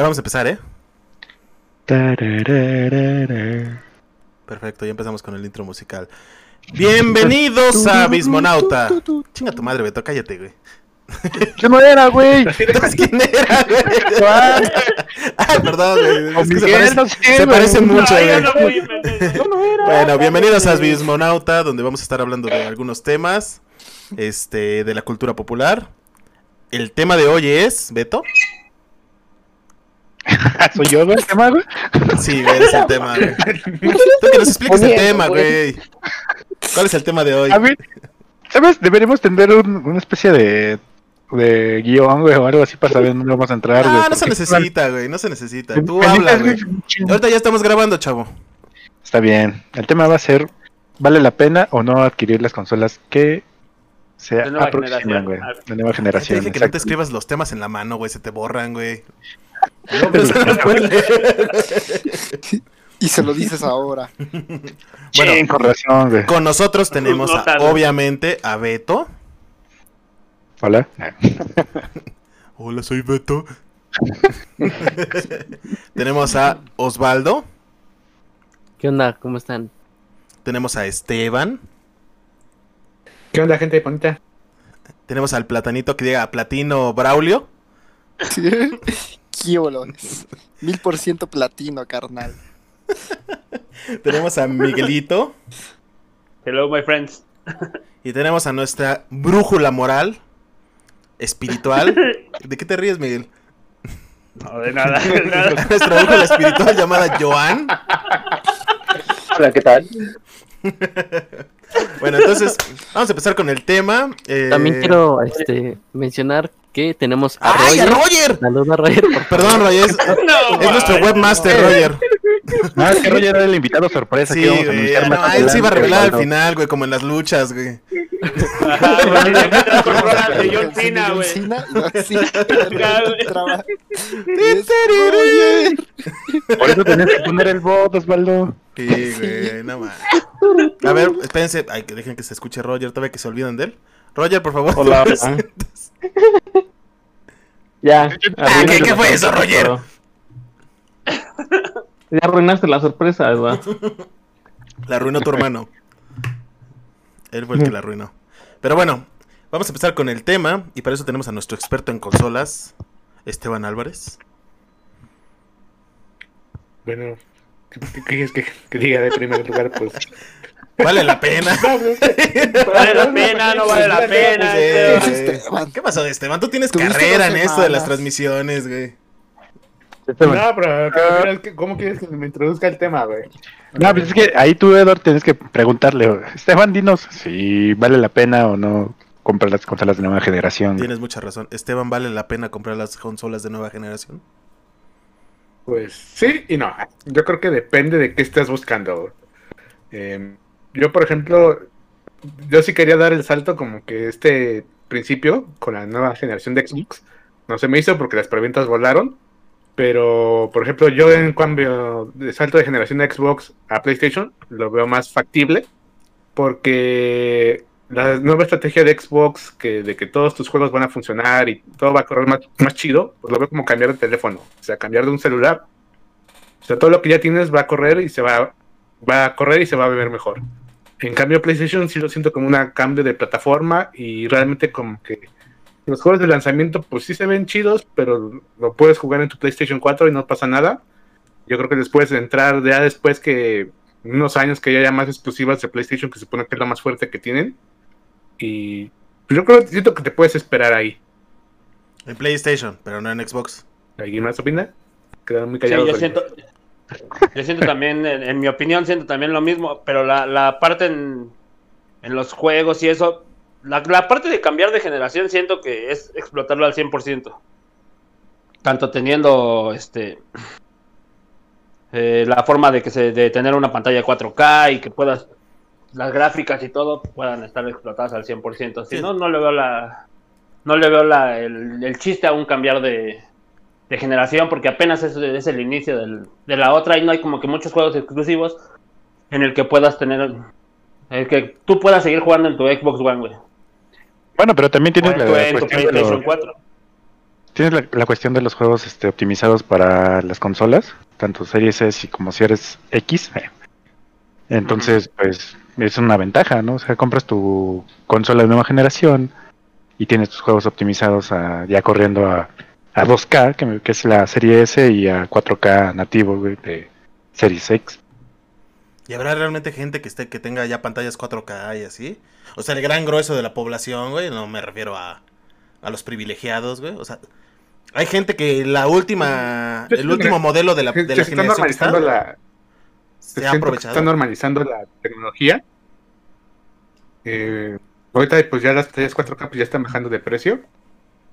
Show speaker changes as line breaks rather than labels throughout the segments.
Ya vamos a empezar, ¿eh? Perfecto, ya empezamos con el intro musical. Bienvenidos a Bismonauta. Chinga tu madre, Beto, cállate, güey.
Yo no era, güey.
¿Entonces quién era, güey? Ah, perdón, güey. Es que se, parece-
no sé,
se
güey.
parecen mucho, güey.
no.
Yo no era.
Bueno, bienvenidos a Bismonauta, donde vamos a estar hablando de algunos temas este, de la cultura popular. El tema de hoy es, Beto.
Soy yo, güey. ¿Qué más, güey?
Sí, güey, es el tema, güey. Tú que nos expliques el tema, güey. ¿Cuál es el tema de hoy?
A ver, ¿sabes? Deberíamos tener un- una especie de, de guion, güey, o algo así para saber dónde vamos a entrar, güey.
Ah, no se necesita, güey, no se necesita. Tú habla, güey. Ahorita ya estamos grabando, chavo.
Está bien. El tema va a ser, ¿vale la pena o no adquirir las consolas que se
De nueva
aproximan,
generación.
güey?
Ah,
De nueva
te dije que no te escribas los temas en la mano, güey, se te borran, güey. No, pero se.
Y se lo dices ahora.
Bueno.
Sí, con razón, güey.
Con nosotros tenemos, a- obviamente, a Beto.
Hola.
Hola, soy Beto. tenemos a Osvaldo.
¿Qué onda? ¿Cómo están?
Tenemos a Esteban.
¿Qué onda, gente bonita?
Tenemos al platanito que diga Platino Braulio.
¿Qué bolones? Mil por ciento platino, carnal.
Tenemos a Miguelito.
Hello, my friends.
Y tenemos a nuestra brújula moral, espiritual. ¿De qué te ríes, Miguel?
No, de nada, de nada.
nuestra brújula espiritual llamada Joan.
Hola, ¿qué tal?
Bueno, entonces, vamos a empezar con el tema. eh,
También quiero este, mencionar que tenemos a
¡Ay, a
Roger.
Roger!
Saludos a Roger.
Perdón, Roger, es,
No,
es nuestro webmaster, Roger.
Ah, es que Roger era el invitado sorpresa
Sí,
que íbamos a
güey.
anunciar
No,
más
él se iba a revelar al final, güey, como en las luchas, güey.
Ajá, güey, de John Cena, güey.
Por eso tenías que poner el bot, Osvaldo.
Sí, güey, no más. A ver, espérense. Ay, que dejen que se escuche Roger, todavía que se olvidan de él. Roger, por favor.
Hola. Ya.
Ah, ¿qué- qué fue eso, Roger?
Ya arruinaste la sorpresa, Eduardo.
La arruinó tu hermano. Él fue el que la arruinó. Pero bueno, vamos a empezar con el tema. Y para eso tenemos a nuestro experto en consolas, Esteban Álvarez.
Bueno, ¿qué, quieres que, que diga de primer lugar? Pues.
Vale la pena.
Vale la pena, no vale la pena. Este.
Esteban.
¿Qué pasó, Esteban? Tú tienes carrera en esto de las transmisiones, güey.
No, pero ¿qué- qué- ¿cómo quieres que me introduzca el tema, güey?
No, pues es que ahí tú, Edward, tienes que preguntarle, güey, Esteban, dinos si vale la pena o no comprar las consolas de nueva generación. güey.
Tienes mucha razón. Esteban, ¿vale la pena comprar las consolas de nueva generación?
Pues sí y no. Yo creo que depende de qué estés buscando. Eh, yo, por ejemplo, yo sí quería dar el salto como que este principio con la nueva generación de Xbox no se me hizo porque las preventas volaron. Pero, por ejemplo, yo en cambio de salto de generación de Xbox a PlayStation lo veo más factible porque la nueva estrategia de Xbox que de que todos tus juegos van a funcionar y todo va a correr más, más chido, pues lo veo como cambiar de teléfono, o sea, cambiar de un celular. O sea, todo lo que ya tienes va a correr y se va, va a correr y se va a ver mejor. En cambio, PlayStation sí lo siento como un cambio de plataforma y realmente como que los juegos de lanzamiento pues sí se ven chidos, pero lo puedes jugar en tu PlayStation 4 y no pasa nada. Yo creo que después de entrar, ya después que unos años que ya haya más exclusivas de PlayStation, que se supone que es la más fuerte que tienen. Y pues, yo creo siento que te puedes esperar ahí.
En PlayStation, pero no en Xbox.
¿Alguien más opina? Quedaron muy
Sí,
callados.
yo
ahorita.
siento, yo siento también, en, en mi opinión, siento también lo mismo, pero la, la parte en, en los juegos y eso, la, la parte de cambiar de generación siento que es explotarlo al 100%. Tanto teniendo este eh, la forma de que se de tener una pantalla 4K y que puedas las gráficas y todo puedan estar explotadas al 100%. Si
Sí.
no, no le veo la no le veo la, el, el chiste a un cambiar de, de generación porque apenas es, es el inicio del- de la otra y no hay como que muchos juegos exclusivos en el que puedas tener el que tú puedas seguir jugando en tu Xbox One, güey.
Bueno, pero también tienes
en
la
tu
cuestión de los,
4.
tienes la, la cuestión de los juegos este, optimizados para las consolas, tanto Series S como Series X. Entonces, pues es una ventaja, ¿no? O sea, compras tu consola de nueva generación y tienes tus juegos optimizados a- ya corriendo a, a 2K, que, es la serie S, y a 4K nativo güey, de Series X.
¿Y habrá realmente gente que esté que tenga ya pantallas 4K y así? O sea, el gran grueso de la población, güey, no me refiero a, a los privilegiados, güey. O sea, hay gente que la última,
Yo
el
siento
último modelo de la,
Se,
de
se
la
está
generación está,
normalizando la,
se
siento
ha aprovechado.
Está normalizando la tecnología. Eh, ahorita pues ya las pantallas 4K pues, ya están bajando de precio.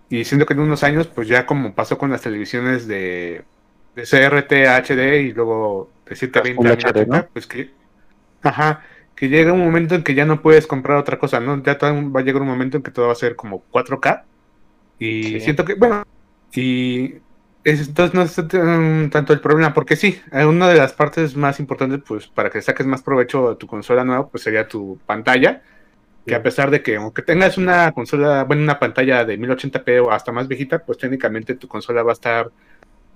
Y siento que en unos años, pues ya como pasó con las televisiones de, de CRT HD y luego de 720
Full
a
HD,
1080,
¿no?
pues que, ajá, que llega un momento en que ya no puedes comprar otra cosa, ¿no? Ya todo- va a llegar un momento en que todo va a ser como 4K. Y
Sí.
siento que, bueno, y es- entonces no es tan- tanto el problema, porque sí, una de las partes más importantes, pues para que saques más provecho a tu consola nueva, pues sería tu pantalla, que a pesar de que aunque tengas una consola, bueno, una pantalla de 1080p o hasta más viejita, pues técnicamente tu consola va a estar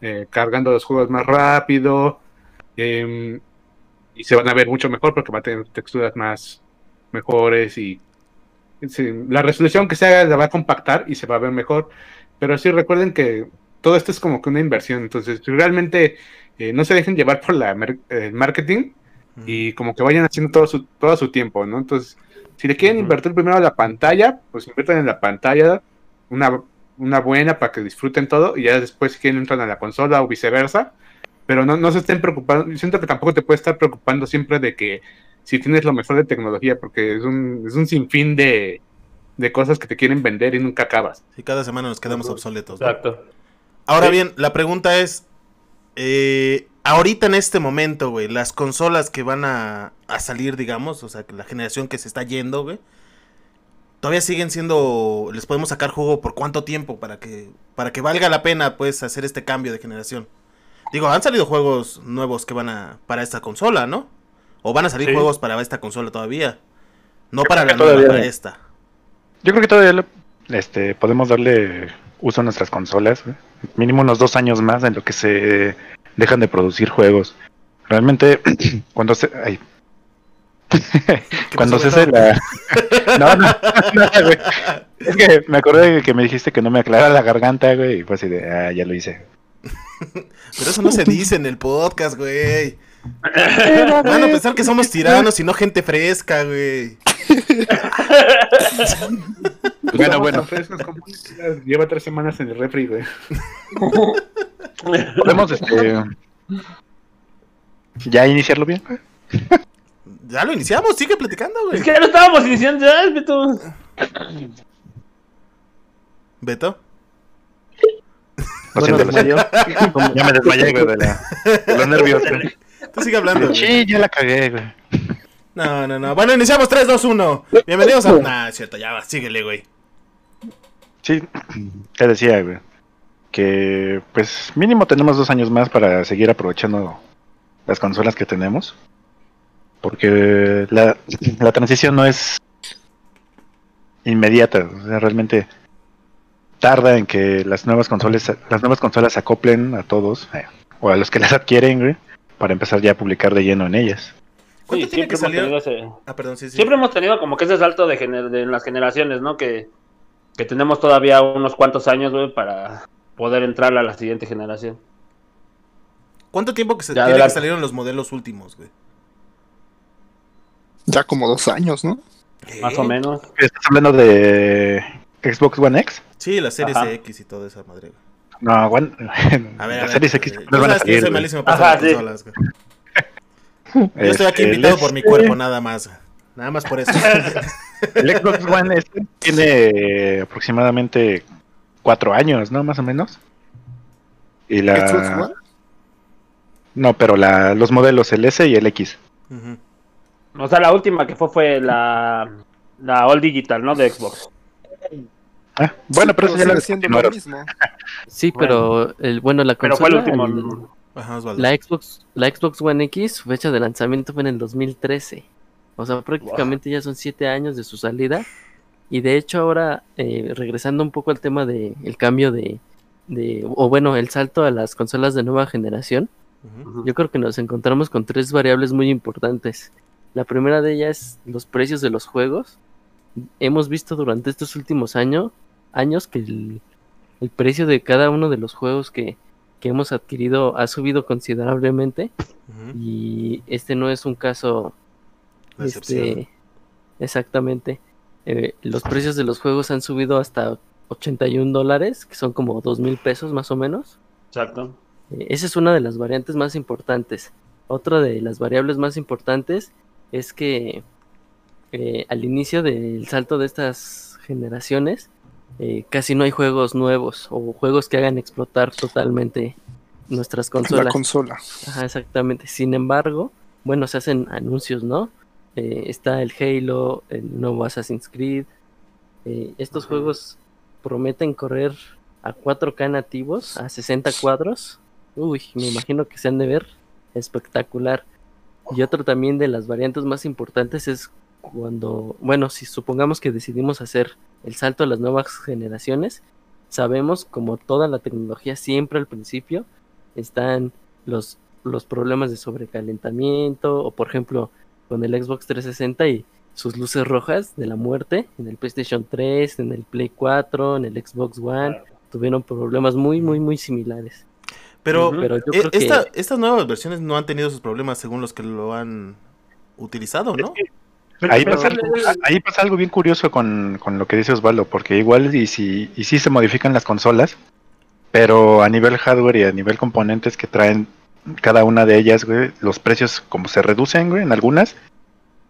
eh, cargando los juegos más rápido em, y se van a ver mucho mejor porque va a tener texturas más mejores y sí, la resolución que sea la va a compactar y se va a ver mejor. Pero sí recuerden que todo esto es como que una inversión. Entonces, realmente eh, no se dejen llevar por la el marketing
Ujú.
y como que vayan haciendo todo su, todo su tiempo, ¿no? Entonces, si le quieren invertir primero a la pantalla, pues inviertan en la pantalla, una, una buena para que disfruten todo y ya después si quieren entran a la consola o viceversa. Pero no, no se estén preocupando, yo siento que tampoco te puedes estar preocupando siempre de que si tienes lo mejor de tecnología, porque es un, es un sinfín de, de cosas que te quieren vender y nunca acabas.
Sí, cada semana nos quedamos obsoletos. ¿no?
Exacto.
Ahora
Sí.
bien, la pregunta es, eh, ahorita en este momento, güey, las consolas que van a, a salir, digamos, o sea, que la generación que se está yendo, güey, todavía siguen siendo, les podemos sacar juego por cuánto tiempo para que, para que valga la pena, pues, hacer este cambio de generación. Digo, han salido juegos nuevos que van a, para esta consola, ¿no? O van a salir
Sí.
juegos para esta consola todavía. No para la nueva, para esta.
Yo creo que todavía este, podemos darle uso a nuestras consolas, güey. mínimo unos dos años más en lo que se dejan de producir juegos. Realmente, cuando se... ay. cuando se hace la... No, no, no, güey. Es que me acordé que me dijiste que no me aclara la garganta, güey, y fue así de, ah, ya lo hice.
Pero eso no se dice en el podcast, güey. Van a pensar que somos tiranos y no gente fresca, güey.
Bueno, bueno.
Lleva tres semanas en el refri, güey.
Podemos, este... Ya iniciarlo bien, güey.
Ya lo iniciamos, sigue platicando, güey.
Es que ya lo estábamos iniciando, ya, Beto.
Beto.
Lo
Bueno,
siento, lo siento.
como-
Ya me desmayé, güey, de, la, de los nervios, güey.
Tú sigue hablando, güey.
Sí, ya la cagué, güey.
No, no, no. Bueno, iniciamos 3, 2, 1. Bienvenidos a. Nah, es cierto, ya va, síguele, güey.
Sí, te decía, güey, que pues mínimo tenemos dos años más para seguir aprovechando las consolas que tenemos. Porque la, la transición no es inmediata, o sea, realmente tarda en que las nuevas consolas, las nuevas consolas se acoplen a todos, eh, o a los que las adquieren, güey, para empezar ya a publicar de lleno en ellas.
¿Cuánto
Sí,
tiene que
siempre hemos tenido ese-
Ah, perdón, sí, sí.
Siempre hemos tenido como que ese salto de, gener- de las generaciones, ¿no? Que, que tenemos todavía unos cuantos años, güey, para poder entrar a la siguiente generación.
¿Cuánto tiempo que se
Ya,
tiene que
adelante.
salieron los modelos últimos, güey?
Ya como dos años, ¿no?
Más
¿Eh?
o menos.
¿Estás hablando de Xbox One X?
Sí, la series
Ajá.
X y toda esa madre.
No, One,
A ver, a
las
ver.
series X no van a salir,
soy malísimo para
Ajá,
las
sí.
consolas, güey. Yo estoy aquí
Este,
invitado por mi
este-
cuerpo, nada más. Nada más por eso.
El Xbox One este tiene aproximadamente cuatro años, ¿no? Más o menos. Y
Xbox
la...
One.
No, pero la, los modelos, el S y el X.
O sea, la última que fue fue la, la All Digital, ¿no? De Xbox.
Ah, bueno,
Sí,
pero eso ya
sigue
lo
siendo lo
discontinuaron.
mismo.
Sí, pero el, bueno, la
Pero fue el
consola,
último.
Ajá,
la Xbox, la Xbox One X, su fecha de lanzamiento fue en el 2013. O sea, prácticamente ya son siete años de su salida. Y de hecho ahora, eh, regresando un poco al tema del el cambio de, de, o bueno, el salto a las consolas de nueva generación, yo creo que nos encontramos con tres variables muy importantes. La primera de ellas, los precios de los juegos. Hemos visto durante estos últimos años, años que el, el precio de cada uno de los juegos que, que hemos adquirido ha subido considerablemente y este no es un caso
La
este, exactamente. Eh, los precios de los juegos han subido hasta 81 dólares, que son como 2 mil pesos más o menos.
Exacto.
Eh, esa es una de las variantes más importantes. Otra de las variables más importantes es que eh, al inicio del salto de estas generaciones eh, casi no hay juegos nuevos o juegos que hagan explotar totalmente nuestras
La
consolas.
consola.
Ajá, exactamente. Sin embargo, bueno, se hacen anuncios, ¿no? Eh, está el Halo, el nuevo Assassin's Creed. Eh, estos
Ajá.
juegos prometen correr a 4K nativos, a 60 cuadros. Uy, me imagino que se han de ver espectacular. Y otro también de las variantes más importantes es cuando, bueno, si supongamos que decidimos hacer el salto a las nuevas generaciones, sabemos como toda la tecnología siempre al principio están los, los problemas de sobrecalentamiento o por ejemplo con el Xbox 360 y sus luces rojas de la muerte en el PlayStation 3, en el Play 4, en el Xbox One, tuvieron problemas muy muy muy similares.
Pero.
Pero yo
eh,
creo que
esta- estas nuevas versiones no han tenido esos problemas según los que lo han utilizado, ¿no?
Ahí
Pero-
pasa, algo, ahí pasa algo bien curioso con, con lo que dice Osvaldo, porque igual y si y sí se modifican las consolas, pero a nivel hardware y a nivel componentes que traen cada una de ellas, güey, los precios como se reducen, güey, en algunas,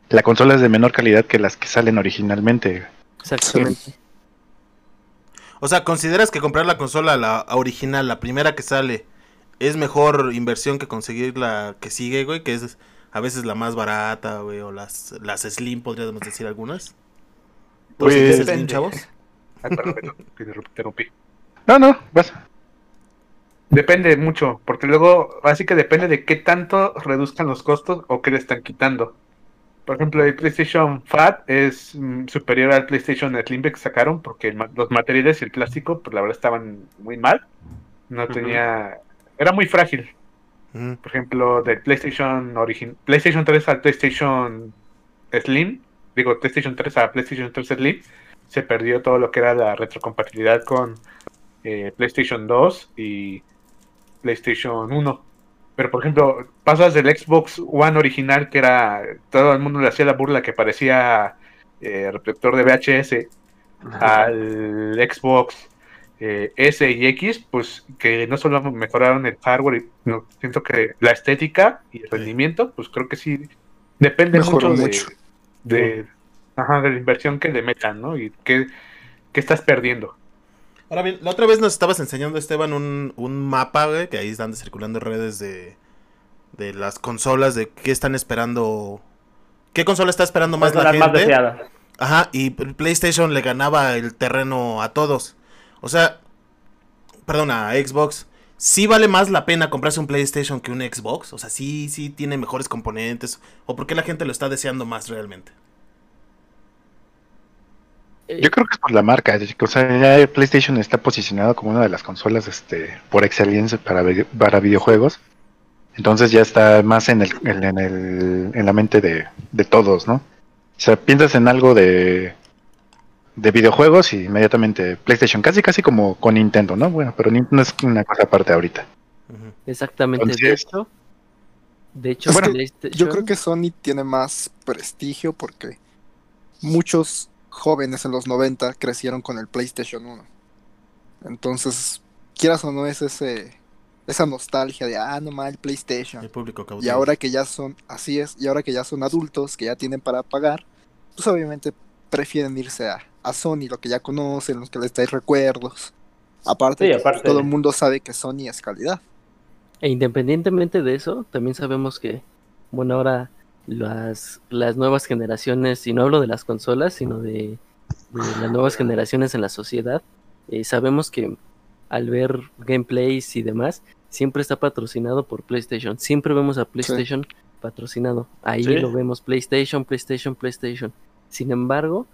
la consola es de menor calidad que las que salen originalmente.
exactamente.
O sea, ¿consideras que comprar la consola, la original, la primera que sale, es mejor inversión que conseguir la que sigue, güey? Que es a veces la más barata, güey, o las, las Slim, podríamos decir algunas.
Pues,
¿Entonces, Slim,
depende.
chavos?
Ay, perdón, perdón, que te interrumpí.
No, no, vas.
Depende mucho, porque luego, así que depende de qué tanto reduzcan los costos o qué le están quitando. Por ejemplo, el PlayStation Fat es mm, superior al PlayStation Slim que sacaron, porque los materiales y el plástico, pues la verdad estaban muy mal. No tenía. Era muy frágil. Por ejemplo, del PlayStation origin PlayStation 3 al PlayStation Slim, digo, PlayStation 3 a PlayStation 3 Slim, se perdió todo lo que era la retrocompatibilidad con eh, PlayStation 2 y PlayStation 1. Pero, por ejemplo, pasas del Xbox One original, que era. Todo el mundo le hacía la burla que parecía eh, reproductor de VHS, al Xbox eh, S y X, pues que no solo mejoraron el hardware, y, no, siento que la estética y el rendimiento, pues creo que sí depende
Mejoró
mucho, de-
mucho.
De, ajá, de la inversión que le metan, ¿no? Y qué, qué estás perdiendo.
Ahora bien, la otra vez nos estabas enseñando, Esteban, un, un mapa, güey, que ahí están circulando en redes de, de las consolas, de qué están esperando, qué consola está esperando más
Más
la
más
gente. Ajá, y el PlayStation le ganaba el terreno a todos. O sea, perdón, a Xbox. ¿Sí vale más la pena comprarse un PlayStation que un Xbox? O sea, sí, sí tiene mejores componentes. ¿O por qué la gente lo está deseando más realmente?
Yo creo que es por la marca. O sea, ya PlayStation está posicionado como una de las consolas este, por excelencia para, para videojuegos. Entonces ya está más en, el, en el- en la mente de, de todos, ¿no? O sea, piensas en algo de, de videojuegos y inmediatamente PlayStation, casi casi como con Nintendo, ¿no? Bueno, pero Nintendo es una cosa aparte ahorita.
Exactamente. De hecho, de hecho,
Bueno,
PlayStation-
Yo creo que Sony tiene más prestigio porque muchos jóvenes en los 90 crecieron con el PlayStation 1. Entonces, quieras o no, es ese, esa nostalgia de, ah, no mal, PlayStation.
El público
Y ahora que ya son, así es, y ahora que ya son adultos, que ya tienen para pagar, pues obviamente prefieren irse a, a Sony, lo que ya conocen, los que les trae recuerdos. Aparte,
Sí,
que
aparte-
todo el mundo sabe que Sony es calidad.
E independientemente de eso, también sabemos que, bueno, ahora las, las nuevas generaciones, y no hablo de las consolas, sino de, de las nuevas generaciones en la sociedad, eh, sabemos que al ver gameplays y demás, siempre está patrocinado por PlayStation. Siempre vemos a PlayStation patrocinado. Ahí
Sí.
lo vemos, PlayStation, PlayStation, PlayStation. Sin embargo,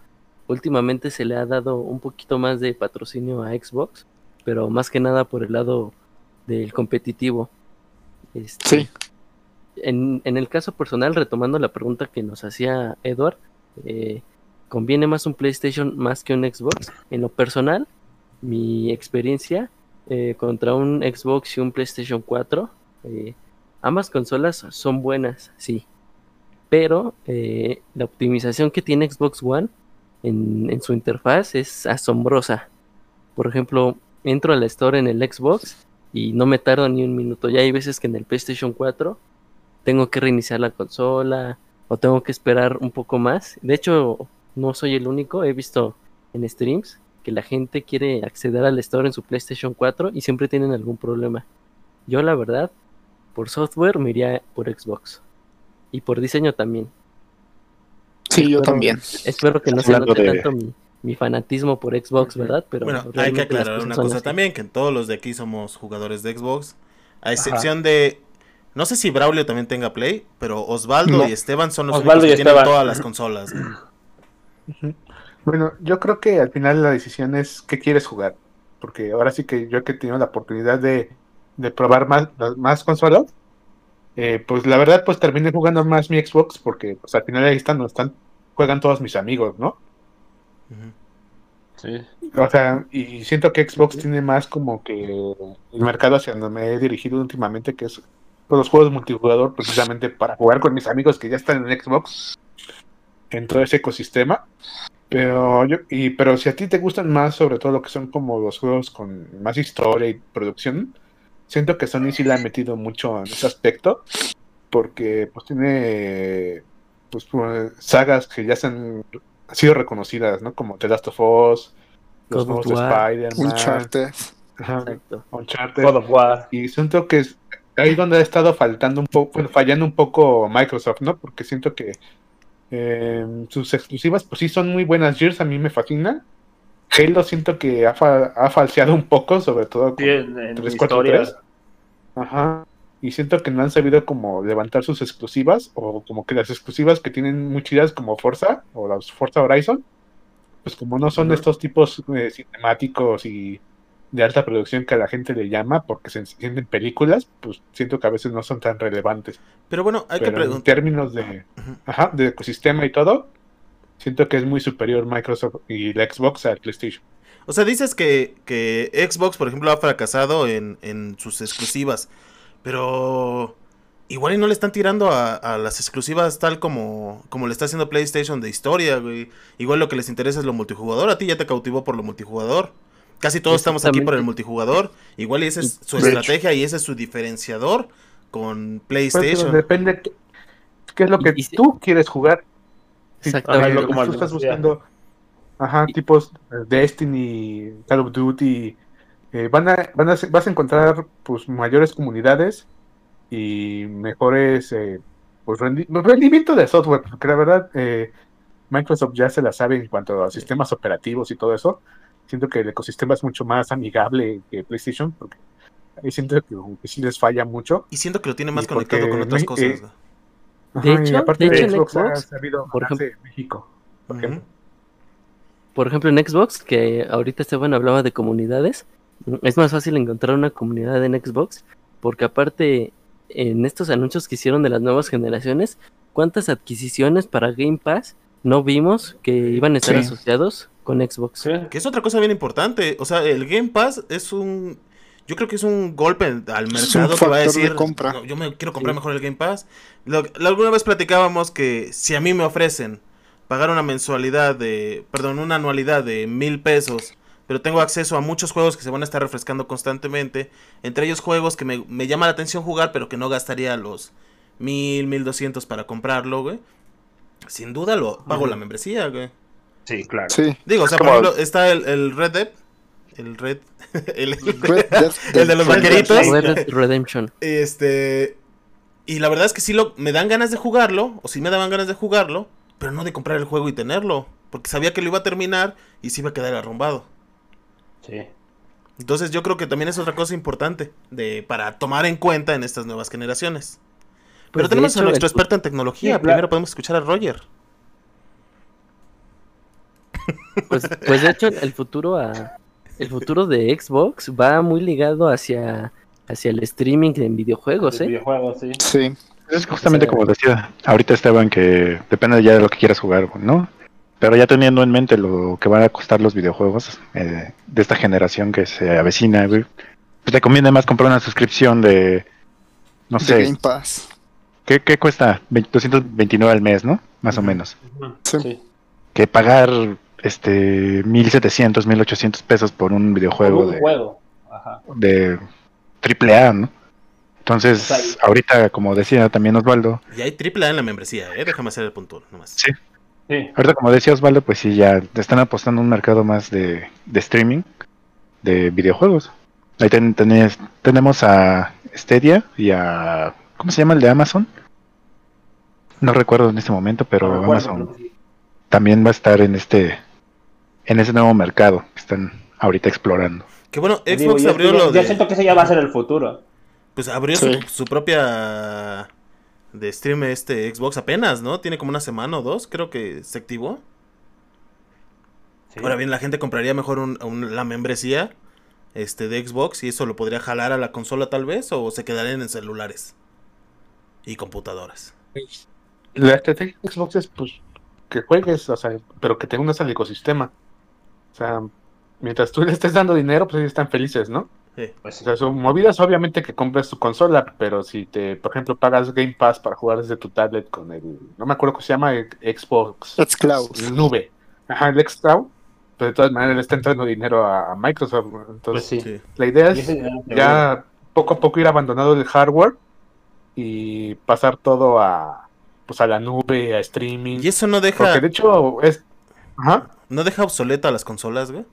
últimamente se le ha dado un poquito más de patrocinio a Xbox, pero más que nada por el lado del competitivo. Este,
Sí.
En, en el caso personal, retomando la pregunta que nos hacía Edward, eh, ¿conviene más un PlayStation más que un Xbox? En lo personal, mi experiencia eh, contra un Xbox y un PlayStation 4, eh, ambas consolas son buenas, sí, pero la optimización que tiene Xbox One en, su interfaz es asombrosa. Por ejemplo, entro a la store en el Xbox y no me tardo ni un minuto. Ya hay veces que en el PlayStation 4 tengo que reiniciar la consola o tengo que esperar un poco más. De hecho, no soy el único. He visto en streams que la gente quiere acceder al store en su PlayStation 4 y siempre tienen algún problema. Yo, la verdad, por software me iría por Xbox. Y por diseño también.
Sí, yo también.
Espero que no se note
de-
tanto mi, mi fanatismo por Xbox, ¿verdad? Pero
Bueno, hay que aclarar una cosa
así.
también, que todos los de aquí somos jugadores de Xbox, a excepción de, no sé si Braulio también tenga Play, pero Osvaldo
No.
y Esteban son los
Osvaldo
únicos que tienen todas las consolas.
Bueno, yo creo que al final la decisión es qué quieres jugar. Porque ahora sí que yo que he tenido la oportunidad de, de probar más, más consolas, eh, pues la verdad pues terminé jugando más mi Xbox porque pues al final ahí están, están, juegan todos mis amigos, ¿no?
Sí.
O sea, y siento que Xbox tiene más como que el mercado hacia donde me he dirigido últimamente, que es por los juegos multijugador, precisamente para jugar con mis amigos que ya están en Xbox, en todo ese ecosistema. Pero yo, y, pero si a ti te gustan más, sobre todo lo que son como los juegos con más historia y producción, siento que Sony sí le ha metido mucho en ese aspecto, porque pues tiene pues, pues, sagas que ya se han sido reconocidas, ¿no? Como The Last of Us, los
God of
juegos de
War.
Spider-Man,
Uncharted.
ajá,
Exacto.
Uncharted.
God of War.
Y siento que es ahí donde ha estado faltando un poco, bueno, fallando un poco Microsoft, ¿no? Porque siento que eh, sus exclusivas, pues sí son muy buenas. Gears a mí me fascina. Halo siento que ha, fa- ha falseado un poco, sobre todo con
Sí, en, en
343.
historia.
Ajá. Y siento que no han sabido como levantar sus exclusivas, o como que las exclusivas que tienen muy chidas como Forza, o las Forza Horizon, pues como no son estos tipos eh, cinemáticos y de alta producción que a la gente le llama porque se sienten películas, pues siento que a veces no son tan relevantes.
Pero bueno, hay que
Pero en
preguntar.
términos de, ajá, de ecosistema y todo, siento que es muy superior Microsoft y la Xbox al PlayStation.
O sea, dices que, que Xbox, por ejemplo, ha fracasado en, en sus exclusivas. Pero igual y no le están tirando a, a las exclusivas tal como, como le está haciendo PlayStation de historia, güey. Igual lo que les interesa es lo multijugador. A ti ya te cautivó por lo multijugador. Casi todos estamos aquí por el multijugador. Igual y esa es su
De hecho.
estrategia y ese es su diferenciador con
Pues, pero
PlayStation.
depende qué, qué es lo que
Y- y si-
tú quieres jugar.
Exactamente.
Ajá, como
tú estás buscando, ajá,
Y-
tipos eh, Destiny, Call of Duty, eh, van a, van a, vas a encontrar pues mayores comunidades y mejores eh, pues rendi- rendimiento de software, porque la verdad eh, Microsoft ya se la sabe en cuanto a sistemas operativos y todo eso. Siento que el ecosistema es mucho más amigable que PlayStation, porque ahí siento que, que sí les falla mucho.
Y siento que lo tiene más
Y
conectado con otras
me-
cosas.
eh,
De hecho-
aparte
de hecho en
Xbox ha
Xbox,
sabido
por
ganarse México, por ejemplo.
Por ejemplo, en Xbox, que ahorita Esteban hablaba de comunidades, es más fácil encontrar una comunidad en Xbox, porque aparte, en estos anuncios que hicieron de las nuevas generaciones, ¿cuántas adquisiciones para Game Pass no vimos que iban a estar
Sí.
asociados con Xbox?
Sí.
Que es otra cosa bien importante. O sea, el Game Pass es un. Yo creo que es un golpe al mercado que va a
de
decir.
compra.
"No, yo me quiero comprar
Sí.
mejor el Game Pass. Lo- alguna vez platicábamos que si a mí me ofrecen pagar una mensualidad de. Perdón, una anualidad de mil pesos. Pero tengo acceso a muchos juegos que se van a estar refrescando constantemente. Entre ellos juegos que me, me llama la atención jugar, pero que no gastaría los mil, mil doscientos para comprarlo, güey. Sin duda lo pago la membresía, güey.
Sí, claro.
Sí.
Digo, o sea, por ejemplo, está el, el Red Dead. El Red. El,
Red Dead
el de los vaqueritos.
Red Redemption.
Este. Y la verdad es que sí lo, me dan ganas de jugarlo. O sí me daban ganas de jugarlo. Pero no de comprar el juego y tenerlo. Porque sabía que lo iba a terminar y se iba a quedar arrumbado.
Sí.
Entonces yo creo que también es otra cosa importante de, para tomar en cuenta en estas nuevas generaciones.
Pues,
Pero
de
tenemos a nuestro
el-
experto en tecnología.
Sí,
Primero
claro.
podemos escuchar a Roger.
Pues, pues de hecho, el futuro a, el futuro de Xbox va muy ligado hacia, hacia el streaming en videojuegos,
de
¿eh?
videojuegos, sí.
Sí,
Es justamente
O sea-
como decía, ahorita Esteban, que depende ya de lo que quieras jugar, ¿no? Pero ya teniendo en mente lo que van a costar los videojuegos eh, de esta generación que se avecina, güey, pues te conviene más comprar una suscripción de, no
de
sé,
Game Pass.
¿qué, qué cuesta? 20 229 al mes, ¿no? Más o menos.
Sí.
Que pagar este 1700, 1800 pesos por un videojuego
un
de,
juego. Ajá.
de triple A, ¿no? Entonces,
O sea,
ahorita, como decía también Osvaldo,
Y hay triple A en la membresía, ¿eh? Déjame hacer el punto nomás.
Sí.
Sí.
ahorita como decía Osvaldo, pues sí, ya están apostando a un mercado más de, de streaming de videojuegos. Ahí ten- tenés- tenemos a Stadia y a... ¿Cómo se llama el de Amazon? No recuerdo en este momento, pero
No recuerdo,
Amazon
sí.
también va a estar en este en ese nuevo mercado que están ahorita explorando.
Que bueno,
Digo,
Xbox
yo-
abrió
yo-
lo
Yo
de.
siento que ese ya va a ser el futuro.
Pues abrió
Sí.
su, su propia. De stream este Xbox apenas, ¿no? Tiene como una semana o dos, creo que se activó.
Sí.
Ahora bien, la gente compraría mejor un- un- la membresía este, de Xbox y eso lo podría jalar a la consola tal vez o se quedarían en celulares y computadoras.
La estrategia de Xbox es pues que juegues, o sea, pero que te unas al ecosistema. O sea, mientras tú le estés dando dinero, pues ellos están felices, ¿no?
Sí.
Pues sí.
O sea, su movida es obviamente que compres tu consola, pero si te, por ejemplo, pagas Game Pass para jugar desde tu tablet con el, no me acuerdo cómo se llama, el Xbox
That's Cloud.
Nube, ajá, el Xcloud, pues de todas maneras le está entrando dinero a, a Microsoft. ¿no? Entonces,
Pues sí.
La idea es
ya
poco a poco ir abandonando el hardware y pasar todo a, pues a la nube, a streaming.
Y eso no deja,
Porque de hecho es, ajá,
no deja obsoleta a las consolas, güey.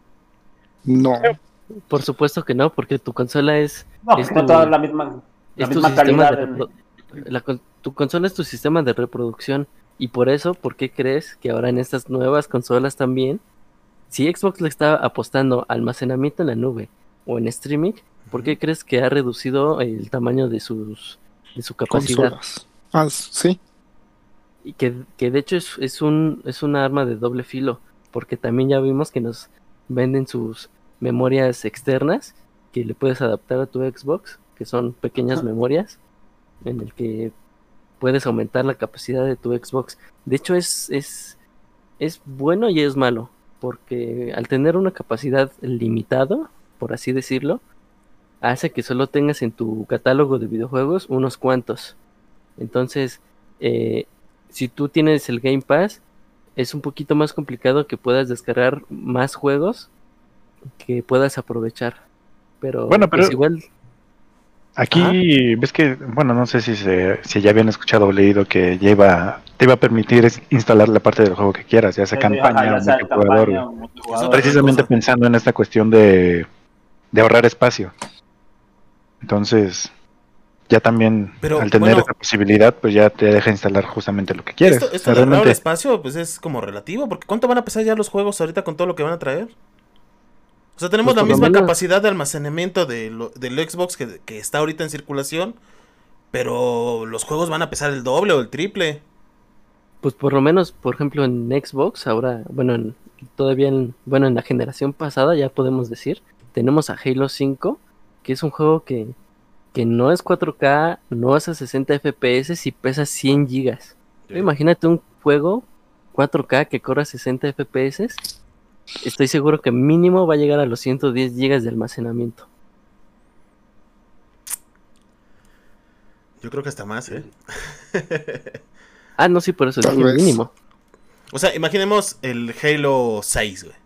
No.
Por supuesto que no, porque tu consola es,
No,
es
no
tu-
toda la misma, la misma calidad.
de la tu consola es tu sistema de reproducción y por eso, ¿por qué crees que ahora en estas nuevas consolas también, si Xbox le está apostando a almacenamiento en la nube o en streaming, ¿por qué crees que ha reducido el tamaño de sus de su capacidad?
Consolas. Ah, sí.
Y que, que de hecho es, es un es una arma de doble filo, porque también ya vimos que nos venden sus memorias externas que le puedes adaptar a tu Xbox, que son pequeñas memorias en el que puedes aumentar la capacidad de tu Xbox. De hecho es es es bueno y es malo, porque al tener una capacidad limitada, por así decirlo, hace que solo tengas en tu catálogo de videojuegos unos cuantos. Entonces, eh, si tú tienes el Game Pass, es un poquito más complicado que puedas descargar más juegos que puedas aprovechar. Pero,
Bueno, pero-
pues igual,
Aquí ves que, bueno, no sé si se, si ya habían escuchado o leído que ya iba, te iba a permitir es- instalar la parte del juego que quieras, ya sea campaña
ya
o
sea
multijugador.
campaña.
Precisamente pensando en esta cuestión de, de ahorrar espacio. Entonces, ya también
Pero,
al tener
bueno.
esa posibilidad, pues ya te deja instalar justamente lo que quieres.
Esto,
O
esto
sea,
de ahorrar
realmente-
espacio, pues es como relativo, porque ¿cuánto van a pesar ya los juegos ahorita con todo lo que van a traer? O sea, tenemos
Pues
la misma
menos-
capacidad de almacenamiento de lo- del Xbox que, que está ahorita en circulación, pero los juegos van a pesar el doble o el triple.
pues por lo menos, por ejemplo, en Xbox, ahora, bueno, en- todavía en, bueno, en la generación pasada, ya podemos decir, tenemos a Halo 5, que es un juego que, que no es 4K, no es a 60 FPS y pesa 100 gigas. Imagínate un juego 4K que corra 60 FPS. Estoy seguro que mínimo va a llegar a los 110 GB de almacenamiento.
Yo creo que hasta más, ¿eh?
Ah, no, sí, por eso
vez.
mínimo.
O sea, imaginemos el Halo 6, güey.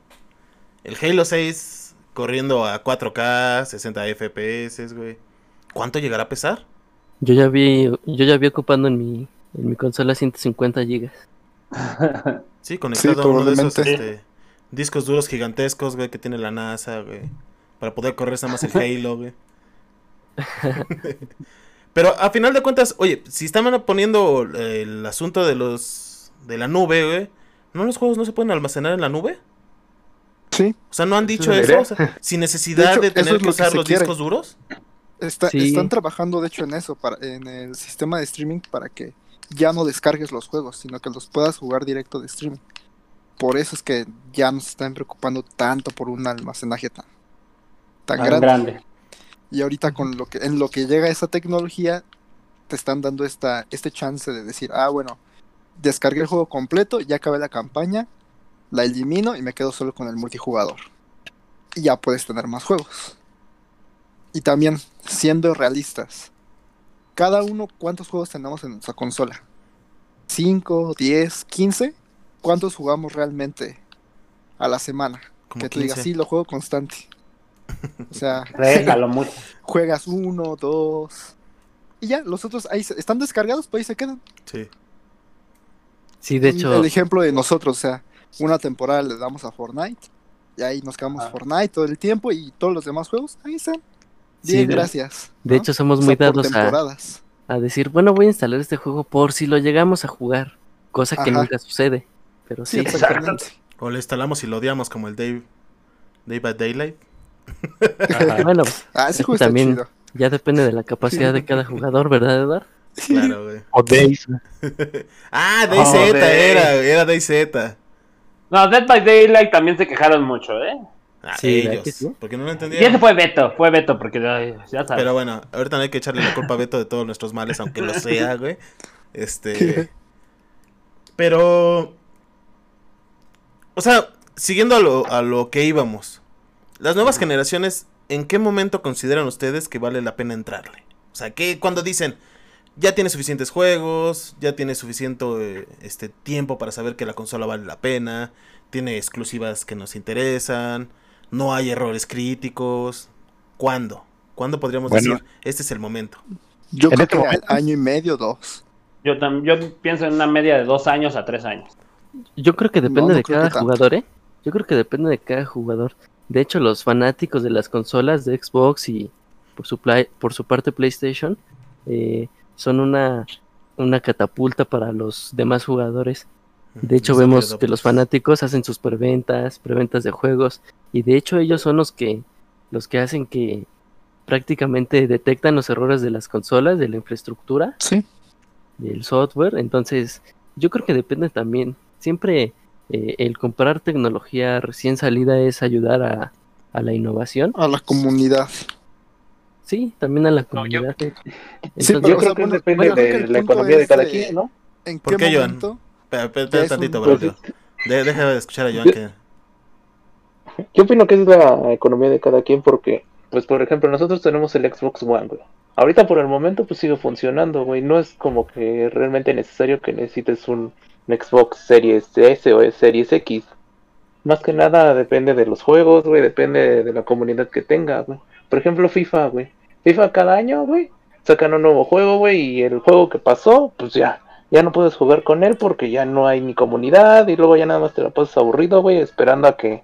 El Halo 6 corriendo a 4K, 60 FPS, güey. ¿Cuánto llegará a pesar?
Yo ya vi, yo ya vi ocupando en mi, en mi consola 150 GB.
Sí, conectado a uno de esos este, discos duros gigantescos, güey, que tiene la NASA, güey. Para poder correr nada más el Halo, güey. Pero a final de cuentas, oye, si están poniendo eh, el asunto de los de la nube, güey, ¿no los juegos no se pueden almacenar en la nube?
Sí.
O sea, ¿no han dicho
es
eso?
la
O sea, sin necesidad
De hecho,
tener
es
que usar los
quiere.
discos duros.
Está-
Sí.
Están trabajando, de hecho, en eso, para, en el sistema de streaming, para que ya no descargues los juegos, sino que los puedas jugar directo de streaming. Por eso es que ya no se están preocupando tanto por un almacenaje tan, tan
Tan
grande.
grande.
Y ahorita con lo que, en lo que llega esa tecnología, te están dando esta, este chance de decir, ah, bueno, descargué el juego completo, ya acabé la campaña, la elimino y me quedo solo con el multijugador. Y ya puedes tener más juegos. Y también, siendo realistas, cada uno, ¿cuántos juegos tenemos en nuestra consola? ¿5, 10, 15? ¿Cuántos jugamos realmente a la semana?
Como
que tú digas,
15.
sí, lo juego constante. O sea,
Déjalo mucho.
juegas uno, dos. Y ya, los otros ahí están descargados, pues ahí se quedan.
Sí.
Sí, de hecho,
El ejemplo de nosotros, o sea, una temporada le damos a Fortnite. Y ahí nos quedamos
Ah.
Fortnite todo el tiempo y todos los demás juegos, ahí están.
Sí,
Bien,
de-
gracias.
de
¿no?
hecho somos
O sea,
muy dados a, a decir, bueno, voy a instalar este juego por si lo llegamos a jugar, cosa que
Ajá.
nunca sucede. Pero
Sí,
sí,
exactamente.
O le instalamos y lo odiamos como el Dave. Dave by Daylight.
bueno, pues,
Ah, ese juego está
también-
chido.
ya depende de la capacidad de cada jugador, ¿verdad, Eduard?
Claro, güey.
O Days.
Ah,
Oh,
DayZ
Day.
era, era DayZ.
No, Dead by Daylight también se quejaron mucho, ¿eh?
Ah,
Sí, ¿verdad
ellos.
sí?
Porque no lo
Y ese fue Beto, fue Beto, porque ay, ya sabes.
Pero bueno, ahorita no hay que echarle la culpa a Beto de todos nuestros males, aunque lo sea, güey. Este. Pero. O sea, siguiendo a lo, a lo que íbamos. Las nuevas generaciones, ¿en qué momento consideran ustedes que vale la pena entrarle? O sea, que cuando dicen, ya tiene suficientes juegos, ya tiene suficiente este, tiempo para saber que la consola vale la pena, tiene exclusivas que nos interesan, no hay errores críticos. ¿Cuándo? ¿Cuándo podríamos
Bueno.
decir, este es el momento?
Yo creo
este
que
momento-
año y medio, dos.
Yo, yo pienso en una media de dos años a tres años.
Yo creo que depende
No, no
de cada jugador, ¿eh? Yo creo que depende de cada jugador. De hecho, los fanáticos de las consolas de Xbox y por su, play- por su parte PlayStation eh, son una, una catapulta para los demás jugadores. De hecho, vemos que los fanáticos hacen sus preventas, preventas de juegos, y de hecho ellos son los que los que hacen que prácticamente detectan los errores de las consolas, de la infraestructura,
Sí.
del software. Entonces, yo creo que depende también. Siempre eh, el comprar tecnología recién salida es ayudar a, a la innovación.
A la comunidad.
Sí, también a la
No, yo-
comunidad.
Sí,
Entonces,
pero,
Yo
o
creo
sea,
que
bueno,
depende
bueno,
de la economía de cada
de-
quien, ¿no?
¿En
¿Por
qué, momento?
Espera,
un-
tantito,
pues,
Braulio. De- deja de escuchar a Joan
Yo-
que...
Yo opino que es la economía de cada quien porque, pues por ejemplo, nosotros tenemos el Xbox One, güey. Ahorita por el momento pues sigue funcionando, güey. No es como que realmente necesario que necesites un Xbox Series S o Series X. Más que nada depende de los juegos, güey, depende de la comunidad que tenga, güey. Por ejemplo, FIFA, güey. FIFA cada año, güey, sacan un nuevo juego, güey, y el juego que pasó, pues ya, ya no puedes jugar con él porque ya no hay ni comunidad y luego ya nada más te la pasas aburrido, güey, esperando a que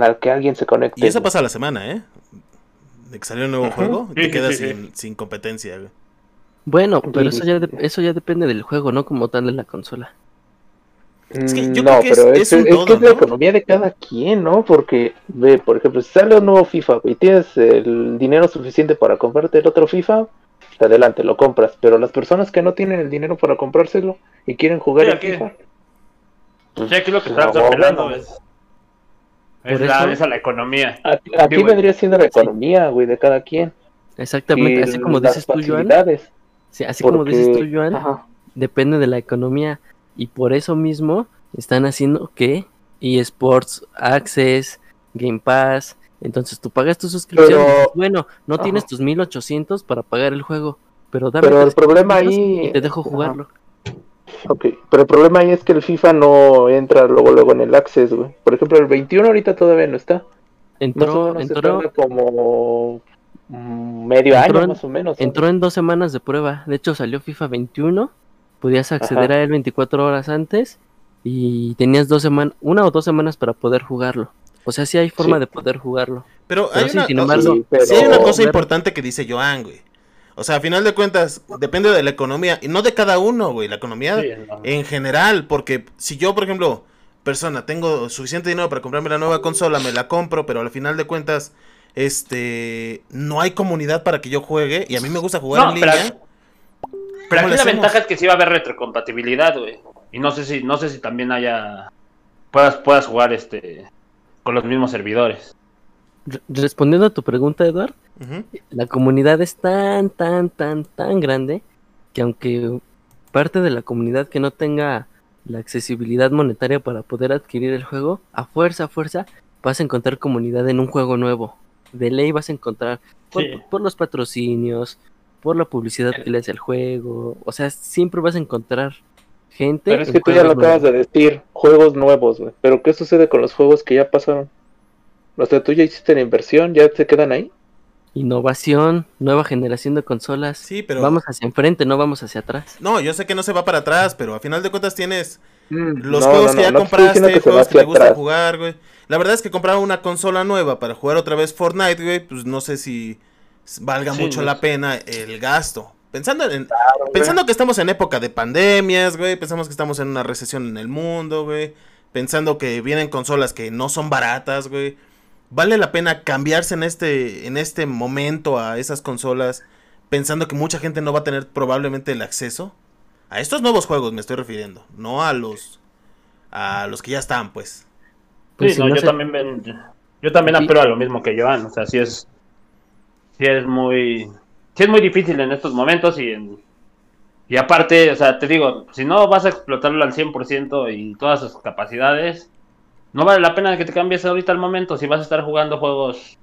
a que alguien se conecte.
Y eso
güey.
pasa a la semana, ¿eh? De que salió un nuevo juego y te
Sí, sí,
quedas
sí, sí.
sin, sin competencia, güey.
bueno, pero eso ya, de- eso ya depende del juego, no como tal de la consola.
Es que yo
Mm,
creo
no,
que
pero
es
es,
un
es
todo,
que es la
¿no?
economía de cada quien, ¿no? Porque, ve, por ejemplo, si sale un nuevo FIFA, güey, y tienes el dinero suficiente para comprarte el otro FIFA, adelante, lo compras. Pero las personas que no tienen el dinero para comprárselo y quieren jugar
Sí, aquí-
FIFA, pues,
Sí, aquí lo que
pues,
estamos apelando es,
Por
es, la,
eso-
es a la economía.
Aquí, vendría siendo la economía, güey, de cada quien.
Exactamente,
Y
así como dices tú, Joan. Sí, así como dices tú, Joan,
ajá.
depende de la economía y por eso mismo están haciendo que eSports Access, Game Pass, entonces tú pagas tu suscripción, y dices, bueno, no tienes
Ajá.
tus 1800 para pagar el juego, pero dame
Pero el
300
problema ahí-
y te dejo
ajá.
jugarlo.
Ok, pero el problema ahí es que el FIFA no entra luego luego en el Access, güey. Por ejemplo, el 21 ahorita todavía no está.
Entró, entró,
como mm, medio
Entró
año
en-
más o menos.
entró en dos semanas de prueba, de hecho salió FIFA 21, podías acceder
Ajá.
a él 24 horas antes y tenías dos semanas, una o dos semanas para poder jugarlo. O sea, sí hay forma
Sí.
de poder jugarlo.
Pero,
Pero
hay
sí,
una,
sin
o-
embargo,
Sí, pero-
sí hay una cosa importante que dice Joan, güey. O sea, a final de cuentas, depende de la economía. Y no de cada uno, güey. La economía
no.
en general. Porque si yo, por ejemplo, persona, tengo suficiente dinero para comprarme la nueva consola, me la compro, pero al final de cuentas, este, no hay comunidad para que yo juegue. Y a mí me gusta jugar
No,
en
pero,
línea.
pero
¿Cómo
aquí la
hacemos?
ventaja es que sí va a haber retrocompatibilidad, güey. Y no sé si, no sé si también haya puedas, puedas jugar este con los mismos servidores.
re- respondiendo a tu pregunta, Eduard, la comunidad es tan, tan, tan, tan grande que aunque parte de la comunidad que no tenga la accesibilidad monetaria para poder adquirir el juego, a fuerza, a fuerza, vas a encontrar comunidad en un juego nuevo. De ley vas a encontrar por,
Sí.
por los patrocinios, por la publicidad que le hace al juego. O sea, siempre vas a encontrar gente.
Pero es que tú ya lo acabas
nuevos.
de decir, juegos nuevos, güey. Pero ¿qué sucede con los juegos que ya pasaron? O sea, tú ya hiciste la inversión, ya se quedan ahí.
Innovación, nueva generación de consolas.
Sí, pero.
Vamos hacia enfrente, no vamos hacia atrás.
No, yo sé que no se va para atrás, pero a final de cuentas tienes los
No,
juegos
no,
que ya compraste,
que
juegos que te
atrás.
jugar, güey. La verdad es que comprar una consola nueva para jugar otra vez Fortnite, güey, pues no sé si valga
Sí,
mucho
no
la pena el gasto. Pensando en pensando que estamos en época de pandemias, güey, pensamos que estamos en una recesión en el mundo, güey, pensando que vienen consolas que no son baratas, güey. ¿Vale la pena cambiarse en este en este momento a esas consolas pensando que mucha gente no va a tener probablemente el acceso? A estos nuevos juegos me estoy refiriendo, no a los a los que ya están, pues.
Pues
sí,
si
no,
no
yo
se-
también yo también
Sí.
apelo a lo mismo que Joan, o sea, sí es sí es muy sí es muy difícil en estos momentos y en y aparte, o sea, te digo, si no vas a explotarlo al 100% y todas sus capacidades, no vale la pena que te cambies ahorita al momento si vas a estar jugando juegos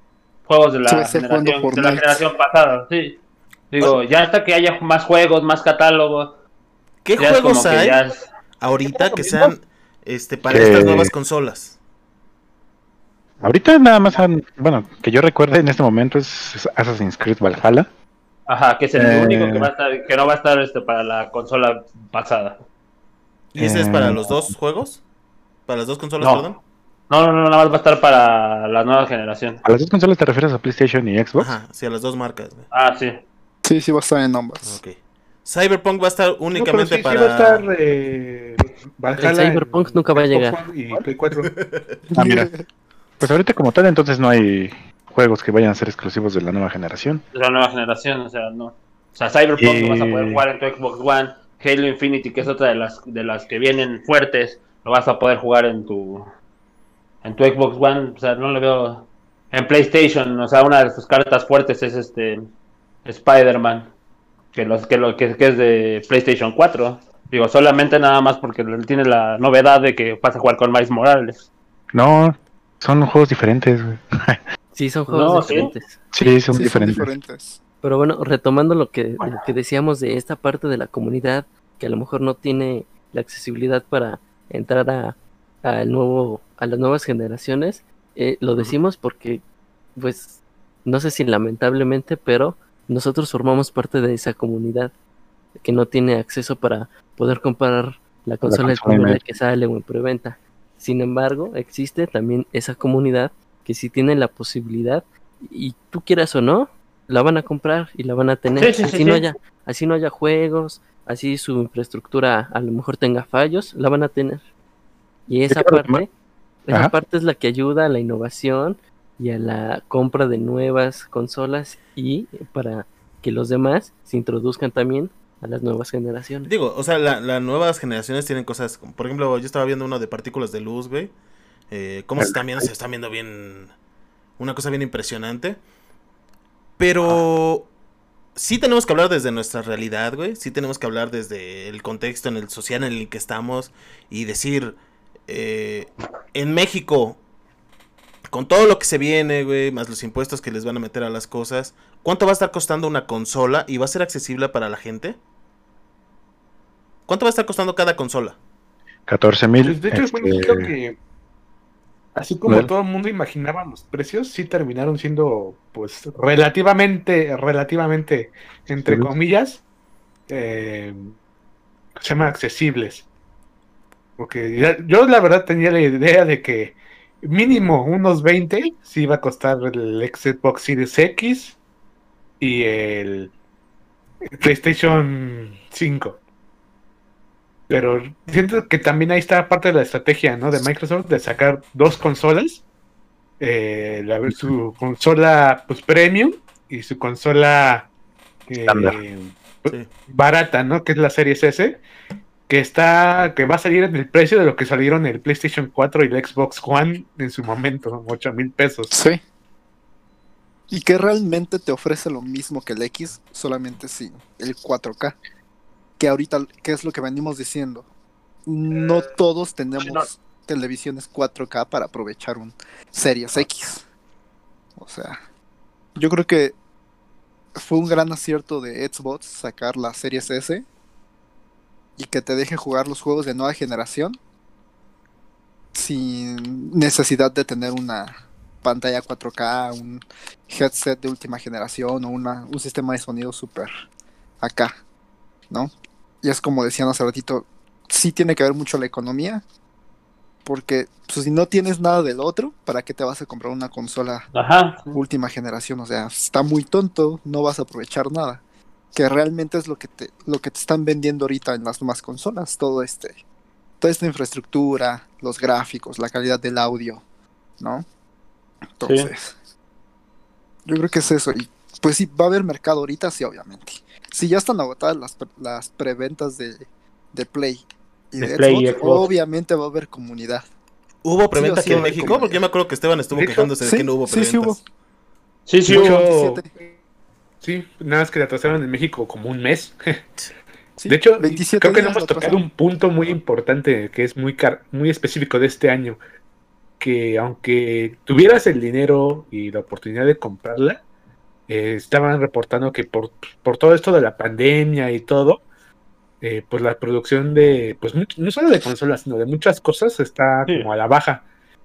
juegos de la generación de la generación pasada, sí. Digo, ya hasta que haya más juegos, más catálogo,
¿Qué juegos
que
hay
es-
ahorita que sean este para estas nuevas consolas?
Ahorita nada más han, bueno, que yo recuerde en este momento es Assassin's Creed Valhalla.
Ajá, que es el
Eh.
único que va a estar, que no va a estar este para la consola pasada.
¿Y ese es para
Eh,
los dos juegos? ¿Para las dos consolas,
No.
perdón?
No, no, no, nada más va a estar para la nueva generación.
¿A las dos consolas te refieres a PlayStation y Xbox?
Ajá, sí, a las dos marcas, güey.
Ah, sí.
Sí, sí va a estar en ambas.
Ok. Cyberpunk va a estar
No, pero
únicamente
sí, sí
para
va a estar eh, Valhalla
El Cyberpunk
en
nunca va a llegar.
One Y Play 4.
Ah, mira. Pues ahorita como tal, entonces no hay juegos que vayan a ser exclusivos de la nueva generación.
Es la nueva generación, o sea, no. O sea, Cyberpunk lo vas a poder jugar en tu Xbox One. Halo Infinity, que es otra de las de las que vienen fuertes, lo vas a poder jugar en tu en tu Xbox One. O sea, no le veo en PlayStation. O sea, una de sus cartas fuertes es este Spider-Man, que los que lo que, que es de PlayStation 4. Digo, solamente nada más porque tiene la novedad de que vas a jugar con Miles Morales.
No, son juegos diferentes, güey.
Sí, son juegos
No,
diferentes.
Sí, son
Sí, son
diferentes.
Pero bueno, retomando lo que, lo que decíamos de esta parte de la comunidad que a lo mejor no tiene la accesibilidad para entrar a, al nuevo, a las nuevas generaciones, eh, lo decimos porque, pues, no sé si lamentablemente, pero nosotros formamos parte de esa comunidad que no tiene acceso para poder comprar la consola el
consola
que sale o en preventa. Sin embargo, existe también esa comunidad que sí tiene la posibilidad y tú quieras o no, la van a comprar y la van a tener.
Sí, sí,
así
sí,
no
sí.
haya, así no haya juegos, así su infraestructura a lo mejor tenga fallos, la van a tener. Y esa parte, esa
Ajá.
parte es la que ayuda a la innovación y a la compra de nuevas consolas y para que los demás se introduzcan también a las nuevas generaciones.
Digo, o sea, la- las nuevas generaciones tienen cosas, como, por ejemplo, yo estaba viendo uno de partículas de luz, güey. Eh, ¿Cómo se están viendo? Se están viendo bien, una cosa bien impresionante. Pero sí tenemos que hablar desde nuestra realidad, güey. Sí tenemos que hablar desde el contexto en el social en el que estamos y decir, eh, en México, con todo lo que se viene, güey, más los impuestos que les van a meter a las cosas, ¿cuánto va a estar costando una consola y va a ser accesible para la gente? ¿Cuánto va a estar costando cada consola?
14 mil.
Pues, de hecho,
este,
bueno, creo que así como todo el mundo imaginaba los precios, sí terminaron siendo, pues, relativamente, relativamente, entre comillas, eh, se llama accesibles. Porque ya- yo la verdad tenía la idea de que mínimo unos 20 sí iba a costar el Xbox Series X y el PlayStation 5. Pero siento que también ahí está parte de la estrategia ¿no? de Microsoft de sacar dos consolas. eh, la- su consola pues premium y su consola eh.
Sí.
barata, ¿no? Que es la Series S. Que está, que va a salir en el precio de lo que salieron el PlayStation 4 y el Xbox One en su momento, 8 mil pesos.
Sí. Y que realmente te ofrece lo mismo que el X, solamente sin el 4K. Que ahorita, ¿qué es lo que venimos diciendo? No todos tenemos
no.
televisiones 4K para aprovechar un Series X. O sea, yo creo que fue un gran acierto de Xbox sacar la Series S y que te deje jugar los juegos de nueva generación sin necesidad de tener una pantalla 4K, un headset de última generación o una, un sistema de sonido super acá, ¿no? Y es como decían hace ratito, sí tiene que ver mucho la economía, porque pues, si no tienes nada del otro, ¿para qué te vas a comprar una consola
Ajá.
última generación? O sea, está muy tonto, no vas a aprovechar nada. Que realmente es lo que te, lo que te están vendiendo ahorita en las demás consolas, todo este, toda esta infraestructura, los gráficos, la calidad del audio, ¿no? Entonces, yo creo que es eso. Y pues sí, va a haber mercado ahorita, sí, obviamente. Si ya están agotadas las, pre- las preventas de, de Play y de,
De Play y
Xbox, obviamente va a haber comunidad.
¿Hubo preventa
sí
aquí en México?
comunidad.
Porque yo me acuerdo que Esteban estuvo quejándose de
sí,
que no hubo
sí, sí
preventas.
hubo.
Sí, sí, hubo.
hecho,
27.
Sí, nada más que la atrasaron en México como un mes.
Sí,
de hecho,
27
creo que no hemos tocado un punto muy importante que es muy, car- muy específico de este año. Que aunque tuvieras el dinero y la oportunidad de comprarla, eh, estaban reportando que por, por todo esto de la pandemia y todo, eh, pues la producción de, pues no solo de consolas, sino de muchas cosas está
Sí.
como a la baja.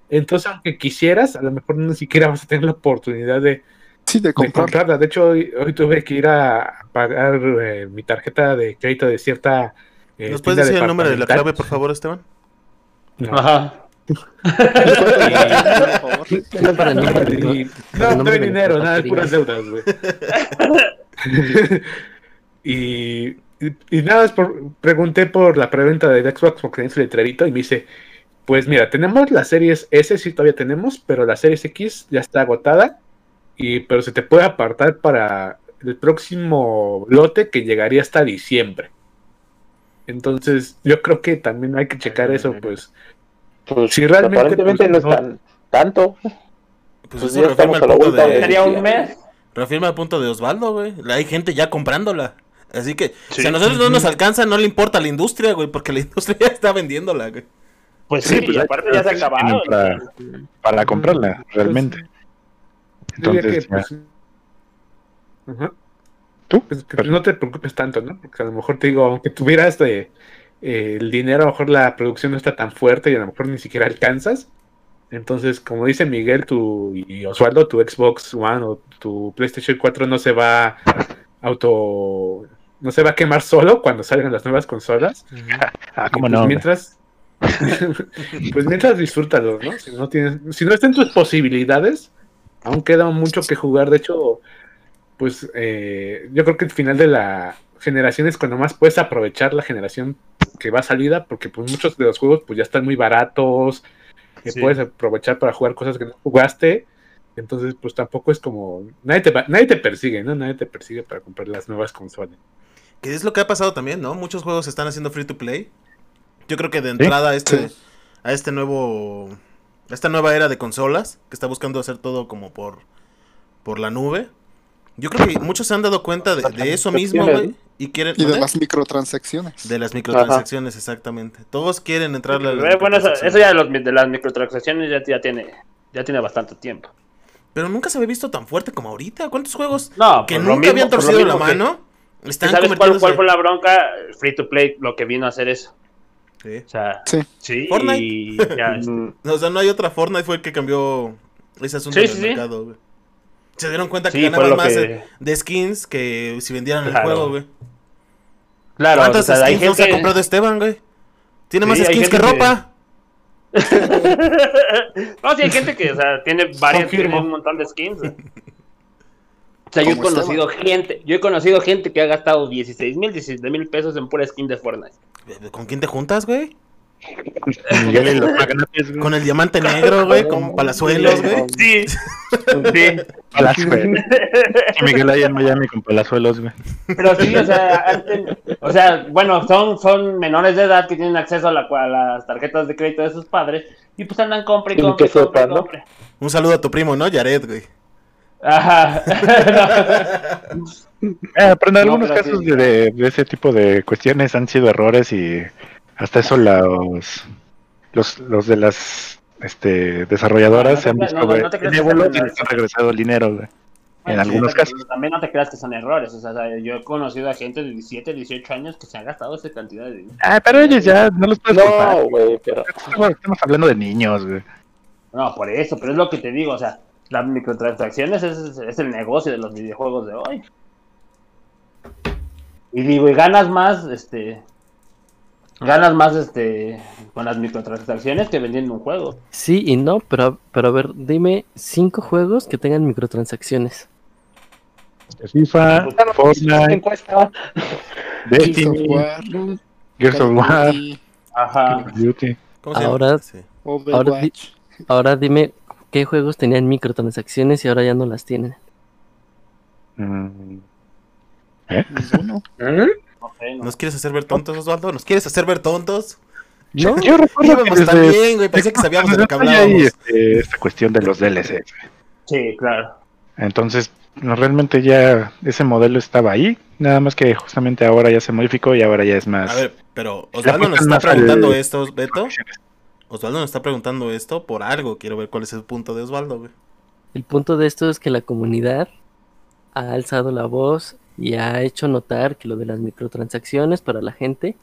Entonces, aunque quisieras, a lo mejor ni siquiera vas a tener la oportunidad de,
Sí, de
de
comprar.
comprarla. De hecho, hoy, hoy tuve que ir a pagar eh, mi tarjeta de crédito de cierta. eh,
¿Nos puedes decir el número de la clave, por favor, Esteban?
No.
Ajá.
No para no, para no-
no,
me
dinero, nada, es puras deudas, güey. y, y, y nada, es por, pregunté por la preventa de Xbox porque tenía su letrerito y me dice, pues mira, tenemos la series S, sí todavía tenemos, pero la series X ya está agotada, y pero se te puede apartar para el próximo lote que llegaría hasta diciembre. Entonces, yo creo que también hay que checar eso, pues.
Pues
Si realmente,
aparentemente
pues,
no es
no-
tan tanto.
Pues
Pues
eso
ya
reafirma
estamos
el
a la
punto
vuelta
de...
de-
Sería un mes.
Reafirma el punto de Osvaldo, güey. Hay gente ya comprándola. Así que
Sí.
si a nosotros no nos alcanza, no le importa a la industria, güey, porque la industria ya está vendiéndola, güey.
Pues
Sí,
sí,
pues
y aparte ya se ha acabado.
para, para comprarla, realmente.
Yo diría
Entonces,
pues.
¿Tú?
Pues que no te preocupes tanto, ¿no? Porque a lo mejor te digo, aunque tuvieras de, eh, el dinero, a lo mejor la producción no está tan fuerte y a lo mejor ni siquiera alcanzas. Entonces, como dice Miguel tu, y Osvaldo, tu Xbox One o tu PlayStation 4 no se va a auto. no se va a quemar solo cuando salgan las nuevas consolas.
ah,
Y,
cómo
pues,
no.
Mientras. pues mientras disfrútalo, ¿no? Si no tienes, si no está en tus posibilidades, aún queda mucho que jugar. De hecho, pues eh, yo creo que el final de la generación es cuando más puedes aprovechar la generación que va salida, porque pues muchos de los juegos pues ya están muy baratos, que
Sí.
puedes aprovechar para jugar cosas que no jugaste. Entonces, pues tampoco es como. Nadie te, va- nadie te persigue, ¿no? Nadie te persigue para comprar las nuevas consolas.
Que es lo que ha pasado también, ¿no? Muchos juegos se están haciendo free to play. Yo creo que de entrada a este,
Sí.
a este nuevo, a esta nueva era de consolas, que está buscando hacer todo como por, por la nube. Yo creo que muchos se han dado cuenta de, de eso mismo, güey, y quieren
Y de las microtransacciones.
de las microtransacciones, exactamente. Todos quieren entrarle a las
Bueno, eso, ya de, los, de las microtransacciones ya, ya tiene ya tiene bastante tiempo.
Pero nunca se había visto tan fuerte como ahorita. ¿Cuántos juegos
No,
que
pues lo
nunca
mismo-
habían
pues
torcido la
mismo que-
mano están
¿Sabes cuál, cuál fue la bronca? Free to play, lo que vino a hacer eso.
Sí.
O sea,
Sí.
sí,
Fortnite.
y ya, este,
O sea, no hay otra Fortnite fue el que cambió ese asunto
Sí,
del
sí, sí.
mercado, güey. Se dieron cuenta que
sí,
ganaban más
que...
de, skins que si vendieran el
Claro.
juego, güey.
Claro, o
¿Cuántas
sea, hay
skins no se ha
gente...
comprado Esteban, güey? Tiene
Sí,
más skins que
gente que-
ropa.
no, sí, hay gente que, o sea, tiene varias, tiene un montón de skins. güey. O sea, yo he conocido gente, yo he conocido gente que ha gastado 16 mil, 17 mil pesos en pura skin de Fortnite.
¿Con quién te juntas, güey?
Miguel y los magnates, güey.
Con el diamante negro, güey, con palazuelos, güey.
Sí, sí.
Palazuelos. Sí, Miguel ahí en Miami con palazuelos, güey.
Pero sí, o sea, antes- o sea, bueno, son, son menores de edad que tienen acceso a, la, a las tarjetas de crédito de sus padres y pues andan compre y
sepan, ¿no?
Un saludo a tu primo, ¿no? Jared, güey.
Ajá.
Eh, pero en
No,
algunos
pero
casos
sí.
de, de- de ese tipo de cuestiones han sido errores y hasta eso los los, los de las este, desarrolladoras
No,
se han visto
no, no te creas que
benévolos
sean
y les han regresado el dinero güey, en
Bueno,
algunos
sí,
casos.
También no te creas que son errores. O sea, yo he conocido a gente de 17, 18 años que se ha gastado esa cantidad de dinero.
Ah, pero ellos ya no los puedes.
No, güey, pero.
Estamos, estamos hablando de niños, güey.
No, por eso, pero es lo que te digo. O sea, las microtransacciones es, es el negocio de los videojuegos de hoy. Y digo, y ganas más, este. Ganas más, este. Con las microtransacciones que vendiendo un juego.
Sí y no, pero, pero a ver, dime cinco juegos que tengan microtransacciones.
FIFA, Fortnite,
Encuesta.
Gears of
Destiny,
War,
Gears of War,
Ajá.
Call of Duty.
¿Cómo se
Ahora-. Ahora dime qué juegos tenían microtransacciones y ahora ya no las tienen.
Mm,
Ninguno.
¿Nos quieres hacer ver tontos, Osvaldo? ¿Nos quieres hacer ver tontos?
No,
Yo recuerdo que
bien, güey. Pensé que sabíamos de lo que
hay,
hablábamos.
este, esta cuestión de los DLC.
Sí, claro.
Entonces, no, realmente ya ese modelo estaba ahí, nada más que justamente ahora ya se modificó y ahora ya es más.
A ver, pero Osvaldo nos está preguntando esto, Beto. Osvaldo nos está preguntando esto por algo. Quiero ver cuál es el punto de Osvaldo, güey.
el punto de esto es que la comunidad ha alzado la voz y ha hecho notar que lo de las microtransacciones para la gente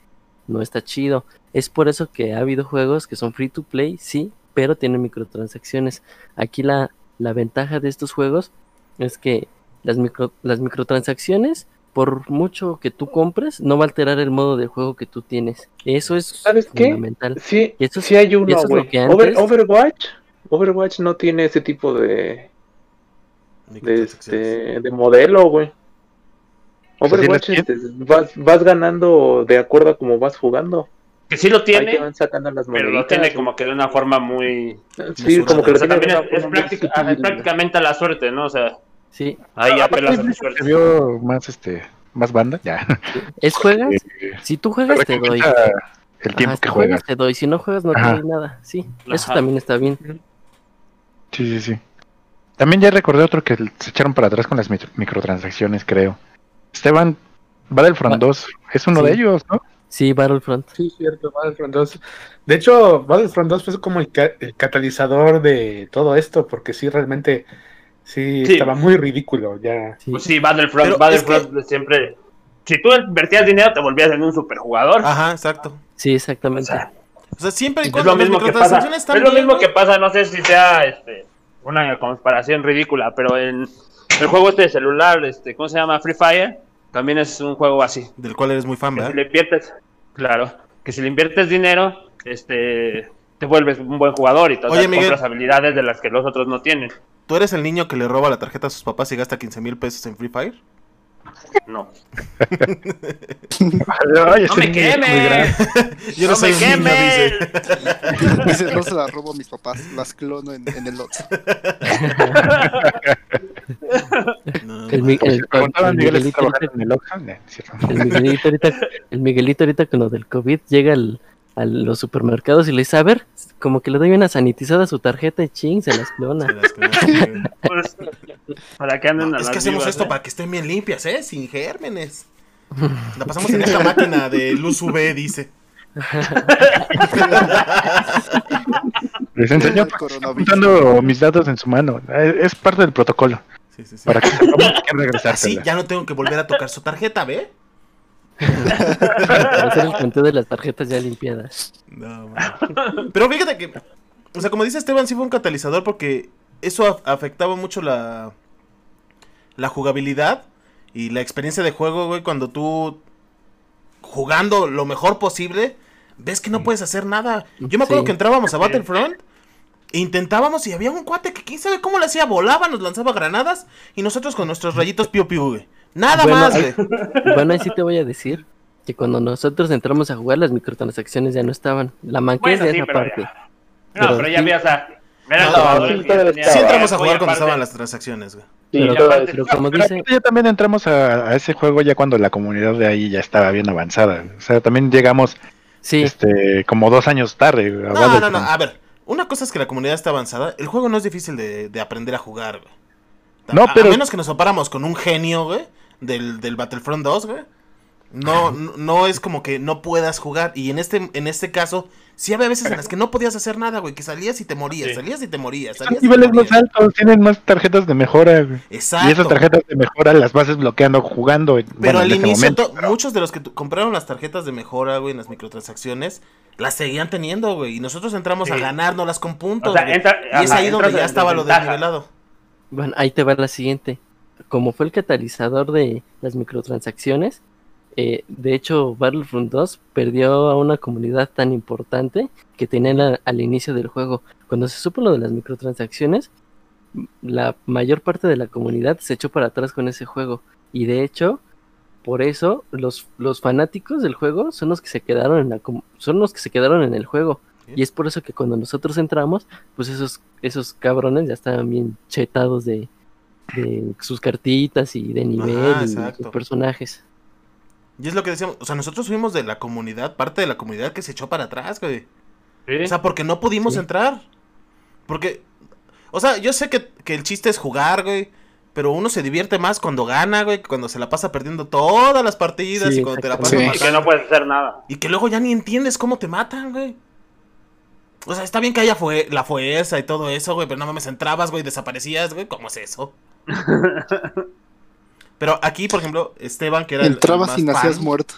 no está chido. Es por eso que ha habido juegos que son free to play, sí, pero tienen microtransacciones. Aquí la, la ventaja de estos juegos es que las, micro, las microtransacciones, por mucho que tú compres, no va a alterar el modo de juego que tú tienes. Eso es
¿Sabes qué?
fundamental.
Sí,
Y eso es-
sí hay uno,
eso es
Over- Overwatch, Overwatch no tiene ese tipo de, de, este, de modelo, güey. Overwatch este, vas, vas ganando de acuerdo a cómo vas jugando.
Que sí lo tiene,
van sacando las
pero lo tiene como que de una forma muy.
Sí, como que
O
lo
sea,
tiene
también es, práctica- es prácticamente a la suerte, ¿no? O sea,
Sí,
ahí apelas a
se
suerte.
vio más este más banda, ya.
es juegas.
Eh,
Si tú juegas, te doy.
el tiempo
Ajá,
que
si
juegas.
te doy. Si no juegas, no
Ajá.
te doy nada. Sí, eso
Ajá.
también está bien.
Sí, sí, sí. También ya recordé otro que se echaron para atrás con las micro- microtransacciones, creo. Esteban, Battlefront
Ba-
2, es uno
Sí.
de ellos, ¿no?
Sí, Battlefront.
Sí, cierto, Battlefront 2. De hecho, Battlefront 2 fue como el, ca- el catalizador de todo esto, porque sí, realmente, sí,
Sí.
estaba muy ridículo ya.
Sí.
Pues sí, Battlefront,
Pero
Battlefront siempre. Si tú invertías dinero, te volvías en un superjugador.
Ajá, exacto.
Sí,
O
exactamente.
sea,
O sea, siempre y
es lo
las
mismo que pasa. Es lo
bien,
mismo que
güey.
pasa, no sé si sea este, una comparación ridícula, pero en el juego este de celular, este, ¿cómo se llama? Free Fire, también es un juego así.
Del cual eres muy fan,
Que si le inviertes, claro, que si le inviertes dinero, este, te vuelves un buen jugador y todas compras habilidades de las que los otros no tienen.
¿Tú eres el niño que le roba la tarjeta a sus papás y gasta 15 mil pesos en Free Fire?
No.
Ay,
¡No me quemes!
Yo
¡No me quemes!
dice.
Dice, no se las robo a mis papás, las clono en, en el.
No,
El. Mi- el- el
Miguel, ¿está
Miguelito ahorita,
el
el Miguelito ahorita, el Miguelito ahorita con lo del COVID llega al, a los supermercados y le dice, a ver, como que le doy una sanitizada a su tarjeta y ching, se las
Se
clona.
las creo.
Pues, para que anden
No,
a
es
las
que hacemos
vivas,
esto
¿eh?
para que estén bien limpias, ¿eh? Sin gérmenes. La pasamos en esta máquina de luz UV, dice.
Les enseñó
coronavirus.
apuntando mis datos en su mano. Es parte del protocolo.
Sí, sí, sí.
Para que sepamos que regresar.
Así ya no tengo que volver a tocar su tarjeta, ¿ve?
Hacer el conteo de las tarjetas ya limpiadas.
No, man. Pero fíjate que, o sea, como dice Esteban, sí fue un catalizador porque eso af- afectaba mucho la, la jugabilidad y la experiencia de juego, güey, cuando tú jugando lo mejor posible, ves que no puedes hacer nada. Yo me acuerdo
Sí.
que entrábamos a Battlefront, e intentábamos y había un cuate que quién sabe cómo le hacía, volaba, nos lanzaba granadas y nosotros con nuestros rayitos piu piu, güey. Nada
Bueno,
más,
ahí-
güey.
Bueno, ahí sí te voy a decir que cuando nosotros entramos a jugar las microtransacciones ya no estaban. La manquez
Bueno,
ya
sí,
es
pero
aparte.
ya.
Pero
No, pero ya había, o sea,
No,
jugadores
sí,
entramos a jugar cuando estaban las transacciones, güey.
Sí,
aparte-
Pero como
Pero
dice,
ya también entramos a, a ese juego ya cuando la comunidad de ahí ya estaba bien avanzada. O sea, también llegamos
sí,
este como dos años tarde.
No, no, no, a ver, una cosa es que la comunidad está avanzada, el juego no es difícil de, de aprender a jugar, güey.
No,
a,
pero-
a menos que nos topáramos con un genio, güey, del, del Battlefront 2, güey. No, no, no es como que no puedas jugar. Y en este, en este caso, sí había veces en las que no podías hacer nada, güey. Que salías y te morías,
Sí.
salías y te morías,
Son
salías y te
niveles más altos, tienen más tarjetas de mejora, güey.
Exacto.
Y esas tarjetas de mejora las vas desbloqueando jugando.
Pero
bueno,
al inicio,
momento,
to-
pero-
muchos de los que compraron las tarjetas de mejora, güey, en las microtransacciones, las seguían teniendo, güey. Y nosotros entramos a
Sí.
ganárnoslas con puntos.
O sea,
güey.
entra-
y es ahí donde ya estaba lo desnivelado.
Bueno, ahí te va la siguiente. Como fue el catalizador de las microtransacciones, eh, de hecho Battlefront 2 perdió a una comunidad tan importante que tenían al inicio del juego. Cuando se supo lo de las microtransacciones, la mayor parte de la comunidad se echó para atrás con ese juego. Y de hecho, por eso los, los fanáticos del juego son los que se quedaron en la son los que se quedaron en el juego. Y es por eso que cuando nosotros entramos, pues esos, esos cabrones ya estaban bien chetados de, de sus cartitas y de nivel
Ajá,
y
exacto.
sus personajes.
Y es lo que decíamos. O sea, nosotros fuimos de la comunidad, parte de la comunidad que se echó para atrás, güey.
Sí.
O sea, porque no pudimos
Sí.
entrar. Porque, o sea, yo sé que, que el chiste es jugar, güey. Pero uno se divierte más cuando gana, güey, que cuando se la pasa perdiendo todas las partidas
Sí,
y cuando te la pasas
exactamente.
Y que
matando.
no puedes hacer nada.
Y que luego ya ni entiendes cómo te matan, güey. O sea, está bien que haya fue la fuerza y todo eso, güey, pero no mames, entrabas, güey, desaparecías, güey. ¿Cómo es eso? pero aquí, por ejemplo, Esteban, que era el- el
Entrabas
más
y nacías muerto.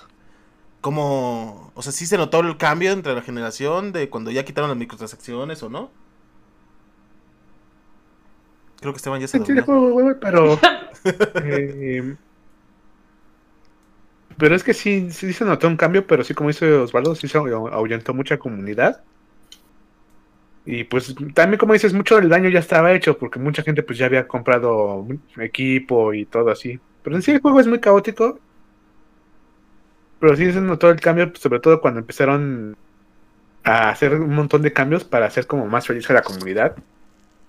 como, o sea, sí se notó el cambio entre la generación de cuando ya quitaron las microtransacciones o no. Creo que Esteban ya se durmió.
juego, güey, pero. eh, pero es que sí, sí se notó un cambio, pero sí, como dice Osvaldo, sí se ahu- ahuyentó mucha comunidad. Y pues también, como dices, mucho del daño ya estaba hecho, porque mucha gente pues ya había comprado equipo y todo así. Pero en sí el juego es muy caótico. Pero sí se notó el cambio, pues, sobre todo cuando empezaron a hacer un montón de cambios para hacer como más feliz a la comunidad.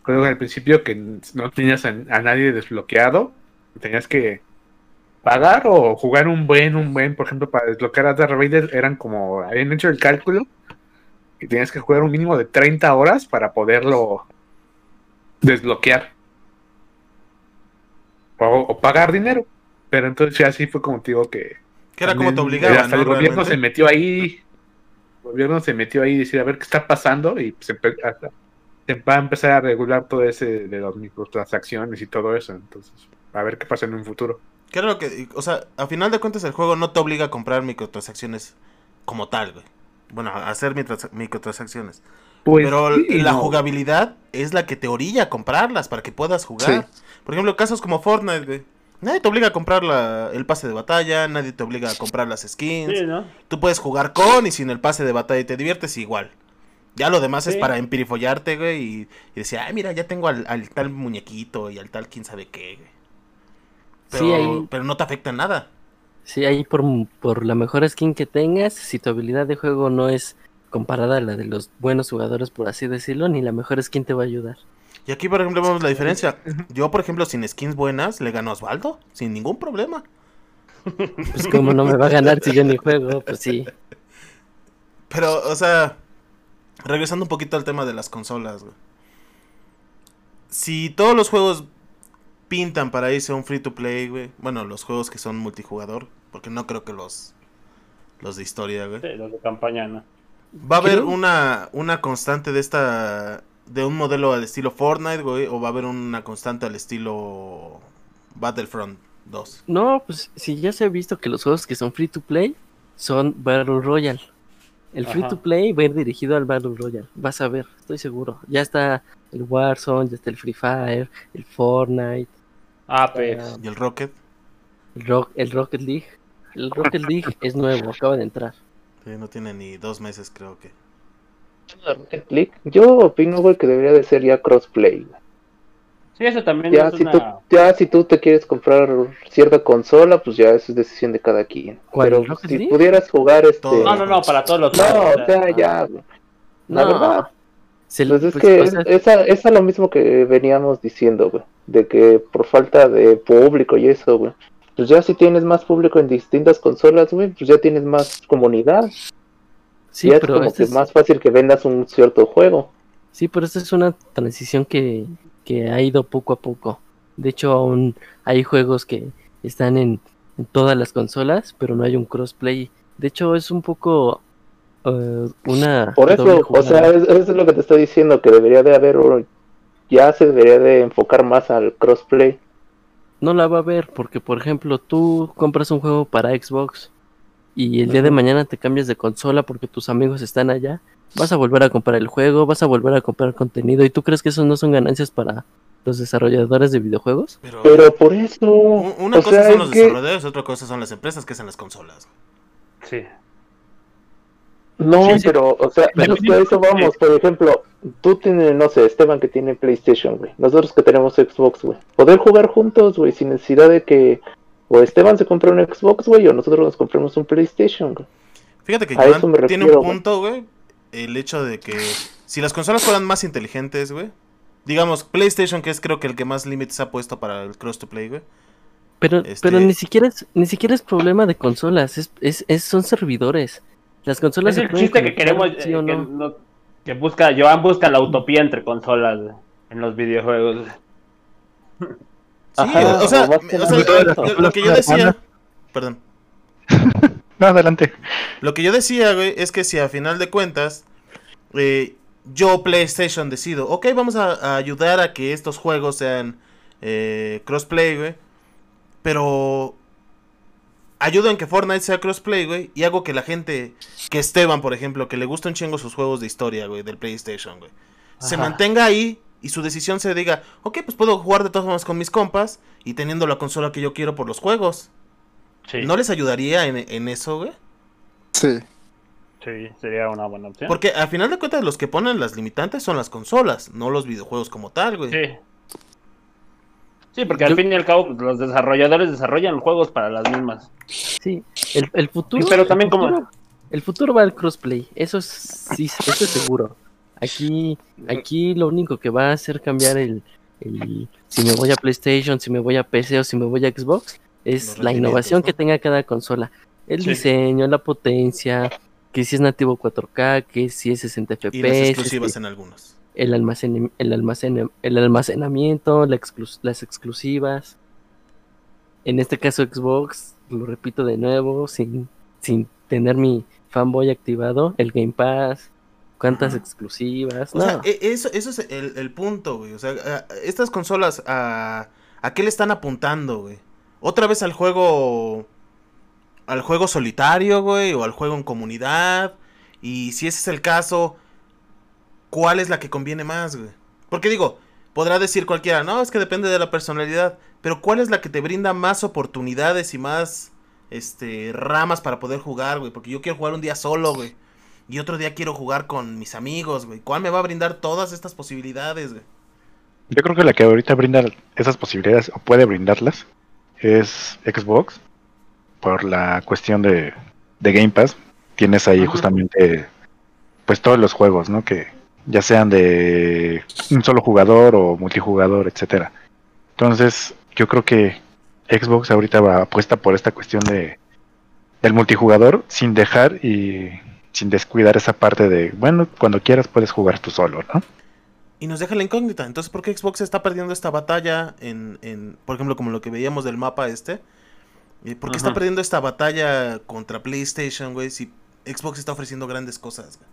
Creo que al principio que no tenías a, a nadie desbloqueado, tenías que pagar o jugar un buen, un buen, por ejemplo, para desbloquear a Darth Vader eran como, habían hecho el cálculo y tenías que jugar un mínimo de 30 horas para poderlo desbloquear. O, o pagar dinero. Pero entonces ya así fue como te digo que...
Que era como te obligaban,
Hasta
¿no?
el gobierno
Realmente.
se metió ahí. El gobierno se metió ahí y decir a ver qué está pasando y se, hasta- se va a empezar a regular todo ese de las microtransacciones y todo eso. Entonces, a ver qué pasa en un futuro.
Lo que, o sea, a final de cuentas el juego no te obliga a comprar microtransacciones como tal, güey. Bueno, hacer microtrans- microtransacciones.
Pues,
Pero
sí
la
no.
jugabilidad es la que te orilla a comprarlas para que puedas jugar. Por ejemplo, casos como Fortnite, güey. Nadie te obliga a comprar la- el pase de batalla, nadie te obliga a comprar las skins.
Sí, ¿no?
Tú puedes jugar con y sin el pase de batalla y te diviertes igual. Ya lo demás es
Sí.
para empirifollarte, güey, y, y decir, ay, mira, ya tengo al, al tal muñequito y al tal quién sabe qué, güey. Pero,
Sí, ahí-
pero no te afecta en nada.
Sí, ahí por, por la mejor skin que tengas, si tu habilidad de juego no es comparada a la de los buenos jugadores, por así decirlo, ni la mejor skin te va a ayudar.
Y aquí, por ejemplo, vemos la diferencia. Yo, por ejemplo, sin skins buenas, le gano a Osvaldo, sin ningún problema.
Pues como no me va a ganar si yo ni juego, pues sí.
Pero, o sea, regresando un poquito al tema de las consolas, güey. Si todos los juegos pintan para irse a un free to play, güey. Bueno, los juegos que son multijugador, porque no creo que los los de historia, güey.
Sí, los de campaña, ¿no?
Va a haber una una constante de esta de un modelo al estilo Fortnite, güey, o va a haber una constante al estilo Battlefront 2.
No, pues si ya se ha visto que los juegos que son free to play son Battle Royale. El free to play va a ir dirigido al Battle Royale. Vas a ver, estoy seguro. Ya está el Warzone, ya está el Free Fire, el Fortnite,
Apex.
ah,
Y el Rocket,
el, Rock- el Rocket League. El Rocket League es nuevo, acaba de entrar.
sí, no tiene ni dos meses, creo que.
Rocket League, Yo opino, güey, que debería de ser ya crossplay.
Sí, eso también
Ya
es
si,
una...
tú, ya si tú te quieres comprar cierta consola, pues ya eso es decisión de cada quien.
¿Cuál,
Pero si
League?
pudieras jugar este...
No, no, no, para todos los
No, o sea, ya... güey. La
No,
verdad,
se-
pues es
pues,
que
o
es,
sea,
esa, esa es lo mismo que veníamos diciendo, güey. De que por falta de público y eso, güey. Pues ya si tienes más público en distintas consolas, güey, pues ya tienes más comunidad.
sí,
ya es como
este
que
es-
más fácil que vendas un cierto juego.
Sí, pero esta es una transición que, que ha ido poco a poco. De hecho, aún hay juegos que están en, en todas las consolas, pero no hay un crossplay. De hecho, es un poco eh, una.
Por eso, o sea, es- eso es lo que te estoy diciendo, que debería de haber, ya se debería de enfocar más al crossplay.
No la va a ver, porque por ejemplo, tú compras un juego para Xbox y el día de mañana te cambias de consola porque tus amigos están allá. Vas a volver a comprar el juego, vas a volver a comprar contenido. ¿Y tú crees que eso no son ganancias para los desarrolladores de videojuegos?
Pero,
Pero por eso,
una
o
cosa
sea,
son los
que-
desarrolladores, otra cosa son las empresas que hacen las consolas.
Sí.
No,
Sí, sí.
pero, o sea, que a eso vamos. Por ejemplo, tú tienes, no sé, Esteban que tiene PlayStation, güey. Nosotros que tenemos Xbox, güey. Poder jugar juntos, güey, sin necesidad de que o Esteban se compre un Xbox, güey, o nosotros nos compremos un PlayStation, güey.
Fíjate que
A
Joan
eso me
tiene
refiero,
un punto, güey. El hecho de que si las consolas fueran más inteligentes, güey. Digamos, PlayStation, que es creo que el que más límites ha puesto para el cross to play, güey.
Pero,
Este-
pero ni siquiera es, ni siquiera es problema de consolas, es, es, es- son servidores. Las consolas
Es el chiste que queremos,
¿sí
eh, que,
no?
que busca, Joan busca la utopía entre consolas en los videojuegos.
Sí,
Ajá,
o sea,
o
lo, lo- lo que yo decía. Perdón.
No, adelante.
Lo que yo decía, güey, es que si a final de cuentas, eh, yo PlayStation decido, ok, vamos a, a ayudar a que estos juegos sean eh, crossplay, güey. Pero ayudo en que Fortnite sea crossplay, güey. Y hago que la gente, que Esteban, por ejemplo, que le gusta un chingo sus juegos de historia, güey, del PlayStation, güey. Se mantenga ahí y su decisión se diga, ok, pues puedo jugar de todas formas con mis compas y teniendo la consola que yo quiero por los juegos.
Sí,
¿No les ayudaría en, en eso, güey?
Sí.
sí, sería una buena opción.
Porque al final de cuentas los que ponen las limitantes son las consolas, no los videojuegos como tal, güey.
Sí. Sí, porque al
Yo-
fin y al cabo pues, los desarrolladores desarrollan juegos para las mismas.
Sí, el, el futuro.
Pero
el
también como-
El futuro va al crossplay, eso es, sí, eso es seguro. Aquí, aquí lo único que va a hacer cambiar el, el si me voy a PlayStation, si me voy a PC o si me voy a Xbox, es la innovación que tenga cada consola. El
Sí.
diseño, la potencia, que si es nativo 4K, que si es 60 FPS,
Y las exclusivas
este,
en algunos.
El, almacen, el, almacen, el almacenamiento, la las exclusivas. En este caso Xbox, lo repito de nuevo, sin, sin tener mi fanboy activado, el Game Pass, cuántas exclusivas.
O
no.
sea, eso, eso es el, el punto, güey. O sea, estas consolas, a, ¿a qué le están apuntando, güey? ¿Otra vez al juego... al juego solitario, güey? ¿O al juego en comunidad? Y si ese es el caso, ¿cuál es la que conviene más, güey? Porque digo, podrá decir cualquiera, no, es que depende de la personalidad. Pero ¿cuál es la que te brinda más oportunidades y más este ramas para poder jugar, güey? Porque yo quiero jugar un día solo, güey. Y otro día quiero jugar con mis amigos, güey. ¿Cuál me va a brindar todas estas posibilidades, güey?
Yo creo que la que ahorita brinda esas posibilidades, o puede brindarlas, es Xbox. Por la cuestión de, de Game Pass. Tienes ahí
Ajá.
justamente, pues todos los juegos, ¿no? Que ya sean de un solo jugador o multijugador, etcétera. Entonces, yo creo que Xbox ahorita va apuesta por esta cuestión de del multijugador sin dejar y sin descuidar esa parte de, bueno, cuando quieras puedes jugar tú solo, ¿no?
Y nos deja la incógnita. Entonces, ¿por qué Xbox está perdiendo esta batalla en, en por ejemplo, como lo que veíamos del mapa este? Eh, ¿Por qué está perdiendo esta batalla contra PlayStation, güey? Si Xbox está ofreciendo grandes cosas, güey.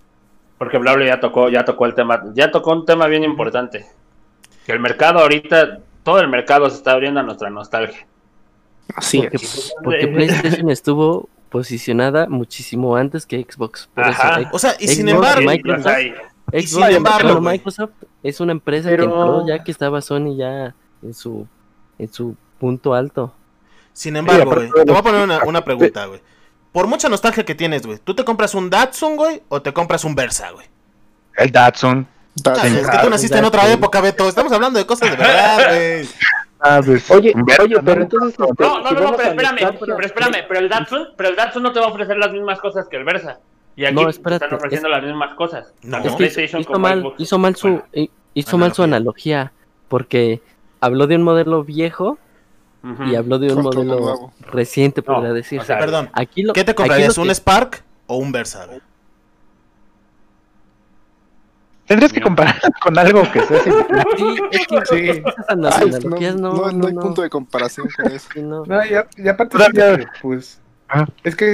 Porque Blablo ya tocó, ya tocó el tema, ya tocó un tema bien importante. Que el mercado ahorita, todo el mercado se está abriendo a nuestra nostalgia.
Así
porque,
es.
porque PlayStation estuvo posicionada muchísimo antes que Xbox. Por
Ajá.
O sea, y sin embargo,
Microsoft,
y-
Xbox,
sin embargo.
Microsoft es una empresa
Pero-
que entró ya que estaba Sony ya en su en su punto alto.
sin embargo,
aparte
güey, te voy a poner una, una pregunta, güey. Por mucha nostalgia que tienes, güey, ¿tú te compras un Datsun, güey, o te compras un Versa, güey?
El Datsun.
Da-
Ah, es que tú naciste en otra época, Beto. Estamos hablando de cosas de verdad, güey.
Ah, pues,
Oye, oye,
¿no?
pero entonces... este,
No, no,
si
no, no,
vamos
pero espérame, pero espérame, pero el Datsun, pero el Datsun no te va a ofrecer las mismas cosas que el Versa. Y aquí
No,
te
espérate,
están ofreciendo las mismas cosas.
No. Es
que hizo, mal, hizo mal su
Bueno,
hizo mal su
analogía
porque habló de un modelo viejo y habló de un modelo reciente,
No,
podría decirse.
o sea,
Perdón.
aquí lo,
¿Qué te
aquí
comprarías? ¿Un
que-
Spark o un Versa?
Tendrías que comparar con algo que sea similar.
Sí, es que
Sí.
esas
Ay, no,
no,
no- no hay
no.
punto de comparación con eso.
No.
No, y, a- y aparte, que, pues,
Ah.
es que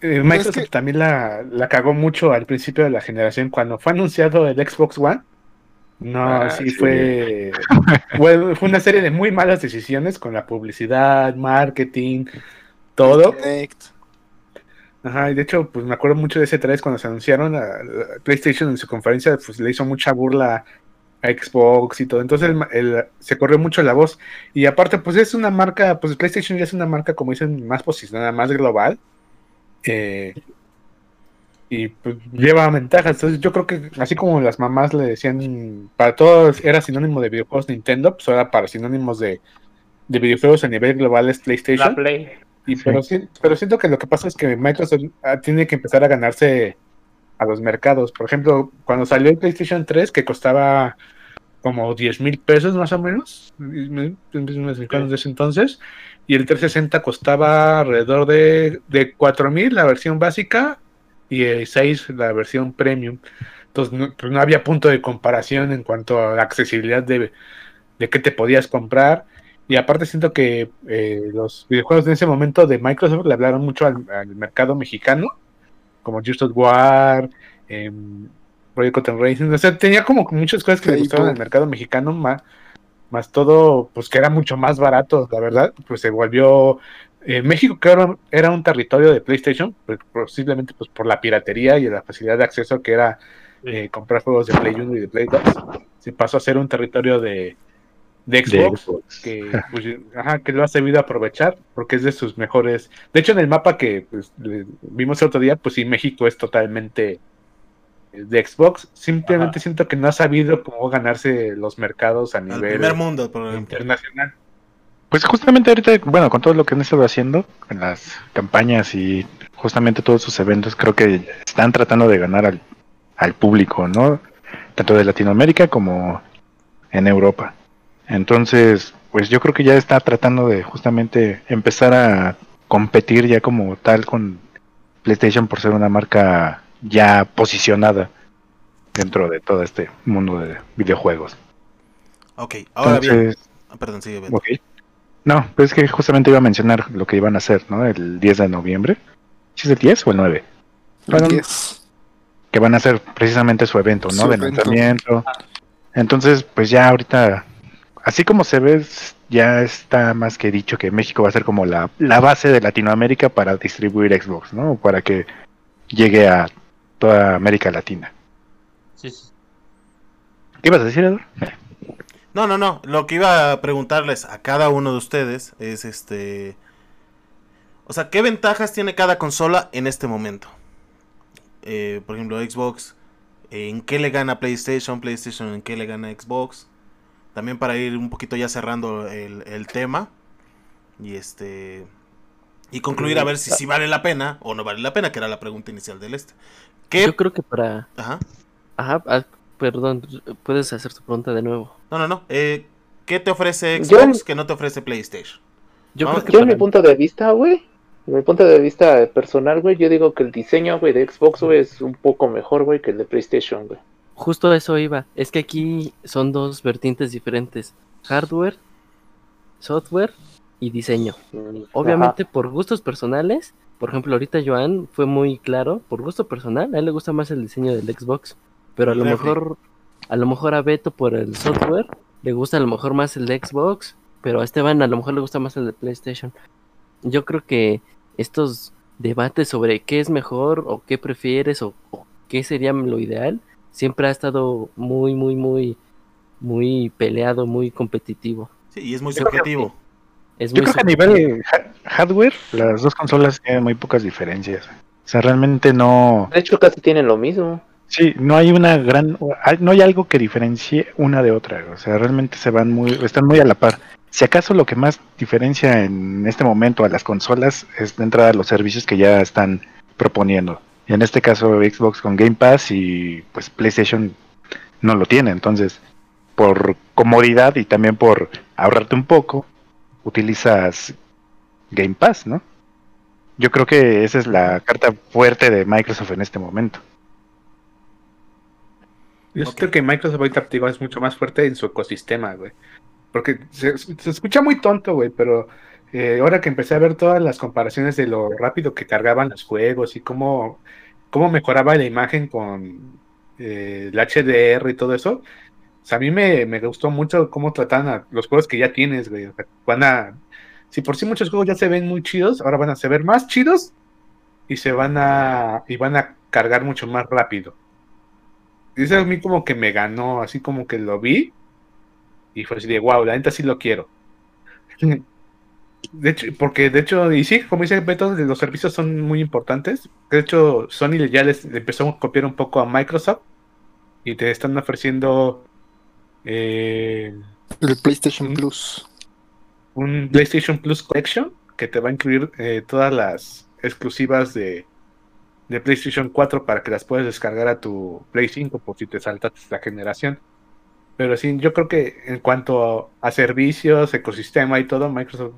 eh, Microsoft
Es que-
también la, la cagó mucho al principio de la generación. Cuando fue anunciado el Xbox One, no,
Ah,
sí,
sí.
Fue, fue, fue una serie de muy malas decisiones con la publicidad, marketing, todo. Ajá, y de hecho, pues me acuerdo mucho de ese 3 cuando se anunciaron a, a PlayStation en su conferencia, pues le hizo mucha burla a Xbox y todo. Entonces el- el- se corrió mucho la voz. Y aparte, pues es una marca, pues PlayStation ya es una marca, como dicen, más posicionada, más global. Eh, y pues lleva ventajas. Entonces yo creo que así como las mamás le decían, para todos era sinónimo de videojuegos Nintendo, pues ahora para sinónimos de, de videojuegos a nivel global es PlayStation.
La Play.
Y
Sí.
pero, pero siento que lo que pasa es que Microsoft ah, tiene que empezar a ganarse a los mercados. Por ejemplo, cuando salió el PlayStation 3, que costaba como 10 mil pesos más o menos, 10 mil pesos mexicanos de ese entonces, y el 360 costaba alrededor de, de 4 mil la versión básica y el 6 la versión premium. Entonces no, pues no había punto de comparación en cuanto a la accesibilidad de, de qué te podías comprar. Y aparte siento que eh, los videojuegos en ese momento de Microsoft le hablaron mucho al, al mercado mexicano, como Just of War, eh, Project Racing. O sea, tenía como muchas cosas que le gustaban al mercado mexicano, más, más todo, pues que era mucho más barato, la verdad. Pues se volvió... eh, México que era, era un territorio de PlayStation, pues, posiblemente pues por la piratería y la facilidad de acceso que era eh, comprar juegos de Play 1 y de Play 2, se pasó a ser un territorio de, de
De
Xbox que, pues, ajá, que lo ha sabido aprovechar porque es de sus mejores. De hecho, en el mapa que pues, le- vimos el otro día, pues sí, México es totalmente eh, de Xbox. Simplemente siento que no ha sabido cómo ganarse los mercados a
Al
nivel
primer mundo, por ejemplo.
internacional.
Pues justamente ahorita, bueno, con todo lo que han estado haciendo, en las campañas y justamente todos sus eventos, creo que están tratando de ganar al, al público, ¿no? Tanto de Latinoamérica como en Europa. Entonces, pues yo creo que ya está tratando de justamente empezar a competir ya como tal con PlayStation por ser una marca ya posicionada dentro de todo este mundo de videojuegos.
Ok, ahora bien.
Entonces,
Ah, perdón, sigue. Beto.
No, pues es que justamente iba a mencionar lo que iban a hacer, ¿no? El 10 de noviembre. ¿Sí es el 10 o el 9? Bueno,
Yes.
Que van a hacer precisamente su evento, ¿no?
Su
de
evento.
lanzamiento. Entonces, pues ya ahorita, así como se ve, ya está más que dicho que México va a ser como la, la base de Latinoamérica para distribuir Xbox, ¿no? Para que llegue a toda América Latina.
Sí, sí.
¿Qué ibas a decir, Eduardo?
No, no, no. Lo que iba a preguntarles a cada uno de ustedes es este. O sea, ¿qué ventajas tiene cada consola en este momento? Eh, por ejemplo, Xbox. ¿En qué le gana PlayStation? PlayStation, ¿en qué le gana Xbox? También para ir un poquito ya cerrando el, el tema. Y este. Y concluir a ver si, si vale la pena o no vale la pena, que era la pregunta inicial del este. ¿Qué?
Yo creo que para.
Ajá.
Ajá, ah, perdón, puedes hacer tu pregunta de nuevo.
No, no, no. Eh, ¿Qué te ofrece
Yo-
Xbox que no te ofrece PlayStation?
Yo creo que
Yo en mi punto de vista, güey, en mi punto de vista personal, güey, yo digo que el diseño, güey, de Xbox, güey, es un poco mejor, güey, que el de PlayStation, güey.
Justo a eso iba. Es que aquí son dos vertientes diferentes. Hardware, software y diseño. Obviamente por gustos personales. Por ejemplo, ahorita Joan fue muy claro. Por gusto personal, a él le gusta más el diseño del Xbox. Pero a lo mejor, a lo mejor a Beto por el software, le gusta a lo mejor más el de Xbox. Pero a Esteban a lo mejor le gusta más el de PlayStation. Yo creo que estos debates sobre qué es mejor o qué prefieres o, o qué sería lo ideal, siempre ha estado muy, muy, muy, muy peleado, muy competitivo.
Sí, y es muy
Yo
subjetivo.
Es
Yo
muy
creo que a nivel ha- hardware, las dos consolas tienen muy pocas diferencias. O sea, realmente no.
De hecho, casi tienen lo mismo.
Sí, no hay una gran. No hay algo que diferencie una de otra. O sea, realmente se van muy. Están muy a la par. Si acaso lo que más diferencia en este momento a las consolas es de entrada los servicios que ya están proponiendo. Y en este caso, Xbox con Game Pass y pues PlayStation no lo tiene. Entonces, por comodidad y también por ahorrarte un poco, utilizas Game Pass, ¿no? Yo creo que esa es la carta fuerte de Microsoft en este momento.
Yo
Ok.
siento que Microsoft ahorita digo, es mucho más fuerte en su ecosistema, güey. Porque se, se escucha muy tonto, güey, pero eh, ahora que empecé a ver todas las comparaciones de lo rápido que cargaban los juegos y cómo, cómo mejoraba la imagen con eh, el HDR y todo eso, o sea, a mí me, me gustó mucho cómo tratan a los juegos que ya tienes, güey. O sea, van a, si por sí muchos juegos ya se ven muy chidos, ahora van a se ver más chidos y se van a, y van a cargar mucho más rápido. Y eso a mí como que me ganó, así como que lo vi y fue así de wow, la neta sí lo quiero. De hecho, porque de hecho, y sí, como dice Beto, los servicios son muy importantes. De hecho, Sony ya les empezó a copiar un poco a Microsoft y te están ofreciendo eh,
El PlayStation. Plus.
un PlayStation Plus Collection que te va a incluir eh, todas las exclusivas de, de PlayStation 4 para que las puedas descargar a tu Play 5 por si te saltas la generación. Pero sí, yo creo que en cuanto a servicios, ecosistema y todo, Microsoft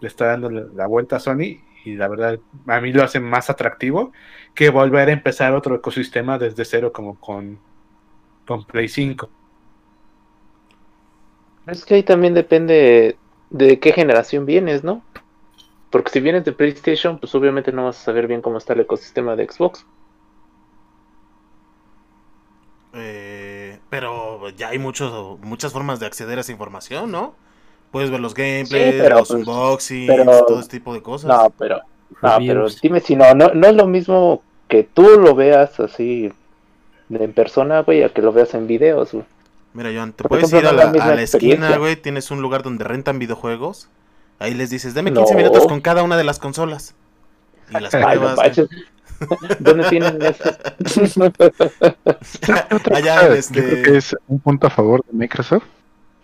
le está dando la vuelta a Sony y la verdad a mí lo hace más atractivo que volver a empezar otro ecosistema desde cero como con, con Play 5.
Es que ahí también depende de qué generación vienes, ¿no? Porque si vienes de PlayStation, pues obviamente no vas a saber bien cómo está el ecosistema de Xbox.
Eh, pero ya hay muchos, muchas formas de acceder a esa información, ¿no? Puedes ver los gameplays,
pero,
los
pues,
unboxings,
pero-
todo este tipo de cosas.
No, pero, no, pero dime si no, no, no es lo mismo que tú lo veas así en persona, güey, a que lo veas en videos, güey.
Mira, Joan, te
Por
puedes
ejemplo,
ir a la, a la esquina, güey. Tienes un lugar donde rentan videojuegos. Ahí les dices, deme
No.
15 minutos con cada una de las consolas. Y las
Ay,
pruebas.
¿Dónde tienen eso?
Allá en
Yo creo que
este.
es un punto a favor de Microsoft.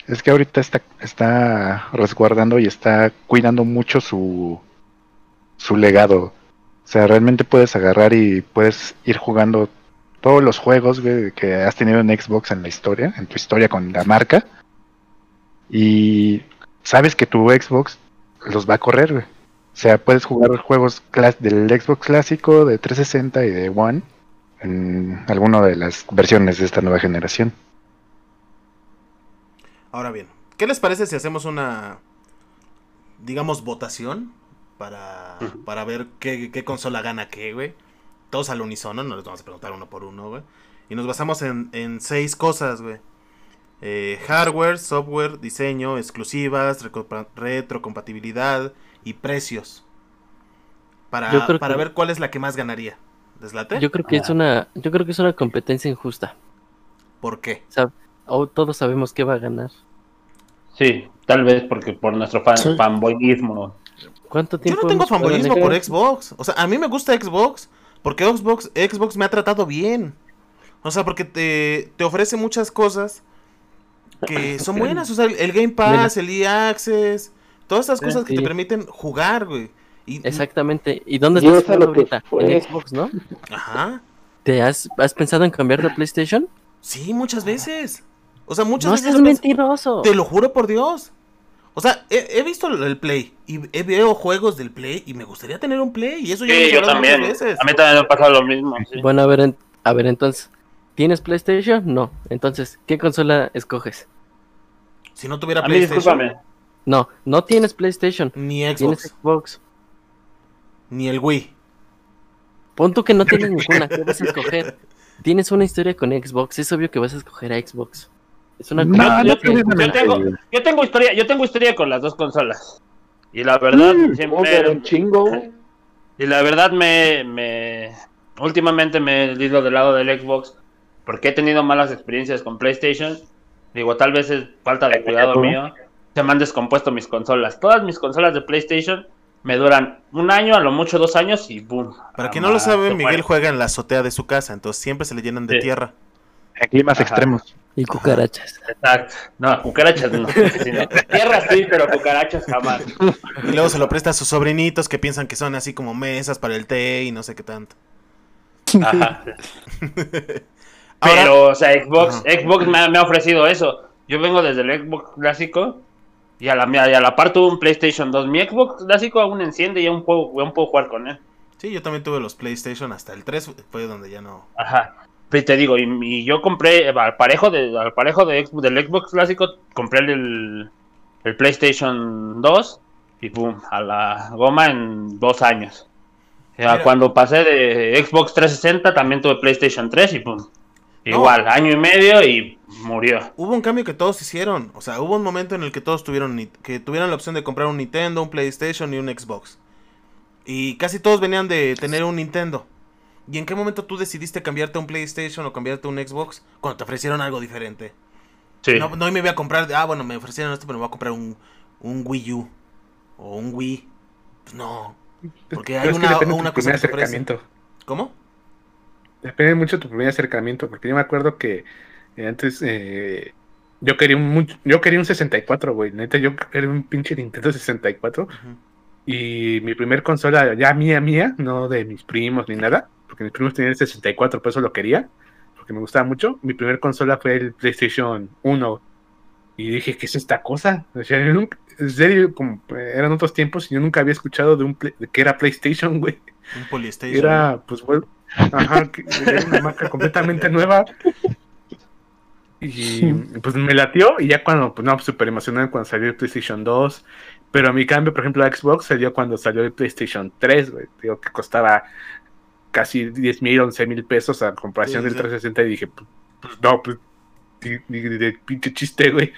Es que ahorita está, está resguardando y está cuidando mucho su, su legado. O sea, realmente puedes agarrar y puedes ir jugando todos los juegos güey, que has tenido en Xbox en la historia, en tu historia con la marca. Y sabes que tu Xbox los va a correr, güey. O sea, puedes jugar juegos del Xbox clásico, de 360 y de One en alguna de las versiones de esta nueva generación.
Ahora bien, ¿qué les parece si hacemos una, digamos, votación para, para ver qué, qué consola gana qué, güey? Todos al unísono, no les vamos a preguntar uno por uno, güey. Y nos basamos en, en seis cosas, güey. Eh, hardware, software, diseño, exclusivas, retrocompatibilidad y precios. Para,
Yo
para
que-
ver cuál es la que más ganaría. ¿Deslate?
Yo creo que es una, yo creo que es una competencia injusta.
¿Por qué?
O todos sabemos que va a ganar.
Sí, tal vez porque por nuestro fan,
Sí.
fanboyismo.
¿Cuánto
Yo
tiempo
no tengo fanboyismo
Xbox?
por Xbox. O sea, a mí me gusta Xbox porque Xbox, Xbox me ha tratado bien. O sea, porque te, te ofrece muchas cosas que son buenas. O sea, el, Game Pass, el EA Access, todas esas cosas que te permiten jugar, güey. Y,
Exactamente. ¿Y dónde estás jugando ahorita?
fue.
En Xbox, ¿no?
Ajá.
¿Te has, has pensado en cambiar de PlayStation?
Sí, muchas veces. O sea, muchas
no
veces.
seas
pens-
mentiroso.
Te lo juro por Dios. O sea, he, he visto el Play y he- veo juegos del Play y me gustaría tener un Play. Y eso
Sí, yo
muchas
también.
veces.
A mí también me ha pasado lo mismo. sí.
Bueno, a ver, a ver, entonces, ¿tienes PlayStation? No. Entonces, ¿qué consola escoges?
Si no tuviera
A mí,
PlayStation,
discúlpame.
No, no tienes PlayStation.
ni
Tienes
Xbox,
Xbox.
ni el Wii.
Pon tú que no tienes ninguna. ¿Qué vas a escoger? Tienes una historia con Xbox. Es obvio que vas a escoger a Xbox. Es una
No.
Yo tengo, yo tengo historia, yo tengo historia con las dos consolas. Y la verdad,
Mm,
siempre,
un chingo, güey.
y la verdad me, me, últimamente me he ido del lado del Xbox porque he tenido malas experiencias con PlayStation. Digo, tal vez es falta de cuidado mío. Se me han descompuesto mis consolas. Todas mis consolas de PlayStation me duran un año, a lo mucho dos años y boom.
Para quien no lo sabe, Miguel
muere.
juega en la azotea de su casa, entonces siempre se le llenan de
Sí.
tierra.
En climas
Ajá.
extremos.
Y cucarachas.
Exacto. No, cucarachas no. Tierra sí, pero cucarachas jamás.
Y luego se lo presta a sus sobrinitos que piensan que son así como mesas para el té y no sé qué tanto.
Ajá.
Ahora-
Pero, o sea, Xbox. Xbox me ha, me ha ofrecido eso. Yo vengo desde el Xbox clásico y a la, y a la par tuve un PlayStation 2. Mi Xbox clásico aún enciende y aún puedo, aún puedo jugar con él.
Sí, yo también tuve los PlayStation hasta el 3, fue donde ya no.
Ajá. Pues te digo, y, y yo compré eh, al parejo, de, al parejo de, del Xbox clásico, compré el, el PlayStation 2 y boom, a la goma en dos años. O sea, cuando pasé de Xbox 360 también tuve PlayStation 3 y boom. Igual, año y medio y murió.
Hubo un cambio que todos hicieron. O sea, hubo un momento en el que todos tuvieron que tuvieron la opción de comprar un Nintendo, un PlayStation y un Xbox. Y casi todos venían de tener un Nintendo. ¿Y en qué momento tú decidiste cambiarte a un PlayStation o cambiarte a un Xbox? Cuando te ofrecieron algo diferente.
Sí.
No, no me voy a comprar, ah, bueno, me ofrecieron esto, pero me voy a comprar un, un Wii U o un Wii. Pues no. Porque hay una, una cosa que te ofrece.
acercamiento.
¿Cómo?
Depende mucho de tu primer acercamiento, porque yo me acuerdo que eh, antes eh, yo quería un mucho- yo quería un 64, güey. Neta, yo quería un pinche Nintendo 64
Ujú.
y mi primer consola ya mía mía, no de mis primos ni nada, porque mis primos tenían el 64, por eso lo quería, porque me gustaba mucho. Mi primer consola fue el PlayStation 1 y dije, ¿qué es esta cosa? O sea, yo nunca- en serio, como eran otros tiempos y yo nunca había escuchado de un play- de que era PlayStation, güey.
Un PlayStation.
Era, pues, bueno, ajá, que era una marca completamente nueva. Y pues me latió. Y ya cuando, pues no, súper emocionado cuando salió el PlayStation 2. Pero a mi cambio, por ejemplo, Xbox salió cuando salió el PlayStation 3, güey. Digo que costaba casi 10 mil, 11 mil pesos a comparación
Sí,
del
sí.
360. Y dije, pues, pues, no, pues, ni de pinche chiste, güey.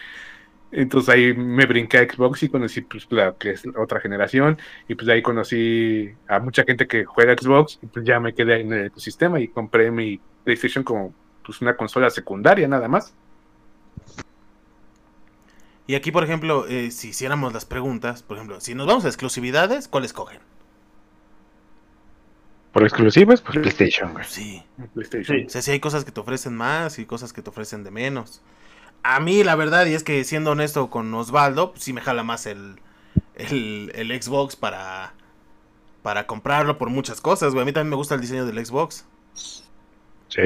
Entonces ahí me brinqué a Xbox y conocí pues la que es otra generación y pues ahí conocí a mucha gente que juega Xbox y pues ya me quedé en el ecosistema y compré mi PlayStation como pues una consola secundaria nada más.
Y aquí, por ejemplo, eh, si hiciéramos las preguntas, por ejemplo, si nos vamos a exclusividades, ¿cuál escogen?
Por exclusivas, pues PlayStation, güey.
Sí.
PlayStation.
Sí.
O sea, sí hay cosas que te ofrecen más y cosas que te ofrecen de menos. A mí, la verdad, y es que siendo honesto con Osvaldo, pues, sí me jala más el, el, el Xbox para, para comprarlo por muchas cosas, güey. A mí también me gusta el diseño del Xbox.
Sí.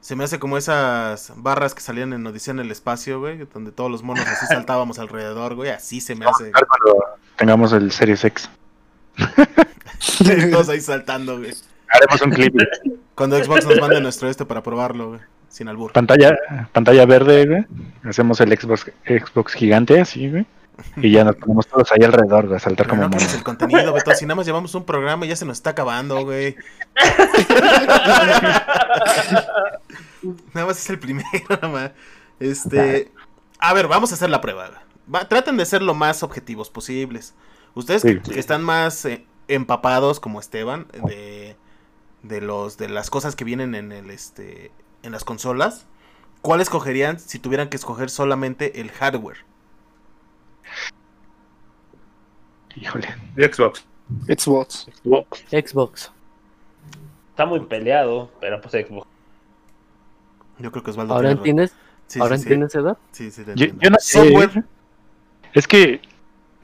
Se me hace como esas barras que salían en Odisea en el espacio, güey, donde todos los monos así saltábamos alrededor, güey. Así se me hace.
Cuando tengamos el Series X.
todos ahí saltando, güey.
Haremos un clip.
Cuando Xbox nos mande nuestro este para probarlo, güey. Sin albur.
pantalla, pantalla verde, güey. Hacemos el Xbox, Xbox gigante así, güey. Y ya nos ponemos todos ahí alrededor, güey, a saltar
Pero
como
no
monos.
el contenido, Beto. Si nada más llevamos un programa y ya se nos está acabando, güey. nada más es el primero, nada más. Este. A ver, vamos a hacer la prueba. Va- traten de ser lo más objetivos posibles. Ustedes
Sí.
que, que están más eh, empapados, como Esteban, de, de los de las cosas que vienen en el este en las consolas, ¿cuál escogerían si tuvieran que escoger solamente el hardware?
Híjole.
Xbox.
Xbox.
Xbox.
Xbox.
Está muy peleado, pero pues Xbox.
Yo creo que Osvaldo
¿Ahora
tiene razón.
entiendes?
Sí,
¿Ahora
sí, sí.
entiendes, Edad?
Sí, sí, te
Yo,
entiendo.
yo no sé. Es que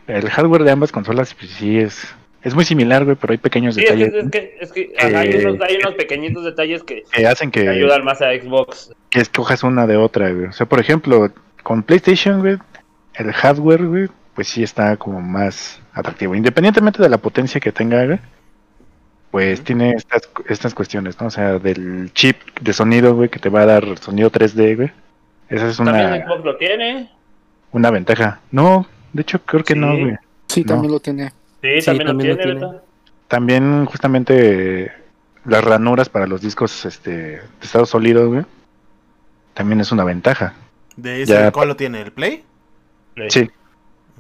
el hardware de ambas consolas, pues sí es. Es muy similar, güey, pero hay pequeños
Sí, es que,
detalles
es que, es que ajá, hay,
Eh,
unos, hay unos pequeñitos detalles que,
que hacen
que
que,
ayudan más a Xbox.
que escojas una de otra, güey. O sea, por ejemplo, con PlayStation, güey, el hardware, güey, pues sí está como más atractivo. Independientemente de la potencia que tenga, güey, pues tiene estas, estas cuestiones, ¿no? O sea, del chip de sonido, güey, que te va a dar sonido 3D, güey. Esa es
También
una,
Xbox lo tiene.
una ventaja. No, de hecho creo que
Sí.
no, güey.
Sí,
No.
también lo tiene.
Sí,
Sí,
también,
también
lo
lo
tiene.
tiene.
Beto.
También justamente las ranuras para los discos este, de estado sólido, güey, también es una ventaja.
¿De ese
Ya.
cuál lo tiene? ¿El Play?
Sí.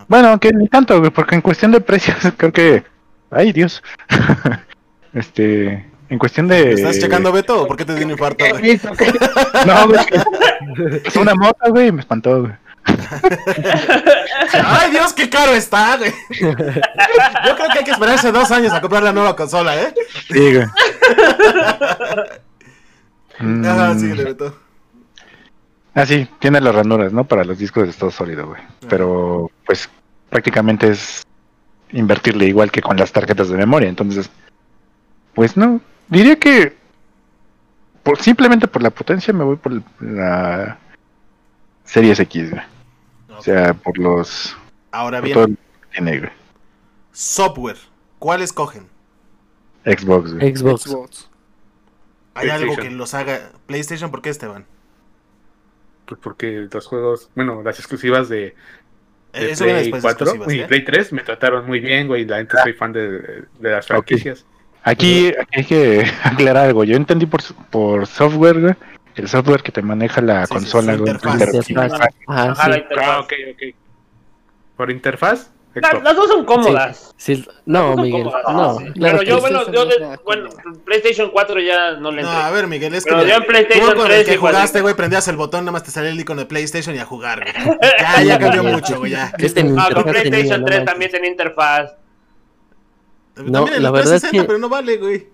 Bueno, que ni tanto, güey, porque en cuestión de precios creo que... Ay, Dios. este... En cuestión de...
¿Estás checando, Beto? ¿O por qué te dio un infarto? güey?
No, güey. Es una mota, güey, me espantó, güey.
¡Ay, Dios, qué caro está, güey! Yo creo que hay que esperarse dos años a comprar la nueva consola, ¿eh?
Sí, güey. Mm. Ah, sí, tiene las ranuras, ¿no? Para los discos de estado sólido, güey. Pero, pues, prácticamente es invertirle igual que con las tarjetas de memoria. Entonces, pues no. Diría que por, simplemente por la potencia me voy por la Series X, güey. O sea, por los...
Ahora
Por todo
bien,
güey.
software. ¿Cuál escogen?
Xbox, güey.
Xbox.
Xbox.
¿Hay algo que los haga PlayStation? ¿Por qué, Esteban?
Pues porque los juegos, bueno, las exclusivas de, de
Eso
Play
después de
4
exclusivas,
y
¿eh?
Play 3 me trataron muy bien, güey. La gente soy fan de, de las franquicias.
Aquí, aquí hay que aclarar algo. Yo entendí por, por software, güey, el software que te maneja la
Sí, sí,
consola, güey,
interfaz.
inter-
Interfaz. Ajá,
Ajá, la
sí.
interfaz.
Ah, ok, ok. ¿Por interfaz?
La- las dos son cómodas.
Sí, no,
dos son
Miguel,
cómodas,
no.
sí.
claro
Pero yo, bueno,
sí.
yo de-
No,
bueno. PlayStation 4 ya no le
No,
entré.
a ver, Miguel, es que.
Pero yo en PlayStation
tú con
3
el que jugaste, güey, prendías el botón, nada más te salía el icono de PlayStation y a jugar, güey. Ya, ya cambió mucho, güey, ya.
Este
Ah, con
interfaz tenía,
PlayStation
no
3
manches.
también tenía interfaz.
También el
la verdad es
360,
que-
pero no vale, güey.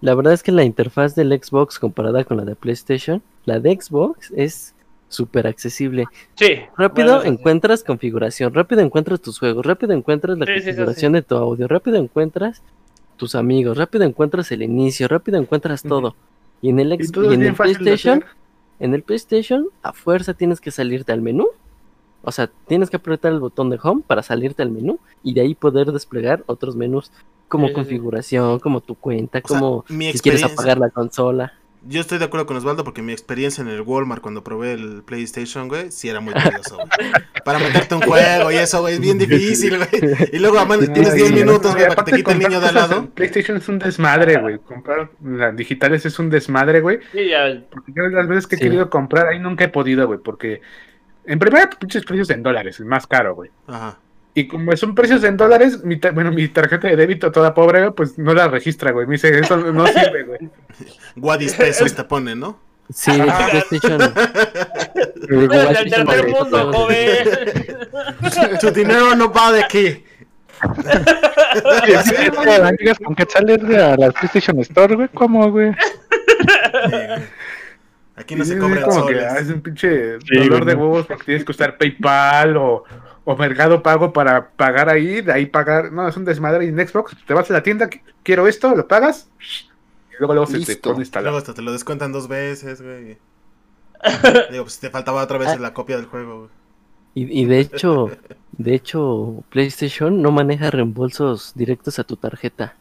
La verdad es que la interfaz del Xbox comparada con la de PlayStation, la de Xbox es súper accesible.
Sí.
Rápido
bueno, eso sí.
encuentras configuración, rápido encuentras tus juegos, rápido encuentras la
Sí, sí, sí,
configuración de tu audio, rápido encuentras tus amigos, rápido encuentras el inicio, rápido encuentras todo. Y en el,
Y
X-
todo
y
es
en el PlayStation, en el PlayStation a fuerza tienes que salirte al menú. O sea, tienes que apretar el botón de home para salirte al menú y de ahí poder desplegar otros menús como configuración, como tu cuenta,
O sea,
como
mi
si quieres apagar la consola.
Yo estoy de acuerdo con Osvaldo porque mi experiencia en el Walmart cuando probé el PlayStation, güey, sí era muy tedioso, güey. Para meterte un juego y eso, güey, es bien difícil, güey. Y luego además, tienes
Ay,
10 minutos, güey, para que
aparte
te quite el niño de al lado.
PlayStation es un desmadre, güey. Comprar las digitales es un desmadre, güey.
Sí, ya.
Porque yo las veces que he
Sí.
querido comprar, ahí nunca he podido, güey. Porque en primera, pinches precios en dólares, el más caro, güey.
Ajá.
Y como son precios en dólares, mi ta- bueno, mi tarjeta de débito toda pobre, güey, pues no la registra, güey. Me dice, eso no sirve, güey.
Guadis pesos te ponen, ¿no?
Sí,
Ah.
PlayStation.
Del mundo, joven.
Tu dinero no va de aquí.
Oye, ¿sí te la ligas con quetzales, güey, a la PlayStation Store, güey? ¿Cómo, güey?
Aquí no
Sí,
se
que
soles.
ah, es un pinche
Sí,
dolor de huevos porque tienes que usar PayPal o, o Mercado Pago para pagar ahí, de ahí pagar. No, es un desmadre. Y en Xbox te vas a la tienda, qu- quiero esto, lo pagas. Y luego, luego se te pone
Luego
instalado.
hasta te lo descuentan dos veces, güey. Digo, pues te faltaba otra vez la copia del juego, güey.
Y, y de hecho, de hecho, PlayStation no maneja reembolsos directos a tu tarjeta.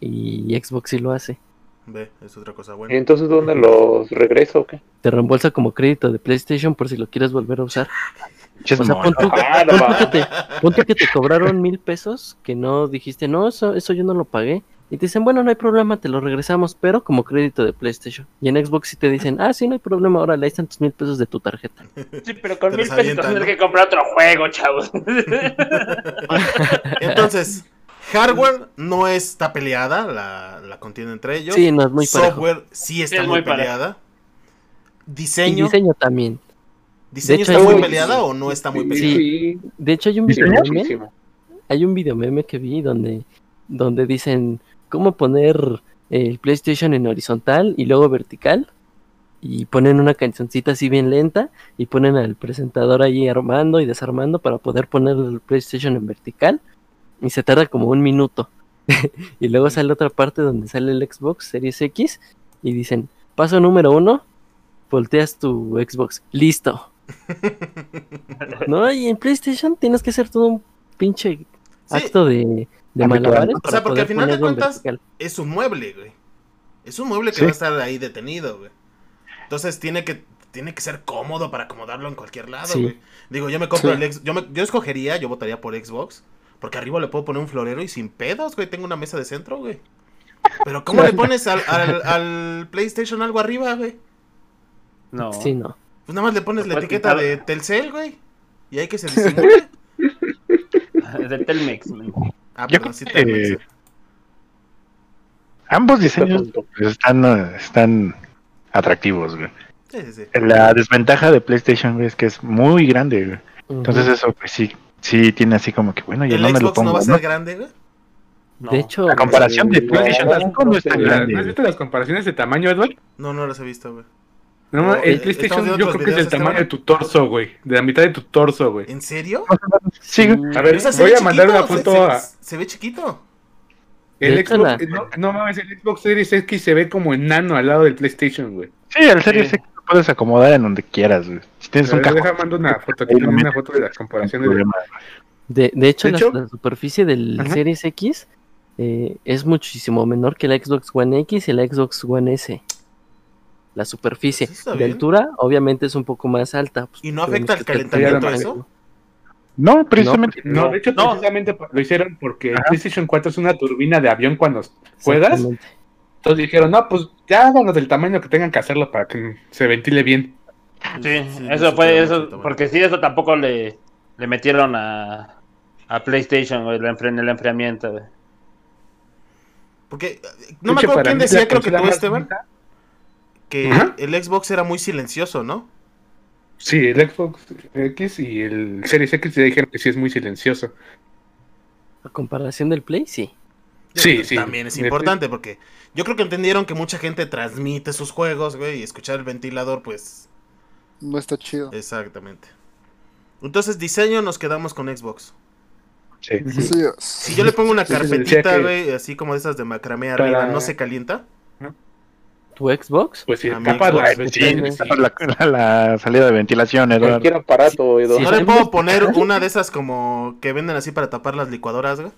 Y Xbox sí lo hace.
Ve, es otra cosa
¿Y
buena.
entonces dónde los regreso o qué?
Te reembolsa como crédito de PlayStation por si lo quieres volver a usar. O sea, pon tú,
Ah, no
pon tú
va.
que te, pon tú que te cobraron mil pesos, que no dijiste, no, eso, eso yo no lo pagué. Y te dicen, bueno, no hay problema, te lo regresamos, pero como crédito de PlayStation. Y en Xbox sí te dicen, ah, sí, no hay problema, ahora le están tus mil pesos de tu tarjeta.
Sí, pero con mil pesos tienes
¿no?
que comprar otro juego, chavos.
Entonces, hardware no está peleada, la, la contiene entre ellos.
Sí, no es muy parejo.
Software sí está
Sí, es
muy, peleada.
Y
Diseño,
diseño también.
¿Diseño
de hecho,
está muy
un-
peleada o no está muy peleada?
Sí. De hecho, hay un video meme, hay un video meme que vi donde, donde dicen cómo poner el PlayStation en horizontal y luego vertical. Y ponen una cancioncita así bien lenta y ponen al presentador ahí armando y desarmando para poder poner el PlayStation en vertical. Y se tarda como un minuto. y luego sale otra parte donde sale el Xbox Series X y dicen, paso número uno, volteas tu Xbox. Listo. no, y en PlayStation tienes que hacer todo un pinche
Sí,
acto de, de malabares
O
sea, porque al final de cuentas- es un mueble, güey. Es un mueble que
Sí.
va a estar ahí detenido, güey. Entonces tiene que tiene que ser cómodo para acomodarlo en cualquier lado,
Sí.
güey. Digo, yo me compro
Sí.
el X, yo me- yo escogería, yo votaría por Xbox, porque arriba le puedo poner un florero y sin pedos, güey, tengo una mesa de centro, güey. Pero ¿cómo le pones al, al, al PlayStation algo arriba, güey?
No.
Sí, no.
Pues nada más le pones la etiqueta
quitar.
de Telcel, güey. Y hay que se disimule.
De Telmex. man.
Ah,
Yo
perdón, sí Telmex.
Ambos diseños pues, están, eh, están atractivos, güey.
Sí, sí, sí.
La desventaja de PlayStation, güey, es que es muy grande, güey. Entonces
Ujú.
eso, pues sí, sí tiene así como que, bueno,
¿El
no me lo
Xbox
pongo.
no va a
¿no?
ser grande, güey?
No.
De hecho,
La comparación de PlayStation
No,
5 no es tan
no,
¿Has
grande.
visto las comparaciones de tamaño, Edward?
No, no los he visto, güey.
No,
No,
el
eh,
PlayStation yo creo que es del tamaño de tu torso, güey. De la mitad de tu torso, güey.
¿En serio?
Sí.
A ver, voy a mandar una foto
se,
a...
se ve chiquito.
El Xbox,
la-
no, no mames, el Xbox Series X se ve como enano al lado del PlayStation, güey.
Sí, el Series. X lo puedes acomodar en donde quieras, güey. Si tienes
A
un
deja mando una foto una foto de las comparaciones. de-
de, de hecho,
De
la,
hecho-
la superficie del
Ajá.
Series X eh, es muchísimo menor que la Xbox One X y la Xbox One S. la superficie.
Pues
de altura, obviamente es un poco más alta. pues,
¿Y no afecta el calentamiento
a
eso?
No, precisamente.
No, de hecho,
No.
precisamente lo hicieron porque el. PlayStation 4 es una turbina de avión cuando juegas. Entonces dijeron, no, pues ya háganlo del tamaño que tengan que hacerlo para que se ventile bien.
Sí,
Sí,
eso fue eso, porque sí, eso tampoco le, le metieron a, a PlayStation, güey, en el enfriamiento, güey.
Porque eh, no me acuerdo quién decía, creo que tú, Esteban,
bonita-
que
Ajá.
el Xbox era muy silencioso, ¿no?
Sí, el Xbox X y el Series X ya dijeron que sí es muy silencioso.
A comparación del Play, sí.
Sí, sí.
También es importante porque yo creo que entendieron que mucha gente transmite sus juegos, güey, y escuchar el ventilador, pues,
No está chido.
exactamente. Entonces, diseño, nos quedamos con Xbox.
Sí.
Si yo le pongo una
Sí, sí, decía
carpetita,
que-
güey, así como de esas de macramé
Para-
arriba, ¿no se calienta?
¿Tu Xbox?
Pues sí,
A mi
capa
Xbox,
la-
Sí, la, la- la salida de ventilación, Eduardo.
Cualquier aparato, Eduardo.
¿No le puedo poner una de esas como que venden así para tapar las licuadoras, güey?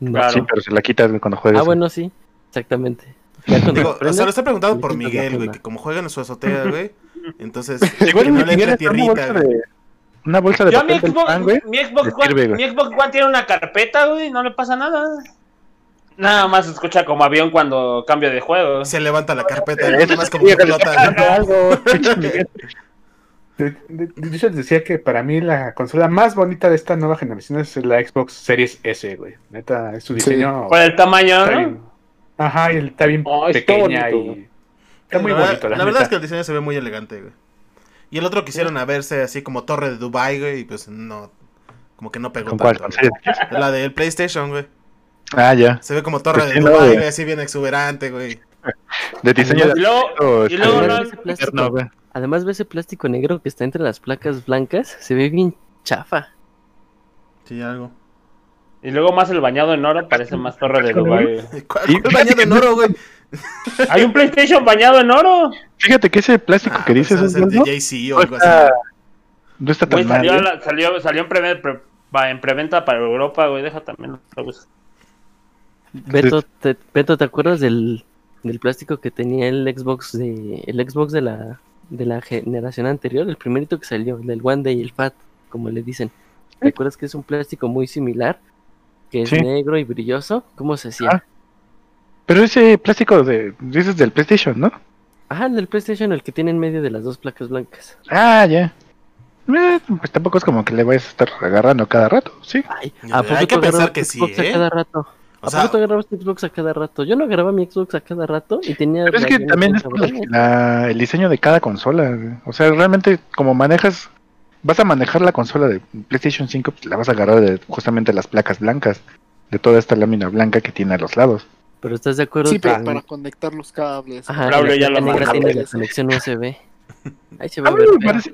No.
Claro.
Sí, pero se la quitas cuando juegas.
Ah, bueno, sí. Exactamente.
Digo, o
prende,
sea, lo estoy preguntando
le
por Miguel, güey, que como juega en su azotea, güey, entonces,
Igual
que no
ni
le
está
tierrita,
bolsa
güey.
de, una bolsa de
Yo mi Xbox,
pan, güey.
mi Xbox One,
sirve,
mi Xbox One tiene una carpeta, güey, no le pasa nada. Nada más se escucha como avión cuando cambia de juego.
Se levanta la carpeta y
Eso
nada más como
que está pasando algo,
decía que para mí la consola más bonita de esta nueva generación es la Xbox Series S, güey. Neta, es su
Sí.
diseño.
Por el tamaño,
está
¿no?
bien- Ajá, y está bien
Oh, está
pequeña
bonito.
y. Está muy
la verdad,
bonito, la,
la verdad es que el diseño se ve muy elegante, güey. Y el otro quisieron a verse así como torre de Dubai, güey, y pues no, como que no pegó tanto. La del PlayStation, güey.
Ah, ya.
Se ve como torre
Pues
de
no,
Dubai,
güey.
güey, así bien exuberante, güey.
De diseño de
Y luego, y luego
este,
no-
Además, ese plástico,
güey.
además ve ese plástico negro que está entre las placas blancas, se ve bien chafa.
Sí, algo.
y luego más el bañado en oro parece más torre de Dubai. güey.
¿Cuál,
Sí,
cuál bañado en oro, güey?
Hay un PlayStation bañado en oro.
Fíjate que ese plástico
Ah,
que dices
es
es
el de JC o
no
algo así.
está, no está
Güey,
tan mal.
salió,
¿eh?
la- salió, salió en, pre- pre- va, en preventa para Europa, güey. Deja también. lo busco.
Beto, te, Beto, ¿te acuerdas del, del plástico que tenía el Xbox de el Xbox de la de la generación anterior, el primerito que salió, el del One Day, el Fat, como le dicen? ¿Te acuerdas que es un plástico muy similar? Que es
Sí.
negro y brilloso. ¿Cómo se hacía?
Ah. Pero ese plástico de, dices del PlayStation, ¿no?
Ajá, el del PlayStation, el que tiene en medio de las dos placas blancas.
Ah, ya. Eh, pues tampoco es como que le vayas a estar agarrando cada rato, ¿sí?
Ay,
Hay
¿a poco
que pensar que sí, ¿eh?
a cada rato?
O
¿A
sea,
poco tú agarrabas tu Xbox a cada rato? Yo no agarraba mi Xbox a cada rato y tenía...
Pero es que también es por la- la- el diseño de cada consola. O sea, realmente como manejas, vas a manejar la consola de PlayStation 5, pues la vas a agarrar de justamente las placas blancas, de toda esta lámina blanca que tiene a los lados.
Pero ¿estás de acuerdo?
Sí, pero para conectar los cables.
Ajá, y
ya
la negra tiene la conexión USB. Ahí se ve
A mí, me parece,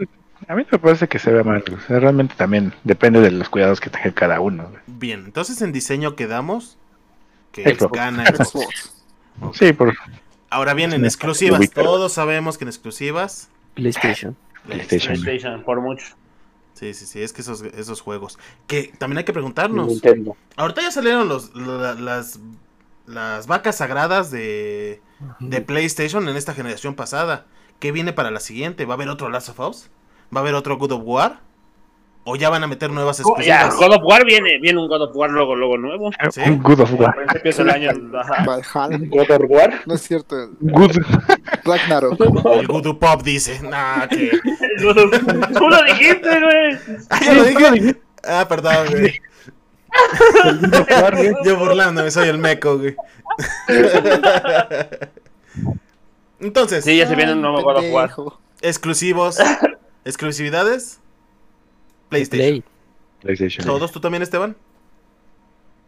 a mí me parece que se ve mal. o sea, realmente también depende de los cuidados que tenga cada uno.
Bien, entonces en diseño quedamos que
Xbox.
gana Xbox.
Xbox.
Sí, por
Ahora bien, en exclusivas, todos sabemos que en exclusivas.
PlayStation.
PlayStation.
PlayStation, por mucho.
Sí, sí, sí, es que esos, esos juegos. Que también hay que preguntarnos.
Nintendo.
Ahorita ya salieron los, la- las, las vacas sagradas de, de PlayStation en esta generación pasada. ¿Qué viene para la siguiente? ¿Va a haber otro Last of Us? ¿Va a haber otro God of War? ¿O ya van a meter nuevas
Oh, ya,
exclusivas?
God of War viene, viene un God of War luego, luego nuevo.
Sí.
un Good of War.
A principios del año.
Valhalla.
God of War.
No es cierto. el
Good.
Ragnarok.
El Voodoo Pop dice. Nah, que.
God Tú lo dijiste, güey.
Ah, lo dije. Ah, perdón, güey. Yo burlándome, soy el meco, güey. Entonces,
Sí, ya se viene un nuevo God of War.
Exclusivos. Exclusividades. PlayStation.
Play.
PlayStation.
¿Todos? ¿Tú también, Esteban?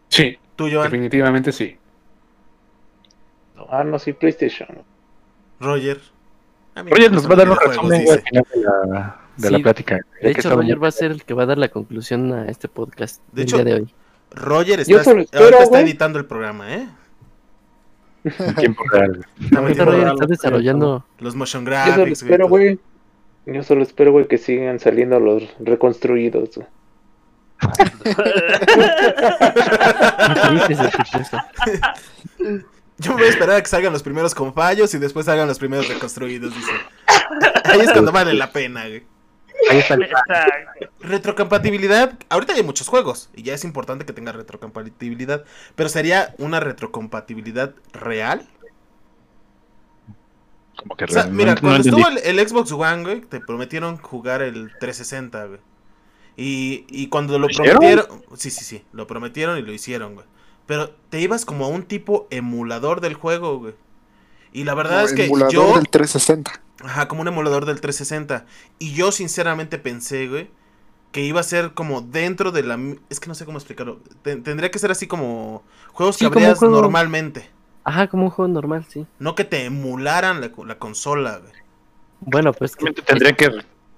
Sí,
¿Tú, Joan?
definitivamente sí.
Ah, no, sí, PlayStation.
Roger. A mí
Oye,
me
nos va a dar un resumen al final de la, de
Sí,
la plática.
De hecho, Roger va a ser el que va a dar la conclusión a este podcast
De
del
hecho,
día de hoy.
Roger
Yo
está,
espero,
ahorita está editando el programa, ¿eh?
en tiempo real.
Ahorita Roger está desarrollando...
los motion
Yo solo
graphics.
espero,
todo.
güey. Yo solo espero, güey, que sigan saliendo los reconstruidos.
Yo me voy a esperar a que salgan los primeros con fallos y después salgan los primeros reconstruidos, dice. Ahí es cuando vale la pena, güey.
Ahí está el.
Retrocompatibilidad, ahorita hay muchos juegos y ya es importante que tenga retrocompatibilidad, pero sería una retrocompatibilidad real.
Como que
O sea, mira,
no
cuando estuvo el, el Xbox One, güey, te prometieron jugar el 360, güey. Y, y cuando lo prometieron, sí, sí, sí, lo prometieron y lo hicieron, güey. Pero te ibas como a un tipo emulador del juego, güey. Y la verdad es que
emulador
yo,
del 360.
ajá, como un emulador del 360. Y yo sinceramente pensé, güey, que iba a ser como dentro de la... Es que no sé cómo explicarlo. Te- tendría que ser así como juegos
Sí,
que
como un
abrías
juego-
normalmente.
Ajá, como un juego normal, sí.
No que te emularan la, la consola, güey.
Bueno, pues que-
tendría que,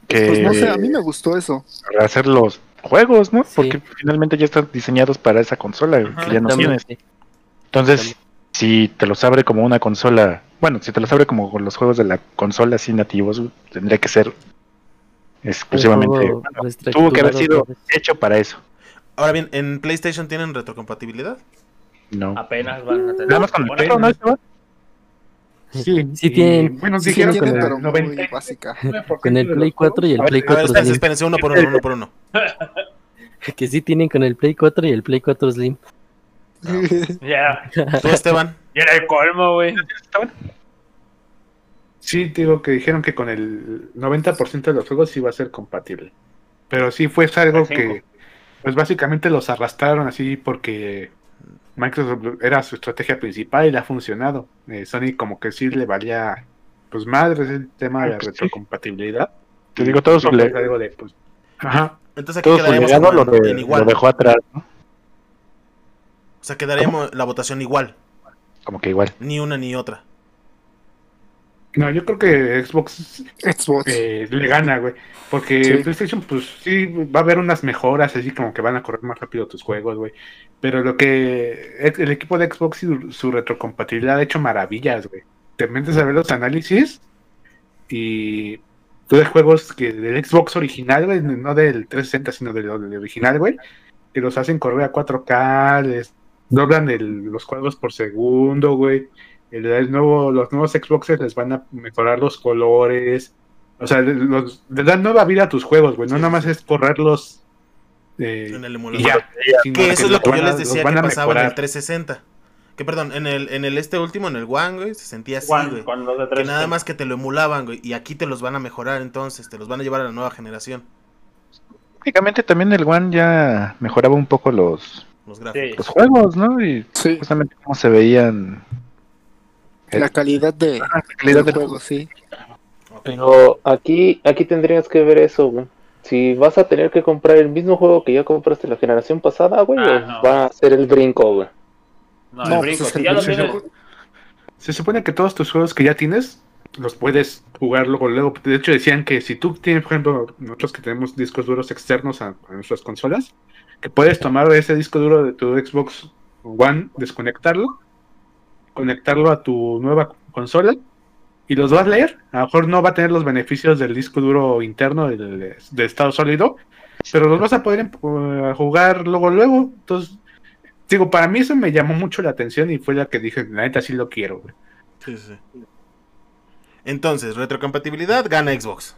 que
Pues no sé, a mí me gustó eso.
hacer los juegos, ¿no?
Sí.
Porque finalmente ya están diseñados para esa consola
Ajá.
que ya no tienes. Entonces, si te los abre como una consola, bueno, si te los abre como con los juegos de la consola así nativos, tendría que ser exclusivamente. Bueno, tuvo que haber sido hecho para eso.
Ahora bien, ¿en PlayStation tienen retrocompatibilidad?
No.
Apenas van a tener.
Nada más con el
Bueno,
Play, ¿no? Esteban?
Sí,
Sí
y,
tienen-
Bueno,
Sí,
dijeron que
pero
el
muy
99%
básica.
Con el Play
los
4 y el Play
A ver,
4
espérense,
Slim.
espérense, uno por uno, uno por uno.
Que sí tienen con el Play 4 y el Play 4 Slim.
Ya,
Tú, Esteban.
ya era el colmo, güey.
Sí, digo que dijeron que con el 90% de los juegos sí iba a ser compatible. Pero sí fue algo que, pues básicamente los arrastraron así porque Microsoft era su estrategia principal y le ha funcionado. Eh, Sony como que sí le valía, pues madre el tema de la
Pues sí.
retrocompatibilidad.
Te digo, todo su,
Sí,
le-
fue algo de, pues, ajá.
Entonces aquí
todo su
quedaríamos
lo,
en,
de-
en igual.
lo dejó atrás, ¿no?
O sea, quedaríamos la votación igual.
Como que igual.
Ni una ni otra.
No, yo creo que Xbox
Xbox.
eh, le gana, güey. Porque
Sí.
PlayStation, pues sí, va a haber unas mejoras, así como que van a correr más rápido tus juegos, güey. Pero lo que el equipo de Xbox y su, su retrocompatibilidad ha hecho maravillas, güey. Te metes a ver los análisis y tú de juegos que del Xbox original, güey, no del 360, sino del, del original, güey, que los hacen correr a 4K, les doblan el- los cuadros por segundo, güey. El, el nuevo, los nuevos Xboxes les van a mejorar los colores. O sea, los, le dan nueva vida a tus juegos, güey. No
Sí,
nada más es correrlos. eh,
En el emulador.
ya.
Que eso es lo que yo les decía
van
que pasaba en el
mejorar.
360. Que perdón, en el, en el este último, en el One, güey, se sentía así,
Juan,
güey.
con los de
Que
360.
nada más que te lo emulaban, güey. Y aquí te los van a mejorar entonces, te los van a llevar a la nueva generación.
Técnicamente también el One ya mejoraba un poco los,
Los gráficos.
los juegos, ¿no? Y
Sí,
justamente cómo se veían.
La calidad de
la calidad
del juego, sí.
Pero aquí, aquí tendrías que ver eso, güey. Si vas a tener que comprar el mismo juego que ya compraste la generación pasada, güey,
Ah, no.
va a ser el brinco, güey.
No,
No,
el
pues
brinco.
es
Si
el
ya lo
Se,
tienes.
se supone que todos tus juegos que ya tienes los puedes jugar luego, luego. De hecho, decían que si tú tienes, por ejemplo, nosotros que tenemos discos duros externos a, a nuestras consolas, que puedes tomar ese disco duro de tu Xbox One, desconectarlo, conectarlo a tu nueva consola y los vas a leer. A lo mejor no va a tener los beneficios del disco duro interno de estado sólido, pero los vas a poder eh, jugar luego, luego. Entonces, digo, para mí eso me llamó mucho la atención y fue la que dije, la neta sí lo quiero. güey.
Sí, sí. Entonces, retrocompatibilidad gana Xbox.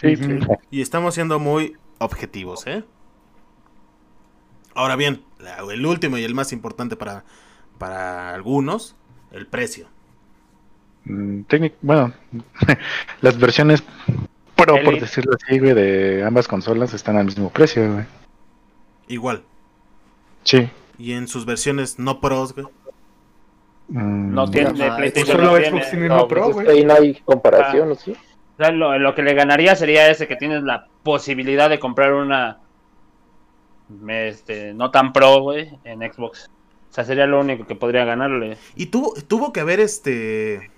Sí,
Ujú.
Y estamos siendo muy objetivos, ¿eh? Ahora bien, el último y el más importante para, para algunos, el precio.
Mm, técnic- bueno, las versiones Pro, por decirlo así, güey, de ambas consolas están al mismo precio, güey.
Igual.
Sí.
Y en sus versiones no pros, güey.
Mm,
No tiene PlayStation.
solo
no
Xbox
tiene.
tiene
No,
no pro,
es
güey.
que ahí no hay comparación, ¿o sí?
O sea, lo, lo que le ganaría sería ese que tienes la posibilidad de comprar una este, no tan pro, güey, en Xbox. O sea, sería lo único que podría ganarle.
Y tuvo, tuvo que haber este.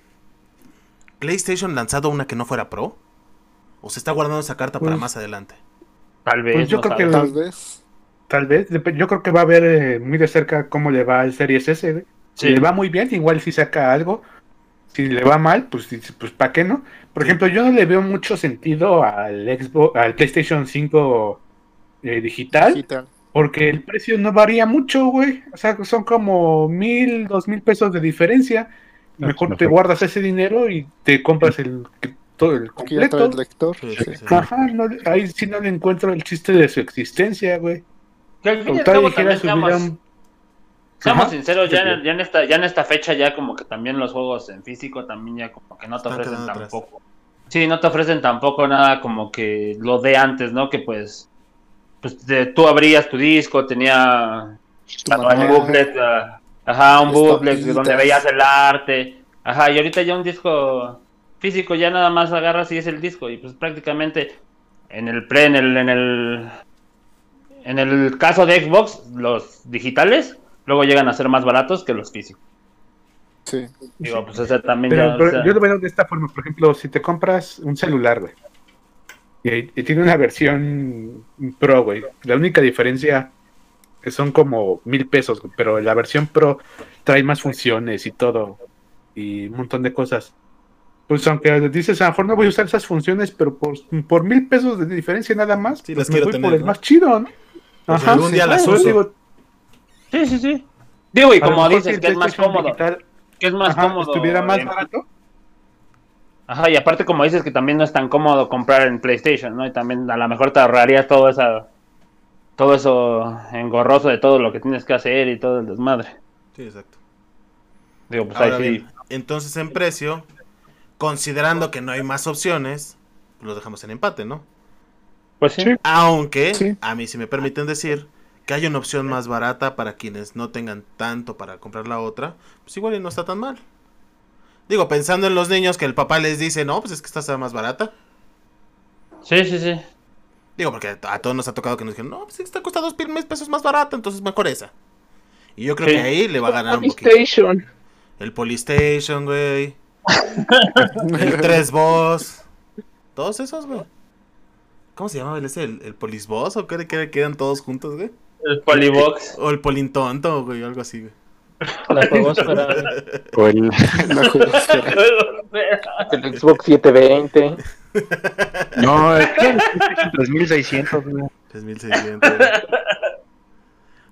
PlayStation lanzado una que no fuera pro. ¿O se está guardando esa carta para
Pues-
más adelante?
Tal vez.
Pues yo
no
creo que
Tal vez.
Tal vez, yo creo que va a ver eh, muy de cerca cómo le va al Series S. Si
Sí.
le va muy bien, igual si saca algo. Si le va mal, pues, pues ¿para qué no? Por ejemplo, yo no le veo mucho sentido al Xbox, al PlayStation 5 eh, digital,
Digital.
Porque el precio no varía mucho, güey. O sea, son como mil, dos mil pesos de diferencia.
No,
Mejor
no
te guardas ese dinero y te compras el todo el completo.
el lector.
Sí,
Sí.
sí, sí.
Ajá, no, ahí sí no le encuentro el chiste de su existencia, güey.
Que al fin y al
Todavía
cabo
dijera
también
subir a
seamos,
un-
seamos
Ajá.
sinceros, ya, ya, en esta, ya en esta fecha ya como que también los juegos en físico también ya como que no te ofrecen
quedando atrás.
tampoco. Sí, no te ofrecen tampoco nada como que lo de antes, ¿no? Que pues, pues de- tú abrías tu disco, tenía
Tu
un booklet, ah, ajá, un booklet de donde veías el arte, ajá, y ahorita ya un disco físico ya nada más agarras y es el disco y pues prácticamente en el pre, en el, en el, en el caso de Xbox, los digitales luego llegan a ser más baratos que los físicos.
Sí.
Digo, pues ese también
Pero,
ya, o
pero
sea,
yo lo veo de esta forma, por ejemplo, si te compras un celular, güey, y, y tiene una versión Pro, güey, la única diferencia son como mil pesos, pero la versión Pro trae más funciones y todo, y un montón de cosas. Pues aunque dices, a lo mejor no voy a usar esas funciones, pero por, por mil pesos de diferencia nada más,
Sí,
pues
las
me
quiero
voy
tener,
por el
¿no?
más chido, ¿no?
Algún día las
eso
uso.
digo,
sí, sí, sí. Digo, y como dices, que es más cómodo,
digital,
que es más
ajá,
cómodo.
estuviera más barato,
Ajá, y aparte como dices que también no es tan cómodo comprar en PlayStation, ¿no? Y también a lo mejor te ahorrarías todo esa todo eso engorroso de todo lo que tienes que hacer y todo el desmadre.
Sí, exacto.
Digo, pues
Ahora
ahí sí.
bien, entonces en precio, considerando que no hay más opciones, lo dejamos en empate, ¿no?
Pues sí.
Sí.
Aunque,
Sí.
a mí si me permiten decir que hay una opción más barata para quienes no tengan tanto para comprar la otra, pues igual y no está tan mal. Digo, pensando en los niños que el papá les dice, no, pues es que esta está más barata.
Sí, sí, sí.
Digo, porque a todos nos ha tocado que nos dijeron, no, pues esta cuesta dos mil pesos más barata, entonces mejor esa. Y yo creo
Sí.
que ahí le va a ganar un poquito.
PlayStation.
El Polystation, güey. El 3 Boss. Todos esos, güey. ¿Cómo se llamaba el ese? ¿El, el Polisboss? ¿O qué, qué quedan todos juntos, güey?
El Polybox.
O el Polintonto, güey, algo así, güey.
La juegosfera.
O el,
La juegosfera.
El Xbox 720.
no, es que el 3600, güey.
3600. güey.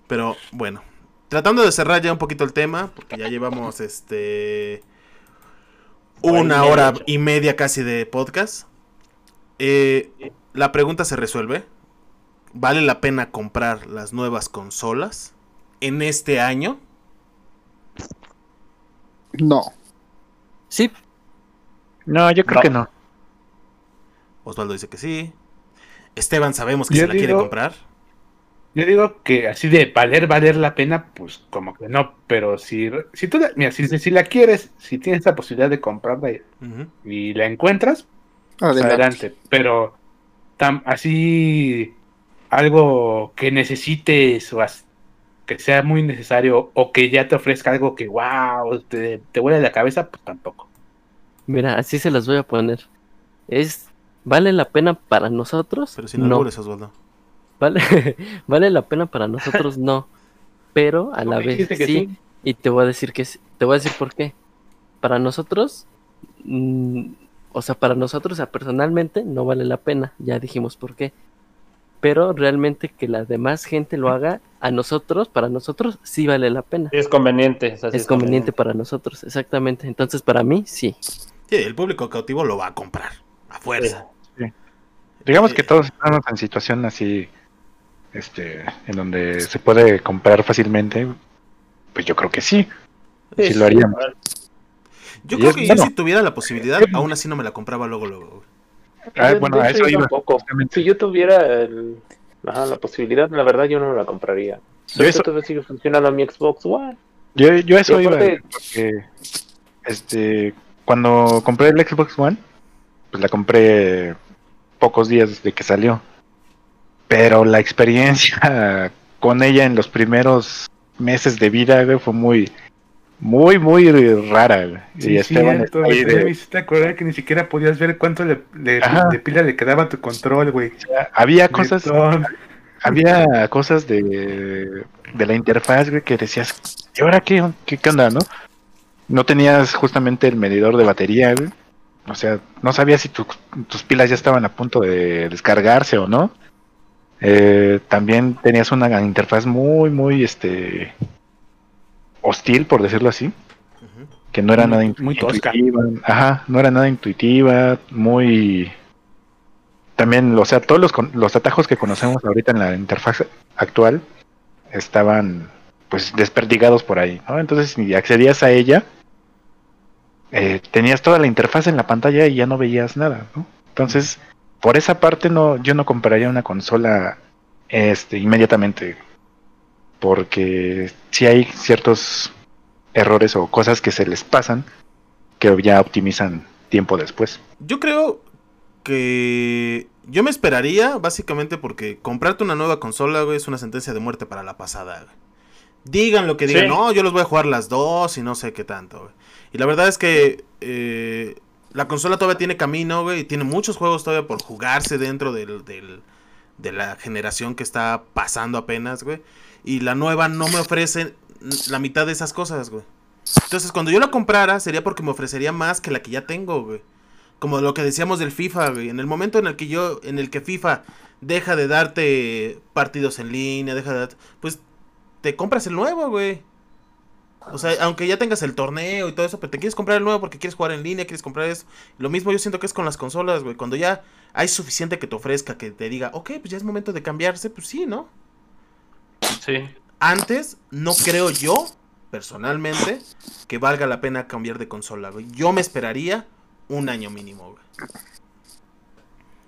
Pero bueno, tratando de cerrar ya un poquito el tema, porque ya llevamos este una hora y media casi de podcast. Eh, la pregunta se resuelve. ¿Vale la pena comprar las nuevas consolas en este año?
No.
Sí,
No, yo creo
No.
que no.
Osvaldo dice que sí. Esteban sabemos que
Yo
se la quiere comprar.
Yo digo que así de valer, valer la pena, pues como que no, pero si, si tú, la, mira, si, si la quieres, si tienes la posibilidad de comprarla y, la encuentras, pues
Adelante.
adelante, pero tam- así algo que necesites o as- que sea muy necesario o que ya te ofrezca algo que wow, te, te vuela la cabeza, pues tampoco.
mira, así se las voy a poner. Es, ¿vale la pena para nosotros?
Pero sin
no.
Osvaldo.
¿Vale, ¿Vale la pena para nosotros? No. Pero a la
¿Cómo
vez sí. Y te voy a decir que sí. Te voy a decir por qué. Para nosotros, mm, o sea, para nosotros, o sea, personalmente, no vale la pena. Ya dijimos por qué. Pero realmente que la demás gente lo haga, a nosotros, para nosotros, sí vale la pena.
Sí, es conveniente. o sea, sí
Es conveniente para nosotros, exactamente. Entonces, para mí, sí.
Sí, el público cautivo lo va a comprar. A fuerza.
Digamos
Eh,
que todos estamos en situación así, este, en donde se puede comprar fácilmente. Pues yo creo que sí. Sí, lo haríamos.
Yo
Y
creo
es-
que
bueno.
yo si tuviera la posibilidad, aún así no me la compraba luego, luego.
Ah, bueno, a eso iba.
tampoco. Si yo tuviera el- ajá, la posibilidad, la verdad yo no la compraría.
Yo eso-
todavía sigue funcionando mi Xbox One.
Yo, yo eso
Y
iba,
aparte-
porque este, cuando compré el Xbox One, pues la compré pocos días de que salió. Pero la experiencia con ella en los primeros meses de vida güey, fue muy, muy, muy rara.
Sí,
y Esteban
cierto,
ahí de-
me hiciste acordar que ni siquiera podías ver cuánto le, de pila le quedaba a tu control, güey.
había cosas, había cosas de, de la interfaz güey, que decías, ¿y ahora qué, qué, qué onda, no? No tenías justamente el medidor de batería, güey. O sea, no sabías si tu- tus pilas ya estaban a punto de descargarse o no. Eh, también tenías una interfaz muy, muy, este, hostil, por decirlo así, que no era
Muy-
nada in-
muy tosca.
intuitiva. Ajá, no era nada intuitiva, muy... También, o sea, todos los, con- los atajos que conocemos ahorita en la interfaz actual estaban, pues, desperdigados por ahí, ¿no? Entonces, si accedías a ella, eh, tenías toda la interfaz en la pantalla y ya no veías nada, ¿no? Entonces, por esa parte no, yo no compraría una consola este inmediatamente. Porque si hay ciertos errores o cosas que se les pasan que ya optimizan tiempo después.
Yo creo que yo me esperaría, básicamente porque comprarte una nueva consola, güey, es una sentencia de muerte para la pasada, güey. Digan lo que digan,
Sí.
no, yo los voy a jugar las dos y no sé qué tanto, güey. Y la verdad es que eh, la consola todavía tiene camino, güey, y tiene muchos juegos todavía por jugarse dentro del, del- de la generación que está pasando apenas, güey. Y la nueva no me ofrece la mitad de esas cosas, güey. Entonces, cuando yo la comprara, sería porque me ofrecería más que la que ya tengo, güey. Como lo que decíamos del FIFA, güey. En el momento en el que yo, en el que FIFA deja de darte partidos en línea, deja de pues te compras el nuevo, güey. O sea, aunque ya tengas el torneo y todo eso, pero te quieres comprar el nuevo porque quieres jugar en línea, quieres comprar eso. Lo mismo yo siento que es con las consolas, güey. Cuando ya hay suficiente que te ofrezca, que te diga, ok, pues ya es momento de cambiarse, pues sí, ¿no?
Sí.
Antes, no creo yo, personalmente, que valga la pena cambiar de consola, güey. Yo me esperaría un año mínimo, güey.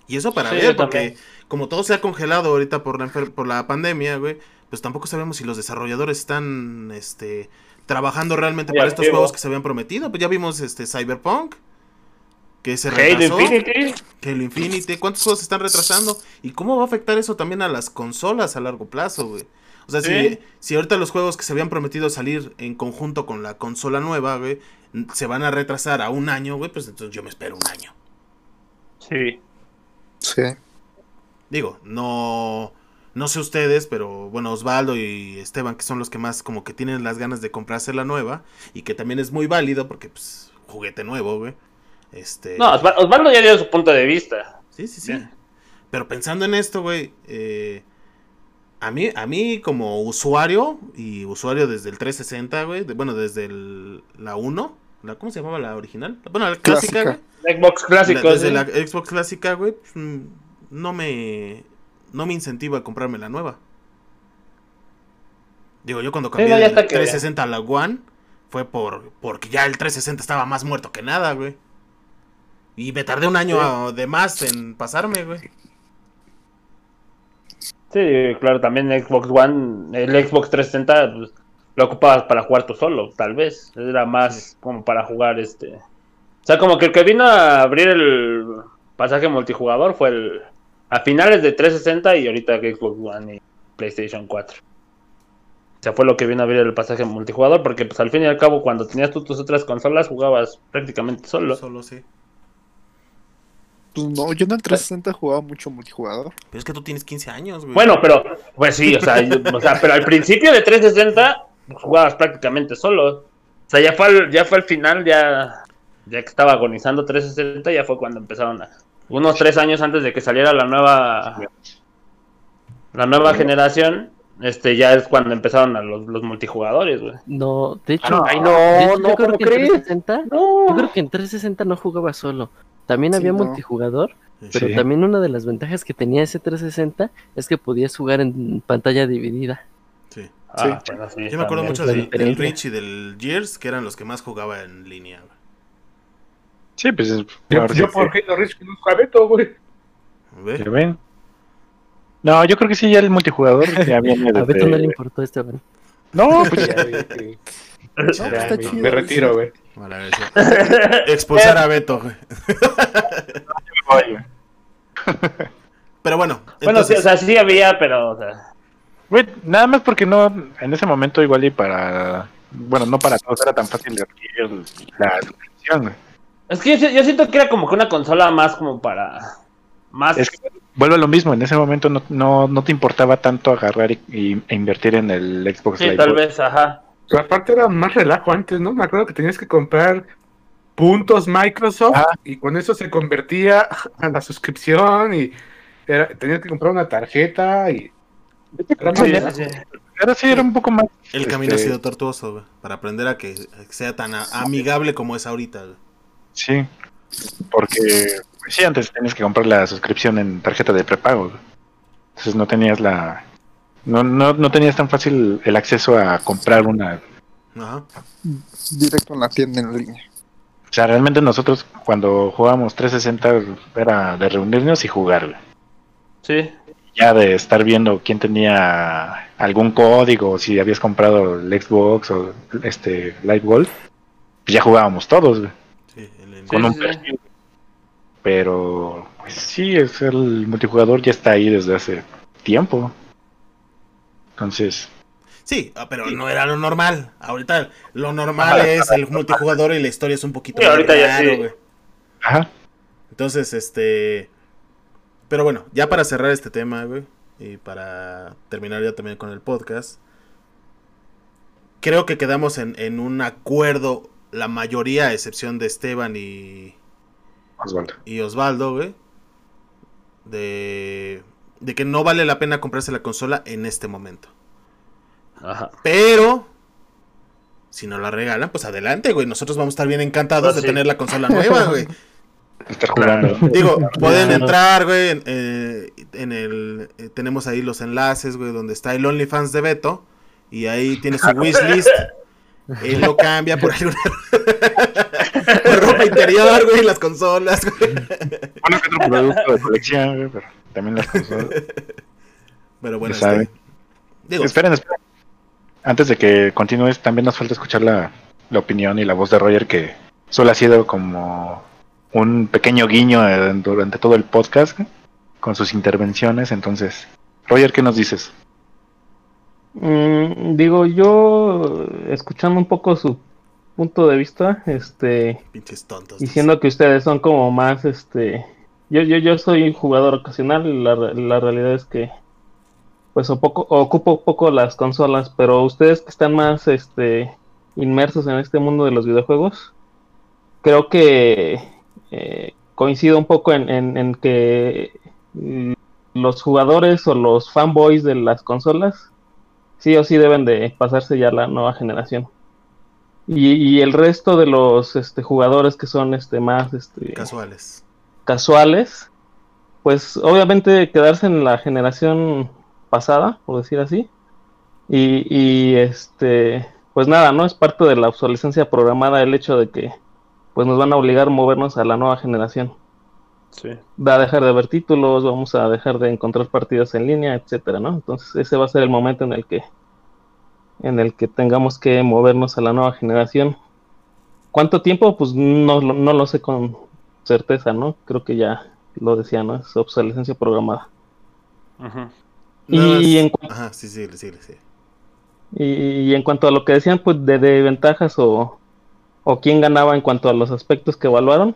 Y eso para
Sí,
ver, porque como todo se ha congelado ahorita por la, enfer- por la pandemia, güey, pues tampoco sabemos si los desarrolladores están, este, trabajando realmente para estos juegos que se habían prometido. Pues ya vimos, este, Cyberpunk, que se
Halo
retrasó.
Infinity.
Halo Infinity, ¿cuántos juegos se están retrasando? ¿Y cómo va a afectar eso también a las consolas a largo plazo, güey? O sea, si,
Sí.
si ahorita los juegos que se habían prometido salir en conjunto con la consola nueva, güey, se van a retrasar a un año, güey, pues entonces yo me espero un año.
Sí.
Sí.
Digo, no, no sé ustedes, pero bueno, Osvaldo y Esteban, que son los que más como que tienen las ganas de comprarse la nueva, y que también es muy válido porque, pues, juguete nuevo, güey. Este...
No, Osva- Osvaldo ya dio su punto de vista.
Sí, sí, sí.
Bien.
Pero pensando en esto, güey, eh, a mí, a mí como usuario, y usuario desde el 360, güey, de- bueno, desde el- la 1, la, ¿cómo se llamaba la original? Bueno, la clásica,
Clásica.
güey.
Xbox clásico.
La- desde
sí.
la Xbox clásica, güey, pues, mm, no me, no me incentiva a comprarme la nueva. Digo, yo cuando cambié
no, ya
del
está que-
360 a la One, fue por, porque ya el 360 estaba más muerto que nada, güey. Y me tardé un año
Sí.
de más en pasarme, güey.
Sí, claro, también Xbox One, el Xbox 360 pues, lo ocupabas para jugar tú solo, tal vez. Era más como para jugar este. O sea, como que el que vino a abrir el pasaje multijugador fue el a finales de 360 y ahorita que Xbox One y PlayStation 4. O sea, fue lo que vino a abrir el pasaje multijugador, porque pues al fin y al cabo cuando tenías tú tus otras consolas jugabas prácticamente solo.
Solo sí.
Pues no, yo en el 360 jugaba mucho multijugador.
Pero es que tú tienes 15 años, güey.
Bueno, pero, pues sí, o sea, yo- o sea, pero al principio de 360 jugabas prácticamente solo. O sea, ya fue al, ya fue al final, ya, ya que estaba agonizando 360, ya fue cuando empezaron a. Unos tres años antes de que saliera la nueva. La nueva generación, este ya es cuando empezaron a los, los multijugadores, güey.
No, de hecho,
Ah, no, ay, no,
hecho,
no,
yo creo
¿cómo
que en
crees?
360,
No.
yo creo que en 360 no jugaba solo. También
Sí,
había
no.
multijugador, pero
Sí.
también una de las ventajas que tenía ese 360 es que podías jugar en pantalla dividida.
Sí.
Ah, bueno, sí,
Yo me acuerdo mucho del, del. Rich y del Gears, que eran los que más jugaba en línea, güey.
Sí, pues es-
Yo, yo
que-
por Halo Reach conozco a Beto, güey.
¿Ve?
¿Ya ven? No, yo creo que sí, ya el multijugador ya viene
A Beto no le importó este Esteban.
No, pues
Ya, güey,
está chido,
me retiro, güey.
Expulsar a Beto, güey. Pero bueno,
Bueno, sí, o sea, sí había, pero, o sea,
Güey, nada más porque no, en ese momento igual y para, bueno, no para todos era tan fácil de adquirir la suscripción, güey.
es que yo, si- yo siento que era como que una consola más como para. Más.
Es que vuelve a lo mismo, en ese momento no, no, no te importaba tanto agarrar y, y- e invertir en el Xbox
sí,
Live.
tal vez, ajá.
Pero aparte era más relajo antes, ¿no? Me acuerdo que tenías que comprar puntos Microsoft
Ah.
y con eso se convertía a la suscripción y era, tenías que comprar una tarjeta y... Era
Sí.
Ahora sí era un poco más.
El camino ha
este,
sido tortuoso, güey. Para aprender a que sea tan amigable como es ahorita, güey.
Sí. Porque sí, antes tenías que comprar la suscripción en tarjeta de prepago. güey. Entonces no tenías la. No, no, no tenías tan fácil el acceso a comprar una.
Ajá.
Directo en la tienda en línea.
O sea, realmente nosotros cuando jugábamos 360 era de reunirnos y jugar.
Sí,
Ya de estar viendo quién tenía algún código, si habías comprado el Xbox o este Live Gold, pues ya jugábamos todos. güey.
Sí, el-
con un
sí.
perfil. Pero pues sí, es el multijugador ya está ahí desde hace tiempo. Entonces,
Sí, ah, pero no era lo normal. Ahorita lo normal es el multijugador y la historia es un poquito
Sí,
más
ahorita ya
raro,
sí.
ajá,
Entonces, este. Pero bueno, ya para cerrar este tema, güey. Y para terminar ya también con el podcast. Creo que quedamos en, en un acuerdo, la mayoría, a excepción de Esteban y,
Osvaldo.
y Osvaldo, güey. De, de que no vale la pena comprarse la consola en este momento.
Ajá.
Pero, si nos la regalan, pues adelante, güey. Nosotros vamos a estar bien encantados
Pues
de
sí.
tener la consola nueva, güey.
Jugando.
Digo, pueden
Claro.
entrar, güey, en, eh, en el... eh, tenemos ahí los enlaces, güey, donde está el OnlyFans de Beto. Y ahí tiene su wishlist. Él lo cambia por alguna... por ropa interior, güey, las consolas, güey.
Uno que otro producto de colección, güey, pero también las consolas.
Pero bueno,
Ya sabe.
este, digo,
Esperen, esperen. Antes de que continúes, también nos falta escuchar la, la opinión y la voz de Roger, que solo ha sido como un pequeño guiño eh, durante todo el podcast con sus intervenciones. Entonces, Roger, ¿qué nos dices?
Mm, digo, yo escuchando un poco su punto de vista, este,
pinches tontos.
diciendo que ustedes son como más, este, yo, yo, yo soy jugador ocasional la, la realidad es que, pues, o poco, ocupo poco las consolas, pero ustedes que están más, este, inmersos en este mundo de los videojuegos, creo que eh, coincido un poco en, en- que los jugadores o los fanboys de las consolas sí o sí deben de pasarse ya a la nueva generación. Y, y el resto de los este, jugadores que son este, más este,
Casuales.
Casuales, pues obviamente quedarse en la generación pasada, por decir así. Y, y, este, pues nada, ¿no? Es parte de la obsolescencia programada el hecho de que pues nos van a obligar a movernos a la nueva generación.
Sí.
Va a dejar de haber títulos, vamos a dejar de encontrar partidas en línea, etcétera, ¿no? Entonces ese va a ser el momento en el que en el que tengamos que movernos a la nueva generación. ¿Cuánto tiempo? Pues no, no lo sé con certeza, ¿no? Creo que ya lo decía, ¿no? Es obsolescencia programada. Y en cu-
Ajá, sí, sí, sí, sí.
Y, y en cuanto a lo que decían, pues de, de ventajas o, o quién ganaba en cuanto a los aspectos que evaluaron,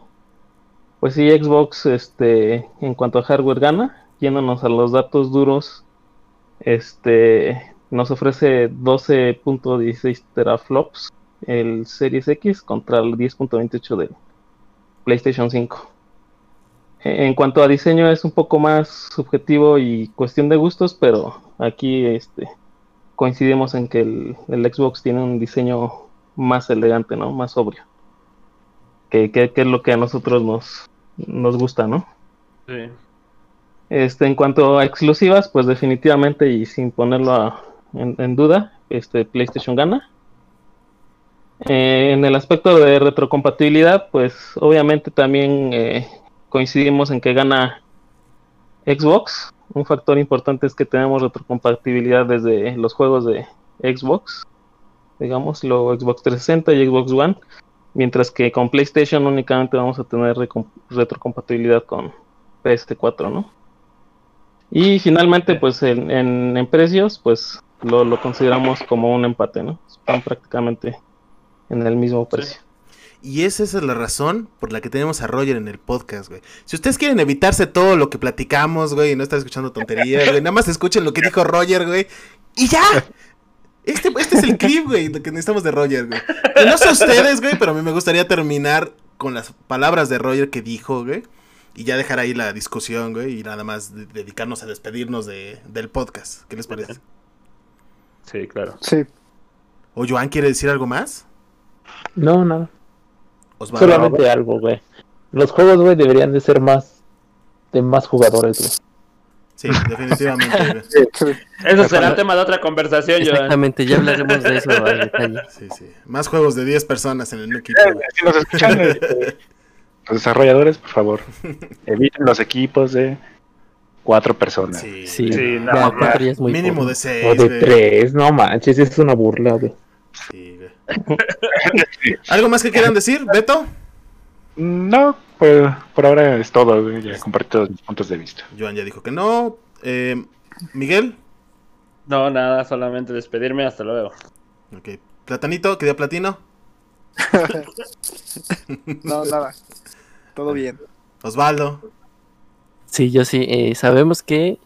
pues sí, Xbox, este, en cuanto a hardware gana, yéndonos a los datos duros, este, nos ofrece 12.16 teraflops el Series X contra el 10.28 del PlayStation 5. E- En cuanto a diseño es un poco más subjetivo y cuestión de gustos, pero aquí este coincidimos en que el, el Xbox tiene un diseño más elegante, ¿no? Más sobrio. Que, que- que es lo que a nosotros nos, nos gusta, ¿no?
Sí.
Este, en cuanto a exclusivas, pues definitivamente y sin ponerlo a- en, en duda, este PlayStation gana. Eh, en el aspecto de retrocompatibilidad, pues obviamente también eh, coincidimos en que gana Xbox. Un factor importante es que tenemos retrocompatibilidad desde los juegos de Xbox, digamos, lo Xbox 360 y Xbox One, mientras que con PlayStation únicamente vamos a tener retrocompatibilidad con PS4, ¿no? Y finalmente, pues en, precios, pues lo, lo consideramos como un empate, ¿no? Están prácticamente en el mismo precio.
Y esa es la razón por la que tenemos a Roger en el podcast, güey. Si ustedes quieren evitarse todo lo que platicamos, güey, y no estar escuchando tonterías, güey, nada más escuchen lo que dijo Roger, güey. Y ya. Este, este es el clip, güey, lo que necesitamos de Roger, güey. Y no sé ustedes, güey, pero a mí me gustaría terminar con las palabras de Roger que dijo, güey. Y ya dejar ahí la discusión, güey, y nada más de- dedicarnos a despedirnos de, del podcast. ¿Qué les parece?
Sí, claro.
Sí,
¿O Joan quiere decir algo más?
No, nada.
Osvaldo.
Solamente algo, güey. Los juegos, güey, deberían de ser más de más jugadores, güey.
Sí, definitivamente. güey.
Eso será tema de otra conversación, Joan.
Exactamente, ya hablaremos de eso a detalle.
Sí, sí. Más juegos de 10 personas en el equipo. güey.
Si nos escuchan, este, los desarrolladores, por favor, eviten los equipos de cuatro personas.
Sí,
Sí,
Sí, no,
cuatro ya es muy
Mínimo
poco.
de
O
6.
de tres, no manches, es una burla, güey.
Sí, güey. ¿Algo más que quieran decir, Beto?
No, pues por ahora es todo, ya compartí todos mis puntos de vista.
Joan ya dijo que no. Eh, Miguel.
No, nada, solamente despedirme. Hasta luego.
Ok. Platanito, quería platino.
No, nada. Todo bien.
Osvaldo.
Sí, yo sí. eh, sabemos que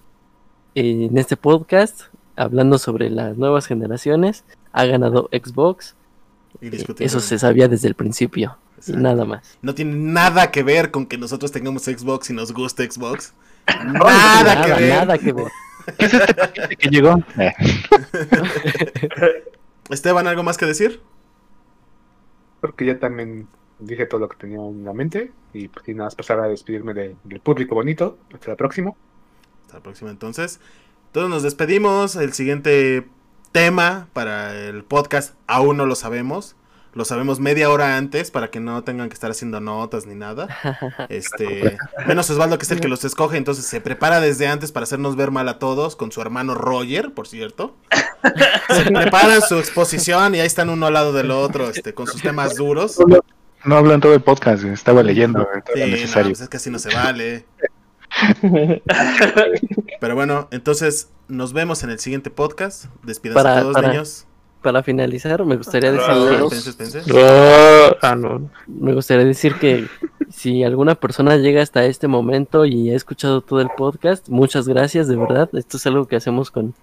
eh, en este podcast, hablando sobre las nuevas generaciones, ha ganado Xbox. Eh. Eso se sabía desde el principio. Y nada más.
No tiene nada que ver con que nosotros tengamos Xbox y nos guste Xbox. Nada, que ver.
nada que ver.
¿Qué es este paquete que llegó? Eh,
Esteban, ¿algo más que decir?
Creo que ya también dije todo lo que tenía en la mente. Y pues sin nada más pasar a despedirme de- del público bonito. Hasta la próxima.
Hasta la próxima entonces. Todos nos despedimos. El siguiente tema para el podcast aún no lo sabemos. Lo sabemos media hora antes para que no tengan que estar haciendo notas ni nada. Este, menos Osvaldo que es el que los escoge, entonces se prepara desde antes para hacernos ver mal a todos con su hermano Roger, por cierto. Se preparan su exposición y ahí están uno al lado del otro, este, con sus temas duros.
No hablo en todo el podcast, estaba leyendo
Sí,
lo
no,
necesario.
pues es que así no se vale. Pero bueno, entonces nos vemos en el siguiente podcast. Despídanse
Para-
todos,
para-
niños.
Para finalizar, me gustaría decir.
Oh, ah, no.
me gustaría decir que si alguna persona llega hasta este momento y ha escuchado todo el podcast, muchas gracias, de verdad. Esto es algo que hacemos con,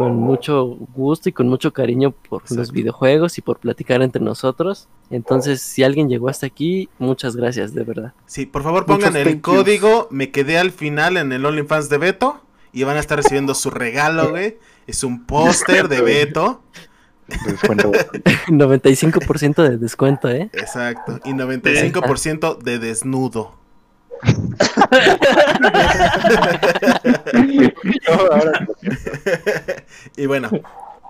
con mucho gusto y con mucho cariño por los videojuegos y por platicar entre nosotros. Entonces, si alguien llegó hasta aquí, muchas gracias, de verdad.
Sí, por favor
Muchos
pongan el
yous.
código. Me quedé al final en el OnlyFans de Beto. Y van a estar recibiendo su regalo, güey. Es un póster de Beto.
Descuento.
95% de descuento, ¿eh?
Exacto. Y 95% de desnudo. y bueno,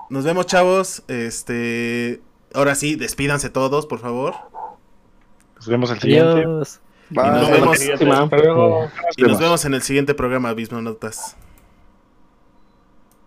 nos vemos, chavos. Este. Ahora sí, despídanse todos, por favor.
Nos vemos el siguiente.
Adiós.
Y nos y vemos en el siguiente programa, Abismo Notas.